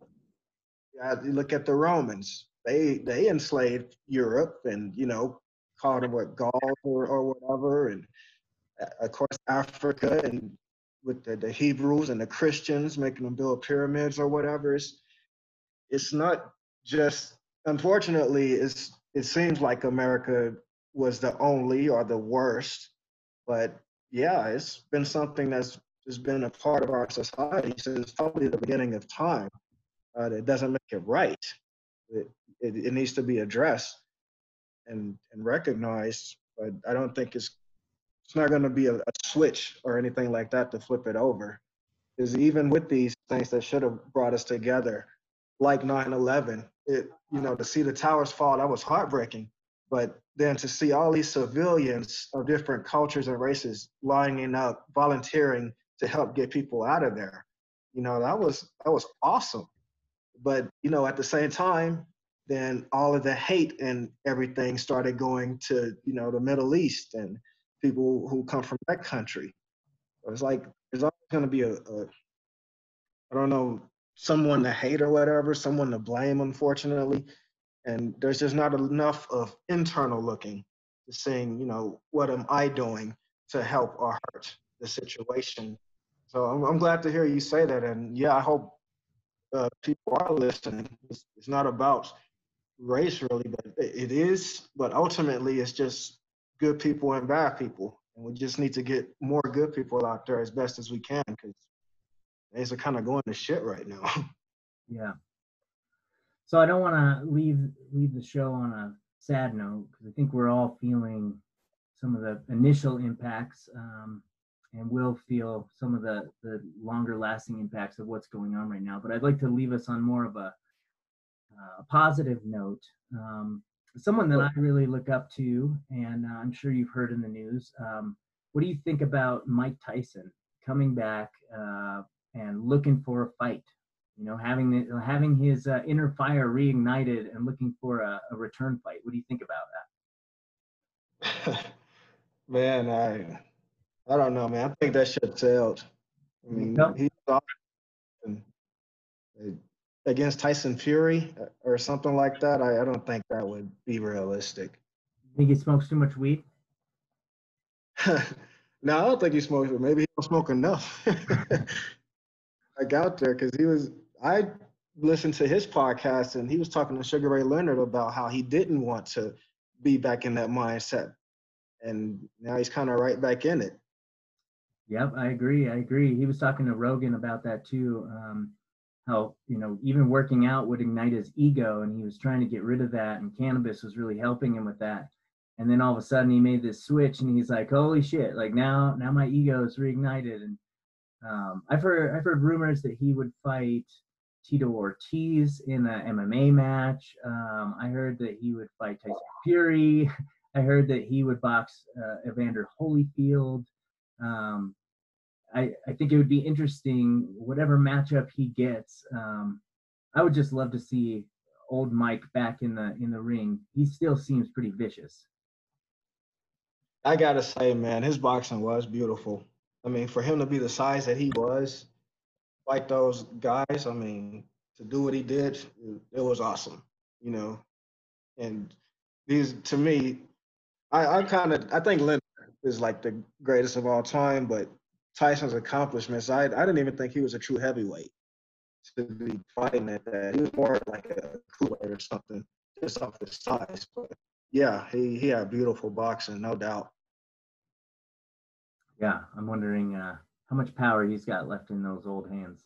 You look at the romans. They they enslaved europe and you know called them what gauls or, or whatever and of course Africa and with the, the Hebrews and the Christians making them build pyramids or whatever. It's, it's not just unfortunately it's it seems like America was the only or the worst, but yeah, it's been something that's has been a part of our society since probably the beginning of time. Uh, that doesn't make it right. It, it, it needs to be addressed and and recognized, but I don't think it's it's not going to be a, a, switch or anything like that to flip it over. Is even with these things that should have brought us together, like 9/11, it you know to see the towers fall, that was heartbreaking. But then to see all these civilians of different cultures and races lining up, volunteering to help get people out of there, you know that was that was awesome. But you know at the same time, then all of the hate and everything started going to you know the Middle East and people who come from that country. It's like there's always going to be a, a, I don't know, someone to hate or whatever, someone to blame, unfortunately. And there's just not enough of internal looking to saying, you know, what am I doing to help or hurt the situation? So I'm, I'm glad to hear you say that. And yeah, I hope uh, people are listening. It's, it's not about race really, but it is. But ultimately, it's just good people and bad people. And we just need to get more good people out there as best as we can because things are kind of going to shit right now. Yeah. So I don't want to leave leave the show on a sad note because I think we're all feeling some of the initial impacts um, and will feel some of the the longer lasting impacts of what's going on right now. But I'd like to leave us on more of a, uh, positive note. Um, someone that I really look up to, and uh, I'm sure you've heard in the news. Um, what do you think about Mike Tyson coming back uh, and looking for a fight? You know, having the, having his uh, inner fire reignited and looking for a, a, return fight. What do you think about that? man, I I don't know, man. I think that ship sailed. I mean, he's awesome against Tyson Fury uh, or something like that, I, I don't think that would be realistic. You Think he smokes too much weed? no, I don't think he smokes. Maybe he don't smoke enough. like out there, because he was. I listened to his podcast, and he was talking to Sugar Ray Leonard about how he didn't want to be back in that mindset, and now he's kind of right back in it. Yep, I agree. I agree. He was talking to Rogan about that too. Um, how you know even working out would ignite his ego and he was trying to get rid of that and cannabis was really helping him with that. And then all of a sudden he made this switch and he's like holy shit like now now my ego is reignited. And um, i've heard i've heard rumors that he would fight tito ortiz in a mma match. Um, i heard that he would fight tyson fury. I heard that he would box uh, evander holyfield. Um, I, I think it would be interesting, whatever matchup he gets. Um, I would just love to see old Mike back in the in the ring. He still seems pretty vicious. I gotta say, man, his boxing was beautiful. I mean, for him to be the size that he was, like those guys, I mean, to do what he did, it was awesome. You know, and these to me, I, I kind of I think Leonard is like the greatest of all time, but Tyson's accomplishments, I, I didn't even think he was a true heavyweight to be fighting at that. He was more like a cooler or something, just off his size. But yeah, he, he had beautiful boxing, no doubt. Yeah, I'm wondering uh, how much power he's got left in those old hands.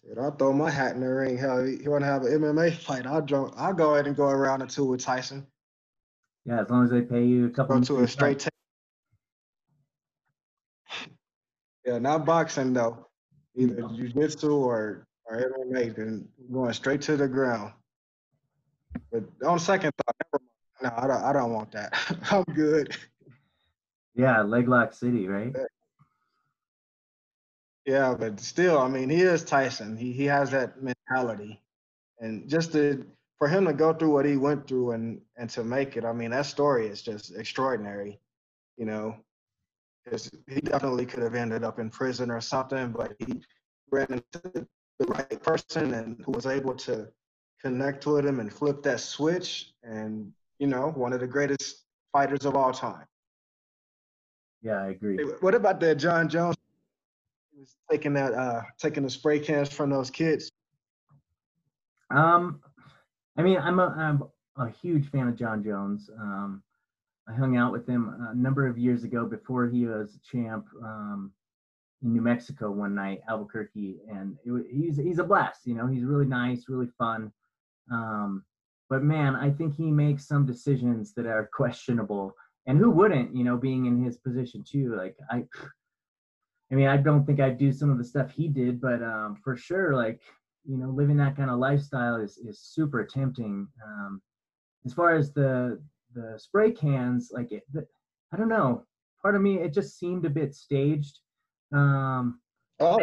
Shit, I'll throw my hat in the ring. Hell, you want to have an MMA fight? I'll go. I'll go ahead and go around the two with Tyson. Yeah, as long as they pay you a couple. Go to a straight. Yeah, not boxing though. Either jiu-jitsu or or MMA. Then going straight to the ground. But on second thought, never mind. no, I don't. I don't want that. I'm good. Yeah, leg lock city, right? Yeah, but still, I mean, he is Tyson. He he has that mentality, and just to for him to go through what he went through and and to make it, I mean, that story is just extraordinary. You know, he definitely could have ended up in prison or something, but he ran into the right person and who was able to connect with him and flip that switch, and you know, one of the greatest fighters of all time. Yeah, I agree. What about that Jon Jones? He was taking that uh taking the spray cans from those kids. Um, I mean, I'm a I'm a huge fan of Jon Jones. Um, I hung out with him a number of years ago before he was champ um, in New Mexico one night, Albuquerque, and he's he's a blast. You know, he's really nice, really fun. Um, but man, I think he makes some decisions that are questionable. And who wouldn't? You know, being in his position too. Like I, I mean, I don't think I'd do some of the stuff he did, but um, for sure, like you know, living that kind of lifestyle is is super tempting. Um, as far as the the spray cans, like it, I don't know. Part of me, it just seemed a bit staged. Um, Oh,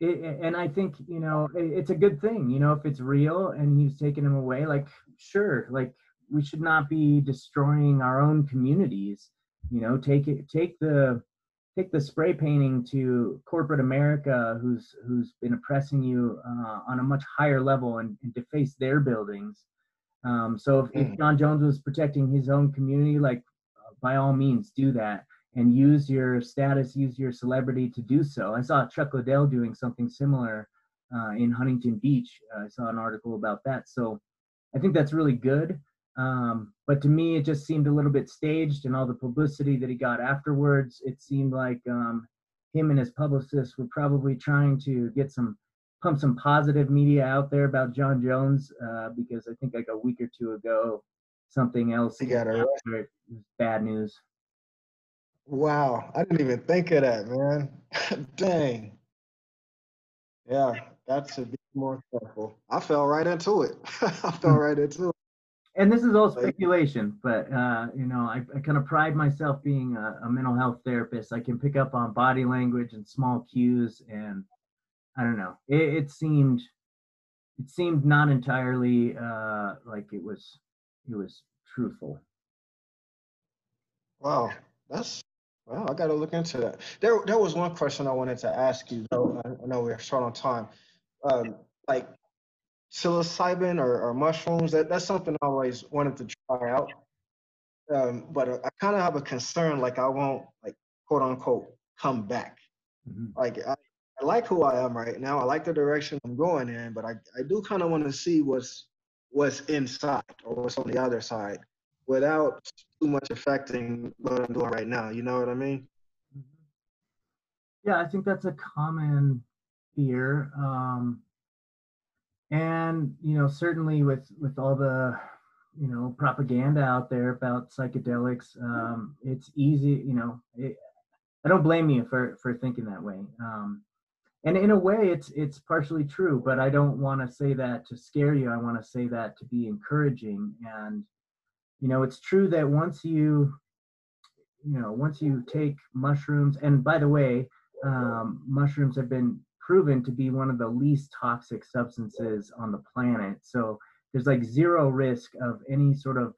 it, it- and I think you know it, it's a good thing. You know, if it's real and he's taking him away, like sure, like we should not be destroying our own communities. You know, take it, take the take the spray painting to corporate America, who's who's been oppressing you uh, on a much higher level and, and deface their buildings. Um, so if, if Mm. Jon Jones was protecting his own community, like uh, by all means do that and use your status, use your celebrity to do so. I saw Chuck Liddell doing something similar uh, in Huntington Beach. I saw an article about that. So I think that's really good. Um, but to me, it just seemed a little bit staged, and all the publicity that he got afterwards, it seemed like um, him and his publicist were probably trying to get some pump some positive media out there about Jon Jones uh, because I think like a week or two ago, something else He got arrested. where it was bad news. wow. I didn't even think of that, man. Dang. Yeah, got to be more careful. I fell right into it. I fell right into it. and this is all speculation, but uh, you know, I, I kind of pride myself being a, a mental health therapist. I can pick up on body language and small cues, and I don't know. It, it seemed, it seemed not entirely uh, like it was, it was truthful. Wow, that's wow. I got to look into that. There, there was one question I wanted to ask you though. I, I know we're short on time. Um, like psilocybin or, or mushrooms. That, that's something I always wanted to try out. Um, but I kind of have a concern. Like I won't like quote unquote come back. Mhm. Like I like who I am right now. I like the direction I'm going in, but I, I do kind of want to see what's what's inside or what's on the other side without too much affecting what I'm doing right now. You know what I mean? Yeah, I think that's a common fear. Um, and you know, certainly with with all the you know propaganda out there about psychedelics, um, it's easy. You know, it, I don't blame you for for thinking that way. Um, and in a way, it's it's partially true, but I don't want to say that to scare you. I want to say that to be encouraging. And you know, it's true that once you you know once you take mushrooms, and by the way, um, mushrooms have been proven to be one of the least toxic substances on the planet. So there's like zero risk of any sort of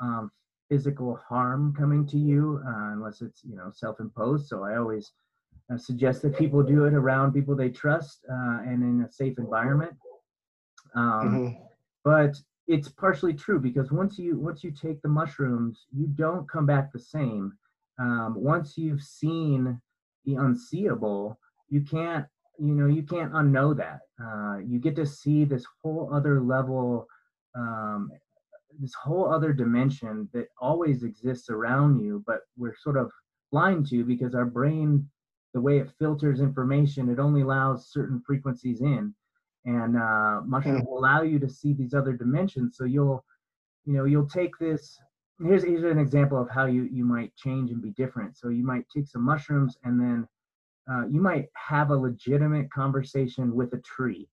um, physical harm coming to you uh, unless it's you know self-imposed. So I always uh, suggest that people do it around people they trust uh, and in a safe environment. Um, Mhm. but it's partially true because once you once you take the mushrooms you don't come back the same um, once you've seen the unseeable you can't you know you can't unknow that uh, you get to see this whole other level um, this whole other dimension that always exists around you but we're sort of blind to because our brain the way it filters information it only allows certain frequencies in and uh, mushrooms will allow you to see these other dimensions. So you'll, you know, you'll take this. Here's here's an example of how you you might change and be different. So you might take some mushrooms and then uh, you might have a legitimate conversation with a tree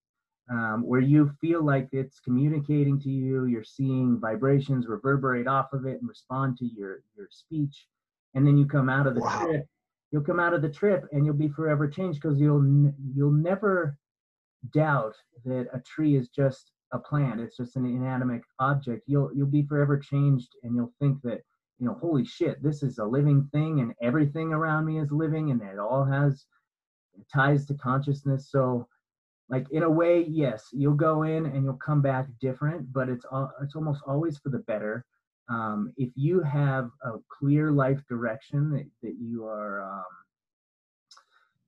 um, where you feel like it's communicating to you you're seeing vibrations reverberate off of it and respond to your your speech and then you come out of the wow. trip you'll come out of the trip and you'll be forever changed because you'll you'll never doubt that a tree is just a plant it's just an inanimate object. You'll you'll be forever changed and you'll think that you know holy shit this is a living thing and everything around me is living and it all has ties to consciousness. So like in a way yes you'll go in and you'll come back different but it's all it's almost always for the better um, if you have a clear life direction that, that you are um,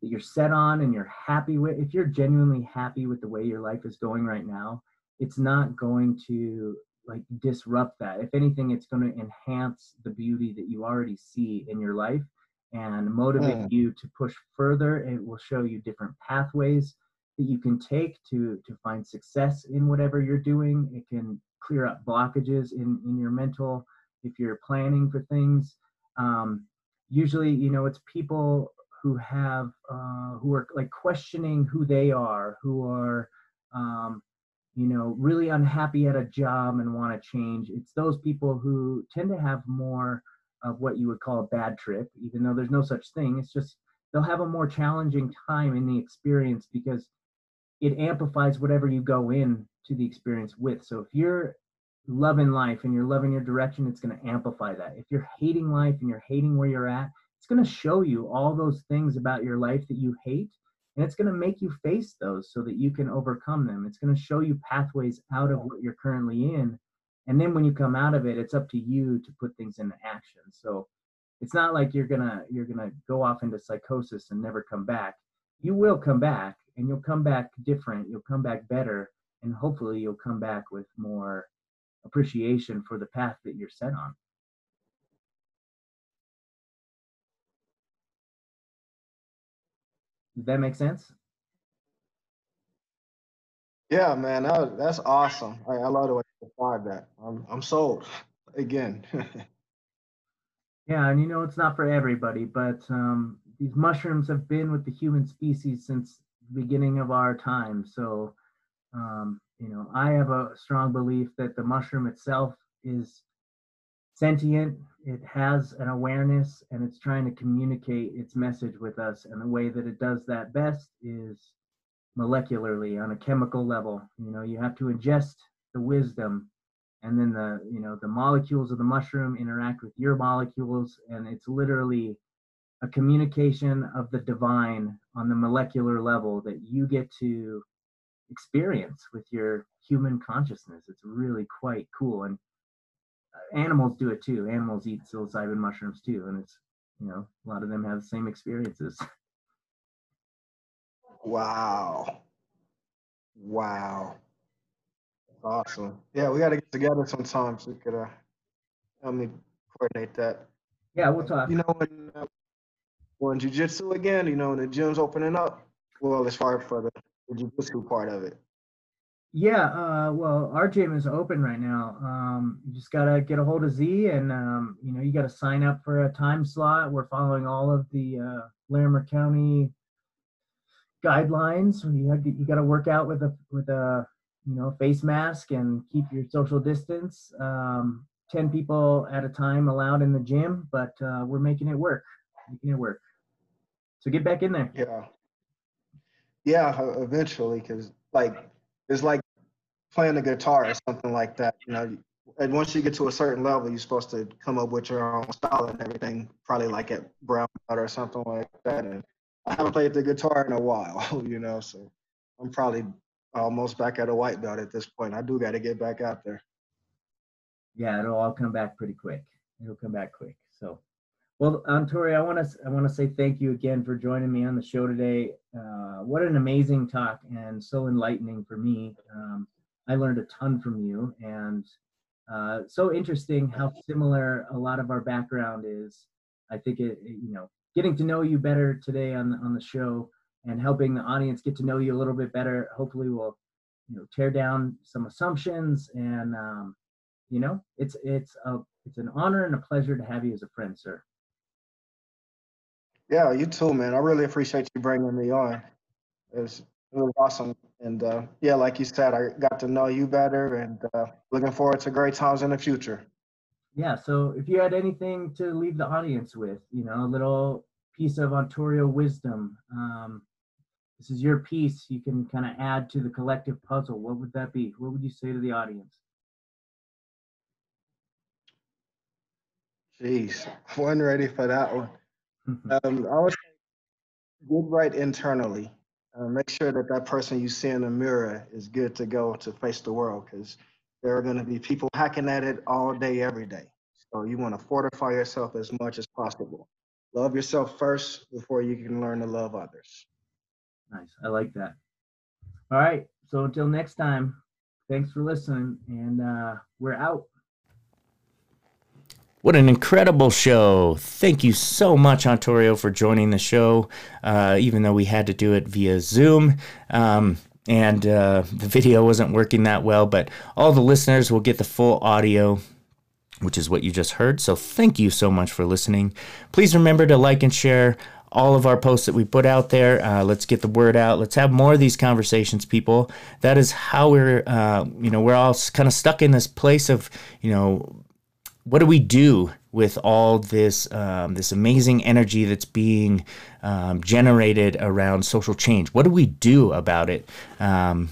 that you're set on and you're happy with if you're genuinely happy with the way your life is going right now it's not going to like disrupt that. If anything it's going to enhance the beauty that you already see in your life and motivate mm. you to push further. It will show you different pathways that you can take to to find success in whatever you're doing. It can clear up blockages in in your mental if you're planning for things. Um, usually you know it's people who have uh, who are like questioning who they are who are um, you know really unhappy at a job and want to change. It's those people who tend to have more of what you would call a bad trip even though there's no such thing. It's just they'll have a more challenging time in the experience because it amplifies whatever you go in to the experience with. So if you're loving life and you're loving your direction, it's going to amplify that. If you're hating life and you're hating where you're at, it's going to show you all those things about your life that you hate. And it's going to make you face those so that you can overcome them. It's going to show you pathways out of what you're currently in. And then when you come out of it, it's up to you to put things into action. So it's not like you're gonna you're gonna go off into psychosis and never come back. You will come back, and you'll come back different you'll come back better and hopefully you'll come back with more appreciation for the path that you're set on. Does that make sense? Yeah man that, that's awesome. I, I love the way you described that. I'm, I'm sold again. Yeah and you know it's not for everybody but um, these mushrooms have been with the human species since the beginning of our time. So, um, you know, I have a strong belief that the mushroom itself is sentient, it has an awareness, and it's trying to communicate its message with us. And the way that it does that best is molecularly on a chemical level. You know, you have to ingest the wisdom and then the you know the molecules of the mushroom interact with your molecules and it's literally a communication of the divine on the molecular level that you get to experience with your human consciousness. It's really quite cool. And uh, animals do it too. Animals eat psilocybin mushrooms too. And it's, you know, a lot of them have the same experiences. Wow. Wow. Awesome. Yeah, we got to get together sometime so we could uh, help me coordinate that. Yeah, we'll talk. You know, when, uh, on jujitsu again, you know, the gym's opening up. Well, as far for the, the jujitsu part of it. Yeah, uh, well, our gym is open right now. Um, you just gotta get a hold of Z, and um, you know, you gotta sign up for a time slot. We're following all of the uh, Larimer County guidelines. You have to, you gotta work out with a with a you know face mask and keep your social distance. Um, Ten people at a time allowed in the gym, but uh, we're making it work. Making it work. So get back in there. Yeah. Yeah, eventually, because like it's like playing the guitar or something like that. You know, and once you get to a certain level, you're supposed to come up with your own style and everything. Probably like at brown or something like that. And I haven't played the guitar in a while, you know, so I'm probably almost back at a white belt at this point. I do got to get back out there. Yeah, it'll all come back pretty quick. It'll come back quick. So well, um, Tori, I want to I want to say thank you again for joining me on the show today. Uh, what an amazing talk and so enlightening for me. Um, I learned a ton from you, and uh, so interesting how similar a lot of our background is. I think it, it, you know, getting to know you better today on on the show and helping the audience get to know you a little bit better. Hopefully, will you know tear down some assumptions and um, you know it's it's a it's an honor and a pleasure to have you as a friend sir yeah you too man. I really appreciate you bringing me on. It's it was awesome. And uh, yeah like you said i got to know you better and uh, looking forward to great times in the future. Yeah so if you had anything to leave the audience with you know a little piece of ontario wisdom um, this is your piece you can kind of add to the collective puzzle what would that be? What would you say to the audience? Jeez wasn't ready for that one um, i was get right internally uh, make sure that that person you see in the mirror is good to go to face the world because there are going to be people hacking at it all day every day so you want to fortify yourself as much as possible love yourself first before you can learn to love others Nice. I like that. All right. So until next time, thanks for listening, and uh, we're out. What an incredible show. Thank you so much, Ontario, for joining the show, uh, even though we had to do it via Zoom. Um, and uh, the video wasn't working that well, but all the listeners will get the full audio, which is what you just heard. So thank you so much for listening. Please remember to like and share all of our posts that we put out there. Uh, let's get the word out. Let's have more of these conversations, people. That is how we're, uh, you know, we're all kind of stuck in this place of, you know, what do we do with all this um, this amazing energy that's being um, generated around social change? What do we do about it? Um,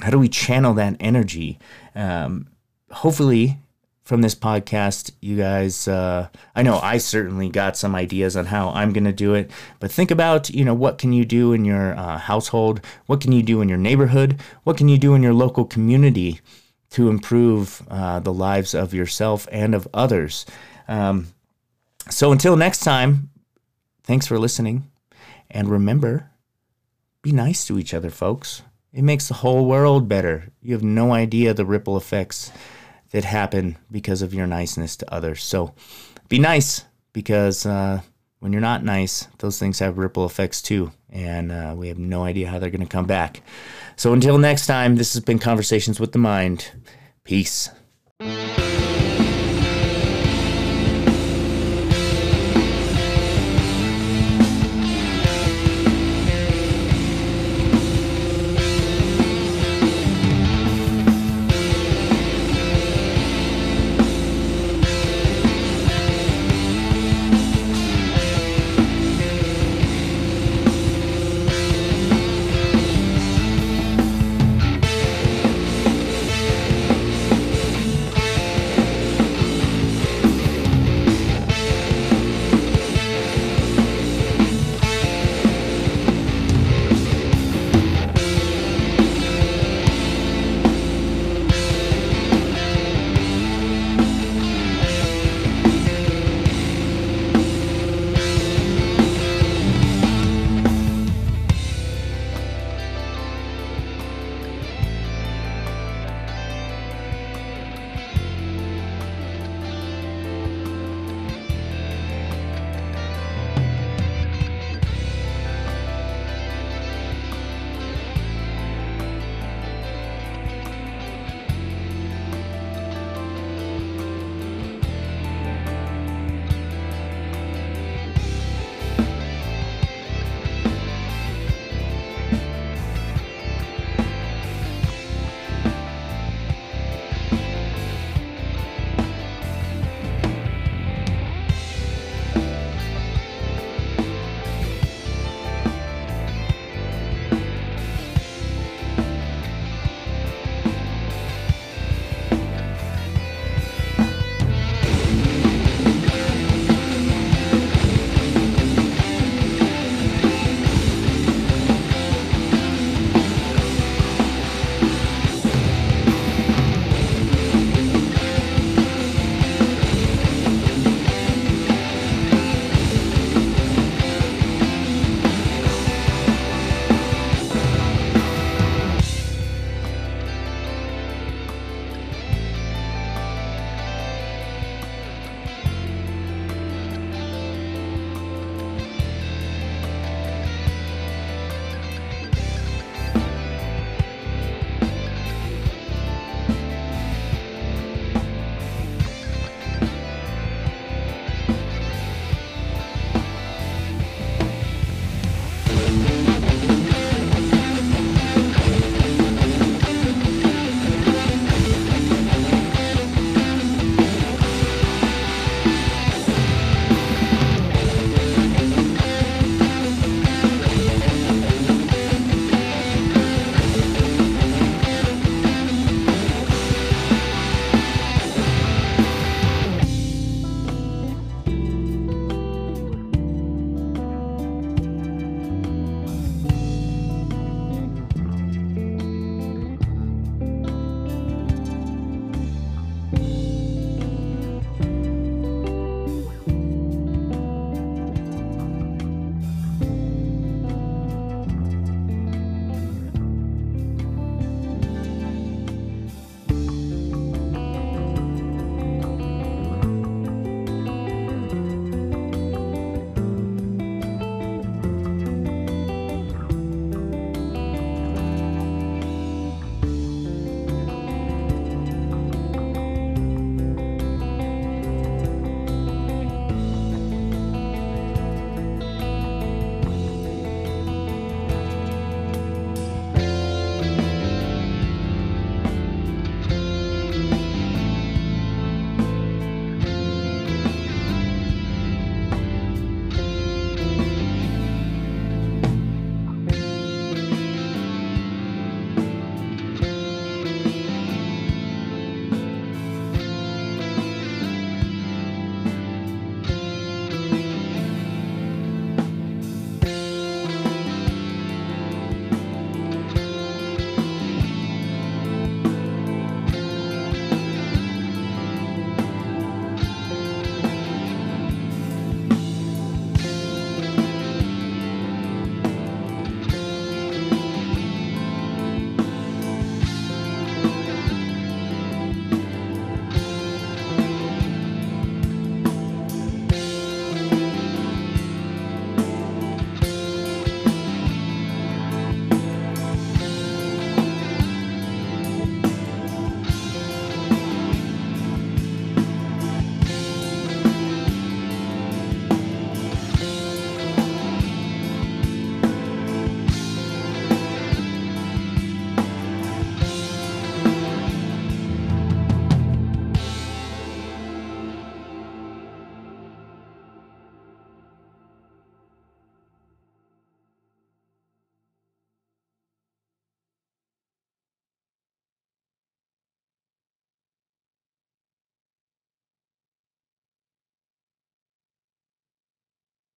how do we channel that energy? Um, hopefully, from this podcast, you guys, uh, I know I certainly got some ideas on how I'm going to do it, but think about, you know, what can you do in your uh, household? What can you do in your neighborhood? What can you do in your local community to improve uh, the lives of yourself and of others? Um, so until next time, thanks for listening. And remember, be nice to each other, folks. It makes the whole world better. You have no idea the ripple effects that happen because of your niceness to others. So be nice because uh, when you're not nice, those things have ripple effects too and uh, we have no idea how they're going to come back. So until next time, this has been Conversations with the Mind. Peace.